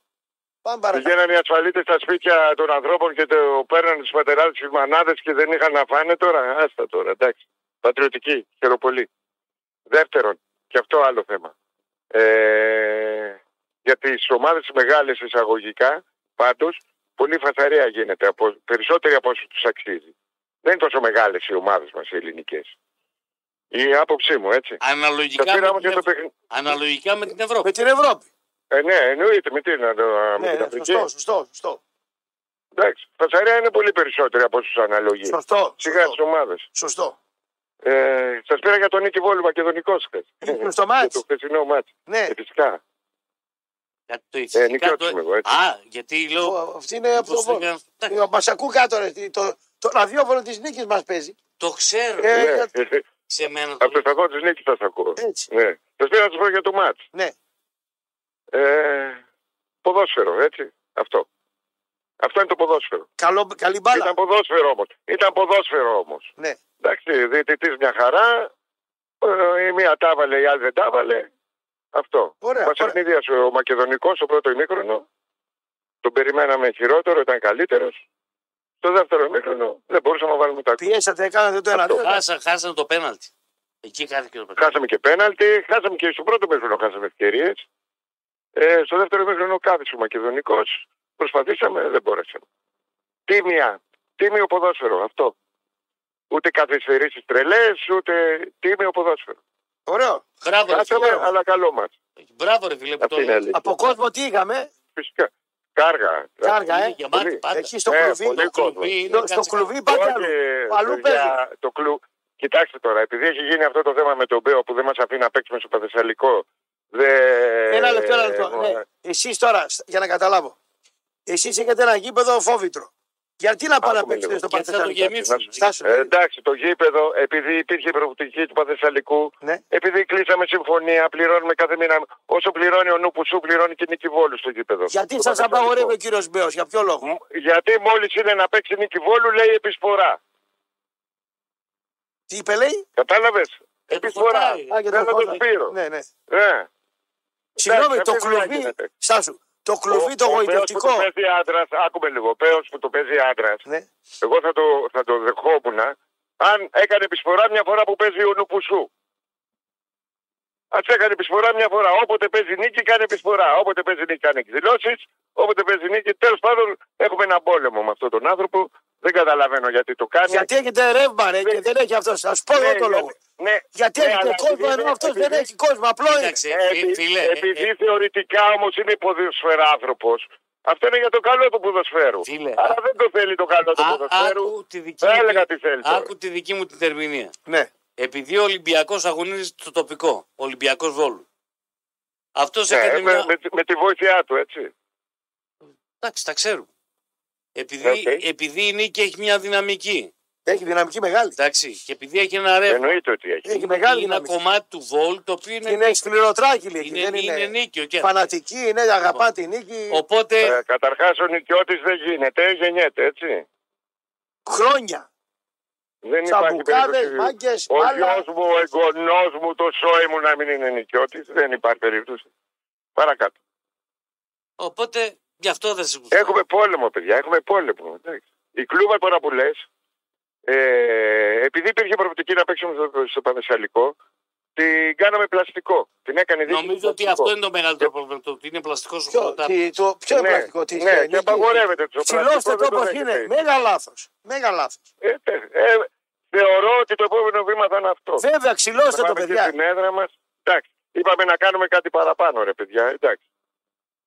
Πάμε παρακάτω. Πηγαίναν οι ασφαλίτες στα σπίτια των ανθρώπων και το παίρναν τους πατεράδες τους μανάδες και δεν είχαν να φάνε τώρα. Άστα τώρα, εντάξει. Πατριωτική, χαίρομαι πολύ. Δεύτερον, Και αυτό άλλο θέμα. Ε, για τις ομάδες μεγάλες εισαγωγικά, πάντως, πολύ φασαρία γίνεται. Από, περισσότεροι από όσους τους αξίζει. Δεν είναι τόσο μεγάλες οι ομάδες μας οι ελληνικές. Η άποψή μου, έτσι. Αναλογικά Τα πήραμε με, την και το Ευ- παιχνίδι. Αναλογικά με την Ευρώπη. Με την Ευρώπη. Ε, ναι, εννοείται. Με, τι, να το, με Ναι, την ναι, Αφρική. σωστό, σωστό, σωστό. Εντάξει, φασαρία είναι πολύ περισσότεροι από όσους αναλογεί. Σωστό, Σιγά σωστό. στις ομάδες. Σωστό. Ε, Σας πήρα για τον Νίκη Βόλου Μακεδονικός χθες. Ήρθε στο μάτς. Το χθεσινό μάτς. Ναι. Ε, φυσικά. Γιατί το Ε, ηθικά νικιώτης το... είμαι εγώ, έτσι. Α, γιατί λέω... Ο- Αυτή είναι από Πώς το το έκανα. Βόλο. Μα ακού κάτω, ρε. Το, το ραδιόφωνο της νίκης μας παίζει. Το ξέρω. Ε, Ναι, για- ε, Σε μένα το Από το σταθμό της Νίκης θα σας ακούω. Έτσι. Ναι. Σας πήρα να σας πω για το μάτς. Ναι. Ε, ποδόσφαιρο, έτσι. Αυτό. Αυτό είναι το ποδόσφαιρο. Καλό, καλή μπάλα. Ήταν ποδόσφαιρο όμως. Ήταν ποδόσφαιρο όμως. Ναι. Εντάξει, διαιτητής μια χαρά. Ε, η μία τα έβαλε, η άλλη δεν τα έβαλε. Αυτό. Ωραία, Μας ωραία. ευνηδίασε ο Μακεδονικός στο πρώτο ημίχρονο. Τον περιμέναμε χειρότερο, ήταν καλύτερος. Στο δεύτερο ημίχρονο δεν μπορούσαμε να βάλουμε τα γκολ. Πιέσατε, κάνατε το ένα. δύο. Χάσα, χάσανε το πέναλτι. Εκεί χάθηκε το πέναλτι. Χάσαμε και πέναλτι, χάσαμε και στο πρώτο ημίχρονο χάσαμε ευκαιρίες. Ε, στο δεύτερο ημίχρονο κάθισε ο Μακεδονικός. Προσπαθήσαμε, δεν μπορέσαμε. Τίμια. Τίμιο ποδόσφαιρο, αυτό. Ούτε καθυστερήσεις τρελές, ούτε τίμιο ποδόσφαιρο. Ωραίο. Μπράβο, ρε Χάσαμε, φίλε. αλλά καλό μας. Μπράβο, ρε φίλε, που το Αυτή είναι η λέω. αλήθεια. Από κόσμο τι είχαμε; Φυσικά. Κάργα. Κάργα, Είναι ε. γεμάτη Πολύ. πάντα. Εκεί στο Ναι, κλουβί. πολύ το κόσμο. κλουβί είναι Στο, στο κάτσε- κλουβί πάτε αλλού. Όχι, Αλλού παιδιά, το κλου... Κοιτάξτε τώρα, επειδή έχει γίνει αυτό το θέμα με τον Μπέο που δεν μας αφήνει να παίξουμε στο Παθεσσαλικό. Δε... Ένα λεπτό, ένα λεπτό. Ε, Ναι. Εσείς τώρα, για να καταλάβω. Εσείς έχετε ένα γήπεδο φόβητρο. Γιατί να πάνε να Άκουμε παίξετε λίγο. στο Γιατί θα το Παθεσσαλικό. γεμίσουν. Στάσου. Ε, εντάξει, το γήπεδο, επειδή υπήρχε η προοπτική του Παθεσσαλικού, Ναι. επειδή κλείσαμε συμφωνία, πληρώνουμε κάθε μήνα. Όσο πληρώνει ο Νούπου σου, πληρώνει και η Νίκη Βόλου στο γήπεδο. Γιατί Στο σας Παθεσσαλικό. απαγορεύει ο κύριος Μπέος, για ποιο λόγο; Μ, Γιατί μόλις είναι να παίξει η Νίκη Βόλου, λέει επισφορά. Τι είπε, λέει; Κατάλαβες; Και το Επισφορά. χωτάει. Α, και Θέλω το τον χώτα. Σπύρο. Ναι, ναι. Ναι. Συγγνώμη, το αυτή δουλειά κλουβί. γίνεται. Στάσου. Το κλουβί το Ο- ο Πέος γοητευτικό. που το παίζει άντρας, άκουμε λίγο. Ο Πέος που το παίζει άντρας, Ναι. εγώ θα το, θα το δεχόμουν αν έκανε επισφορά μια φορά που παίζει ο Νουπουσού. Α έκανε επισφορά μια φορά. Όποτε παίζει νίκη, κάνει επισφορά. Όποτε παίζει νίκη, κάνει εκδηλώσεις. Όποτε παίζει νίκη, τέλος πάντων έχουμε ένα πόλεμο με αυτόν τον άνθρωπο. Δεν καταλαβαίνω γιατί το κάνει. Γιατί έχετε ρεύμα, ρε, και δεν έχει αυτός. Θα σου πω Ναι, εγώ το ναι, λόγο. Ναι, Γιατί ναι, έχετε αλλά κόσμο επειδή- ενώ αυτός δεν επειδή- έχει κόσμο. Απλό είναι. Κοίταξε, Ε, φι- επει- φίλε. ε, επειδή ε, θεωρητικά όμως είναι ποδοσφαιράνθρωπο, αυτό είναι για το καλό του ποδοσφαίρου. Φίλε, Άρα α- δεν το θέλει το καλό του α- ποδοσφαίρου. Άκου τη δική Θα μου έλεγα την- τι θέλει. τώρα. Άκου τη δική μου την ερμηνεία. Ναι. Επειδή ο Ολυμπιακός αγωνίζεται στο τοπικό, ο Ολυμπιακός Βόλου. Αυτός Ναι, έκανε με, μια. με, με τη βοήθειά του, έτσι. Εντάξει, τα ξέρουμε. Επειδή, Οκ. επειδή η νίκη έχει μια δυναμική. Έχει δυναμική μεγάλη. Εντάξει, και επειδή έχει ένα ρεύμα. Εννοείται ότι έχει. Έχει μεγάλη είναι ένα δυναμική. κομμάτι του Βόλου το οποίο είναι, Είναι σκληροτράκυλη εκεί. είναι, Δεν είναι, είναι νίκιο. Και φανατική, είναι αγαπά τη νίκη. Οπότε Ε, Καταρχάς ο Νικιώτης δεν γίνεται, γεννιέται, έτσι. Χρόνια. Δεν υπάρχει Τσαμπουκάδε, περίπτωση. μάγκες, Ο μπάλα. γιος μου, ο εγγονός μου, το σόι μου να μην είναι Νικιώτης. Δεν υπάρχει περίπτωση. Παρακάτω. Οπότε γι' αυτό δεν σε γουστάρω. Έχουμε πόλεμο, παιδιά. Έχουμε πόλεμο. εντάξει. Η κλούβα τώρα που λες, ε, επειδή υπήρχε προοπτική να παίξουμε στο, στο Πανεσσαλικό, την κάναμε πλαστικό. Την έκανε η διοίκηση Νομίζω ότι πλαστικό. αυτό είναι το μεγαλύτερο πρόβλημα. Το ότι είναι πλαστικός στο Ποιο, χρωτάρι. τι, το, ποιο είναι Ναι, πλαστικό, τι ναι, είναι, και απαγορεύεται το Ψηλώστε πλαστικό, το δεν το όπως δέχεται. είναι. Μέγα λάθος. Μέγα λάθος. Ε, ε, ε, θεωρώ ότι το επόμενο βήμα θα είναι αυτό. Βέβαια, Θα ξυλώστε το, πάμε και παιδιά. στην έδρα μας. Εντάξει. Είπαμε να κάνουμε κάτι παραπάνω, ρε παιδιά. Εντάξει.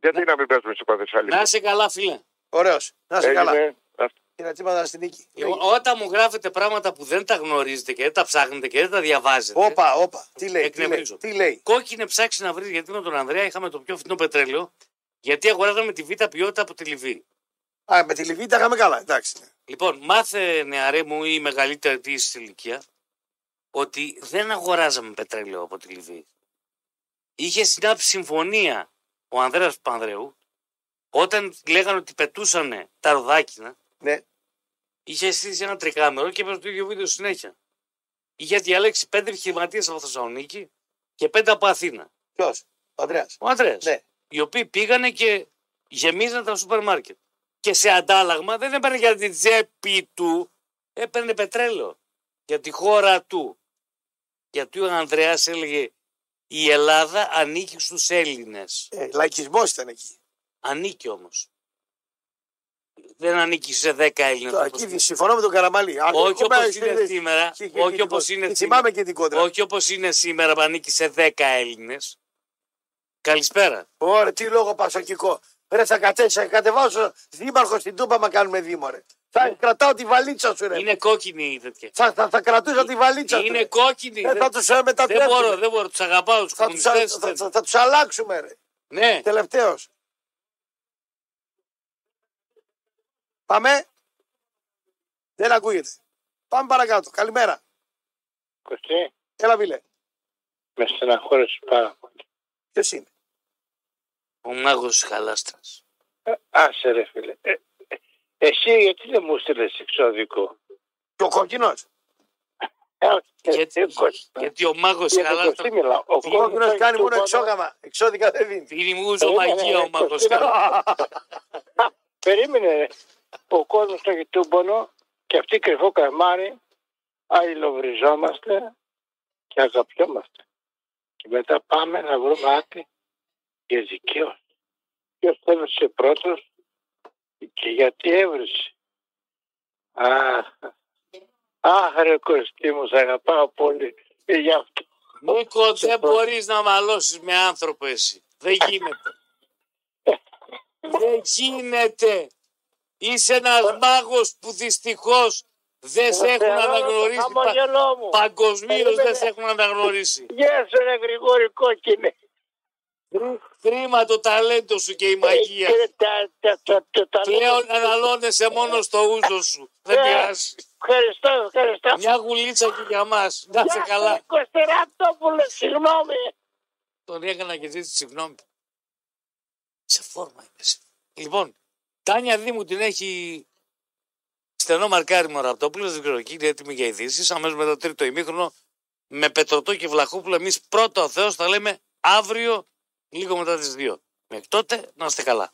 Γιατί να μην παίζουμε στο Πανεσσαλικό. Να είσαι καλά, φίλε. Ωραίος. Να είσαι καλά. Έγινε. Αυτό. Είναι τίποτα στην νίκη. Ε, Όταν μου γράφετε πράγματα που δεν τα γνωρίζετε και δεν τα ψάχνετε και δεν τα διαβάζετε. Όπα, όπα. Τι λέει, τι λέει. Εκνευρίζω. Τι λέει. Κόκκινε ψάξει να βρεις γιατί με τον Ανδρέα είχαμε το πιο φθηνό πετρέλαιο. Γιατί αγοράζαμε τη β' ποιότητα από τη Λιβύη. Α, με τη Λιβύη τα είχαμε καλά. Εντάξει. Λοιπόν, μάθε νεαρέ μου ή μεγαλύτερη της ηλικία ότι δεν αγοράζαμε πετρέλαιο από τη Λιβύη. Είχε συνάψει συμφωνία ο Ανδρέας Πανδρέου όταν λέγανε ότι πετούσαν τα ροδάκινα. Ναι. Είχε στήσει ένα τρικάμερο και έπαιζε το ίδιο βίντεο συνέχεια. Είχε διαλέξει πέντε επιχειρηματίες από Θεσσαλονίκη και πέντε από Αθήνα. Ποιος, ο Ανδρέας. Ο Ανδρέας. Ναι. Οι οποίοι πήγανε και γεμίζαν τα σούπερ μάρκετ. Και σε αντάλλαγμα δεν έπαιρνε για την τσέπη του, έπαιρνε πετρέλαιο. Για τη χώρα του. Γιατί ο Ανδρέας έλεγε Η Ελλάδα ανήκει στους Έλληνες. Ε, λαϊκισμός ήταν εκεί. Ανήκει όμως. Δεν ανήκει σε 10 Έλληνες. Τώρα, όπως εκεί συμφωνώ με τον Καραμαλή. Αν όχι έχουμε όπως είναι αισθητές- σήμερα. και- και- Όχι και- όπως και- είναι και σήμερα. Θυμάμαι και την κόντρα. Όχι όπως είναι σήμερα που ανήκει σε 10 Έλληνες. Καλησπέρα. Ωραία, τι λόγο πασοκικό. Ρε θα κατέβω, θα κατεβάσω δήμαρχο στην Τούμπα μα κάνουμε δήμο ρε. Θα κρατάω τη βαλίτσα σου ρε. Ναι. Είναι κόκκινη η τέτοια. Θα, θα, θα κρατούσα τη βαλίτσα σου. Είναι ρε. κόκκινη. Ε, θα τους ε, δεν μετατρέψουμε. μπορώ, δεν μπορώ. Τους αγαπάω τους Θα τους, κομμουνιστές. θα, θα, θα τους αλλάξουμε ρε. Ναι. Τελευταίος. Πάμε. Δεν ακούγεται. Πάμε παρακάτω. Καλημέρα. Κωστή, Έλα βίλε. με στεναχώρησε πάρα πολύ. Ποιος είναι; Ο μάγος της χαλάστρας. Ε, άσε ρε φίλε. Ε, ε, εσύ γιατί δεν μου στείλες εξώδικο; Και ο κόκκινος. Ε, Γιατί, γιατί ο μάγος της Για τον Κωστή χαλάστρας μιλάω. Ο Ο κόκκινος κόκκινος κάνει του μόνο πάνω- εξόγαμα. Εξώδικα δεν δίνει. είναι η μουζομαγία ο μάγος της Κωστή, χαλάστρας. Περίμενε ρε. Ο κόσμος το έχει τούμπονο και αυτή κρυφό καρμάρι αλληλοβριζόμαστε και αγαπιόμαστε. Και μετά πάμε να βρούμε άκρη για δικαίωση. Ποιος έβρισε πρώτος; Και γιατί έβρισε; Αχ, αχ ρε Κωστή μου, σ' αγαπάω πολύ. Ε, Γι' αυτό. Νίκο, δεν μπορείς να μαλώσεις με άνθρωπο εσύ. Δεν γίνεται. δεν γίνεται. Είσαι ένας μάγος που δυστυχώς δεν σε έχουν Θέλω το αναγνωρίσει. χαμόγελό μου. Παγκοσμίως δεν Περίμενε. σε έχουν αναγνωρίσει. Γεια σου ρε Γρηγόρη Κόκκινε. Κρίμα το ταλέντο σου και η μαγεία. Ε, τα- τα- τα- τα- τα- Πλέον αναλώνεσαι μόνο στο ούζο σου. Δεν Ε, πειράζει. Ευχαριστώ, ευχαριστώ. Μια γουλίτσα και για μας. Να είσαι καλά. Κωστεράτοπουλο, συγγνώμη. Τον έκανα και ζήτηση συγγνώμη. Σε φόρμα είμαι εσύ. Λοιπόν, Τάνια Δήμου την έχει στενό μαρκάρι μου Ραπτόπουλο, δεν ξέρω εκεί, είναι έτοιμη για ειδήσεις. Αμέσως με το τρίτο ημίχρονο με Πετρωτό και Βλαχόπουλο. Εμείς πρώτο ο Θεός θα λέμε αύριο λίγο μετά τις δύο. Μέχρι τότε να είστε καλά.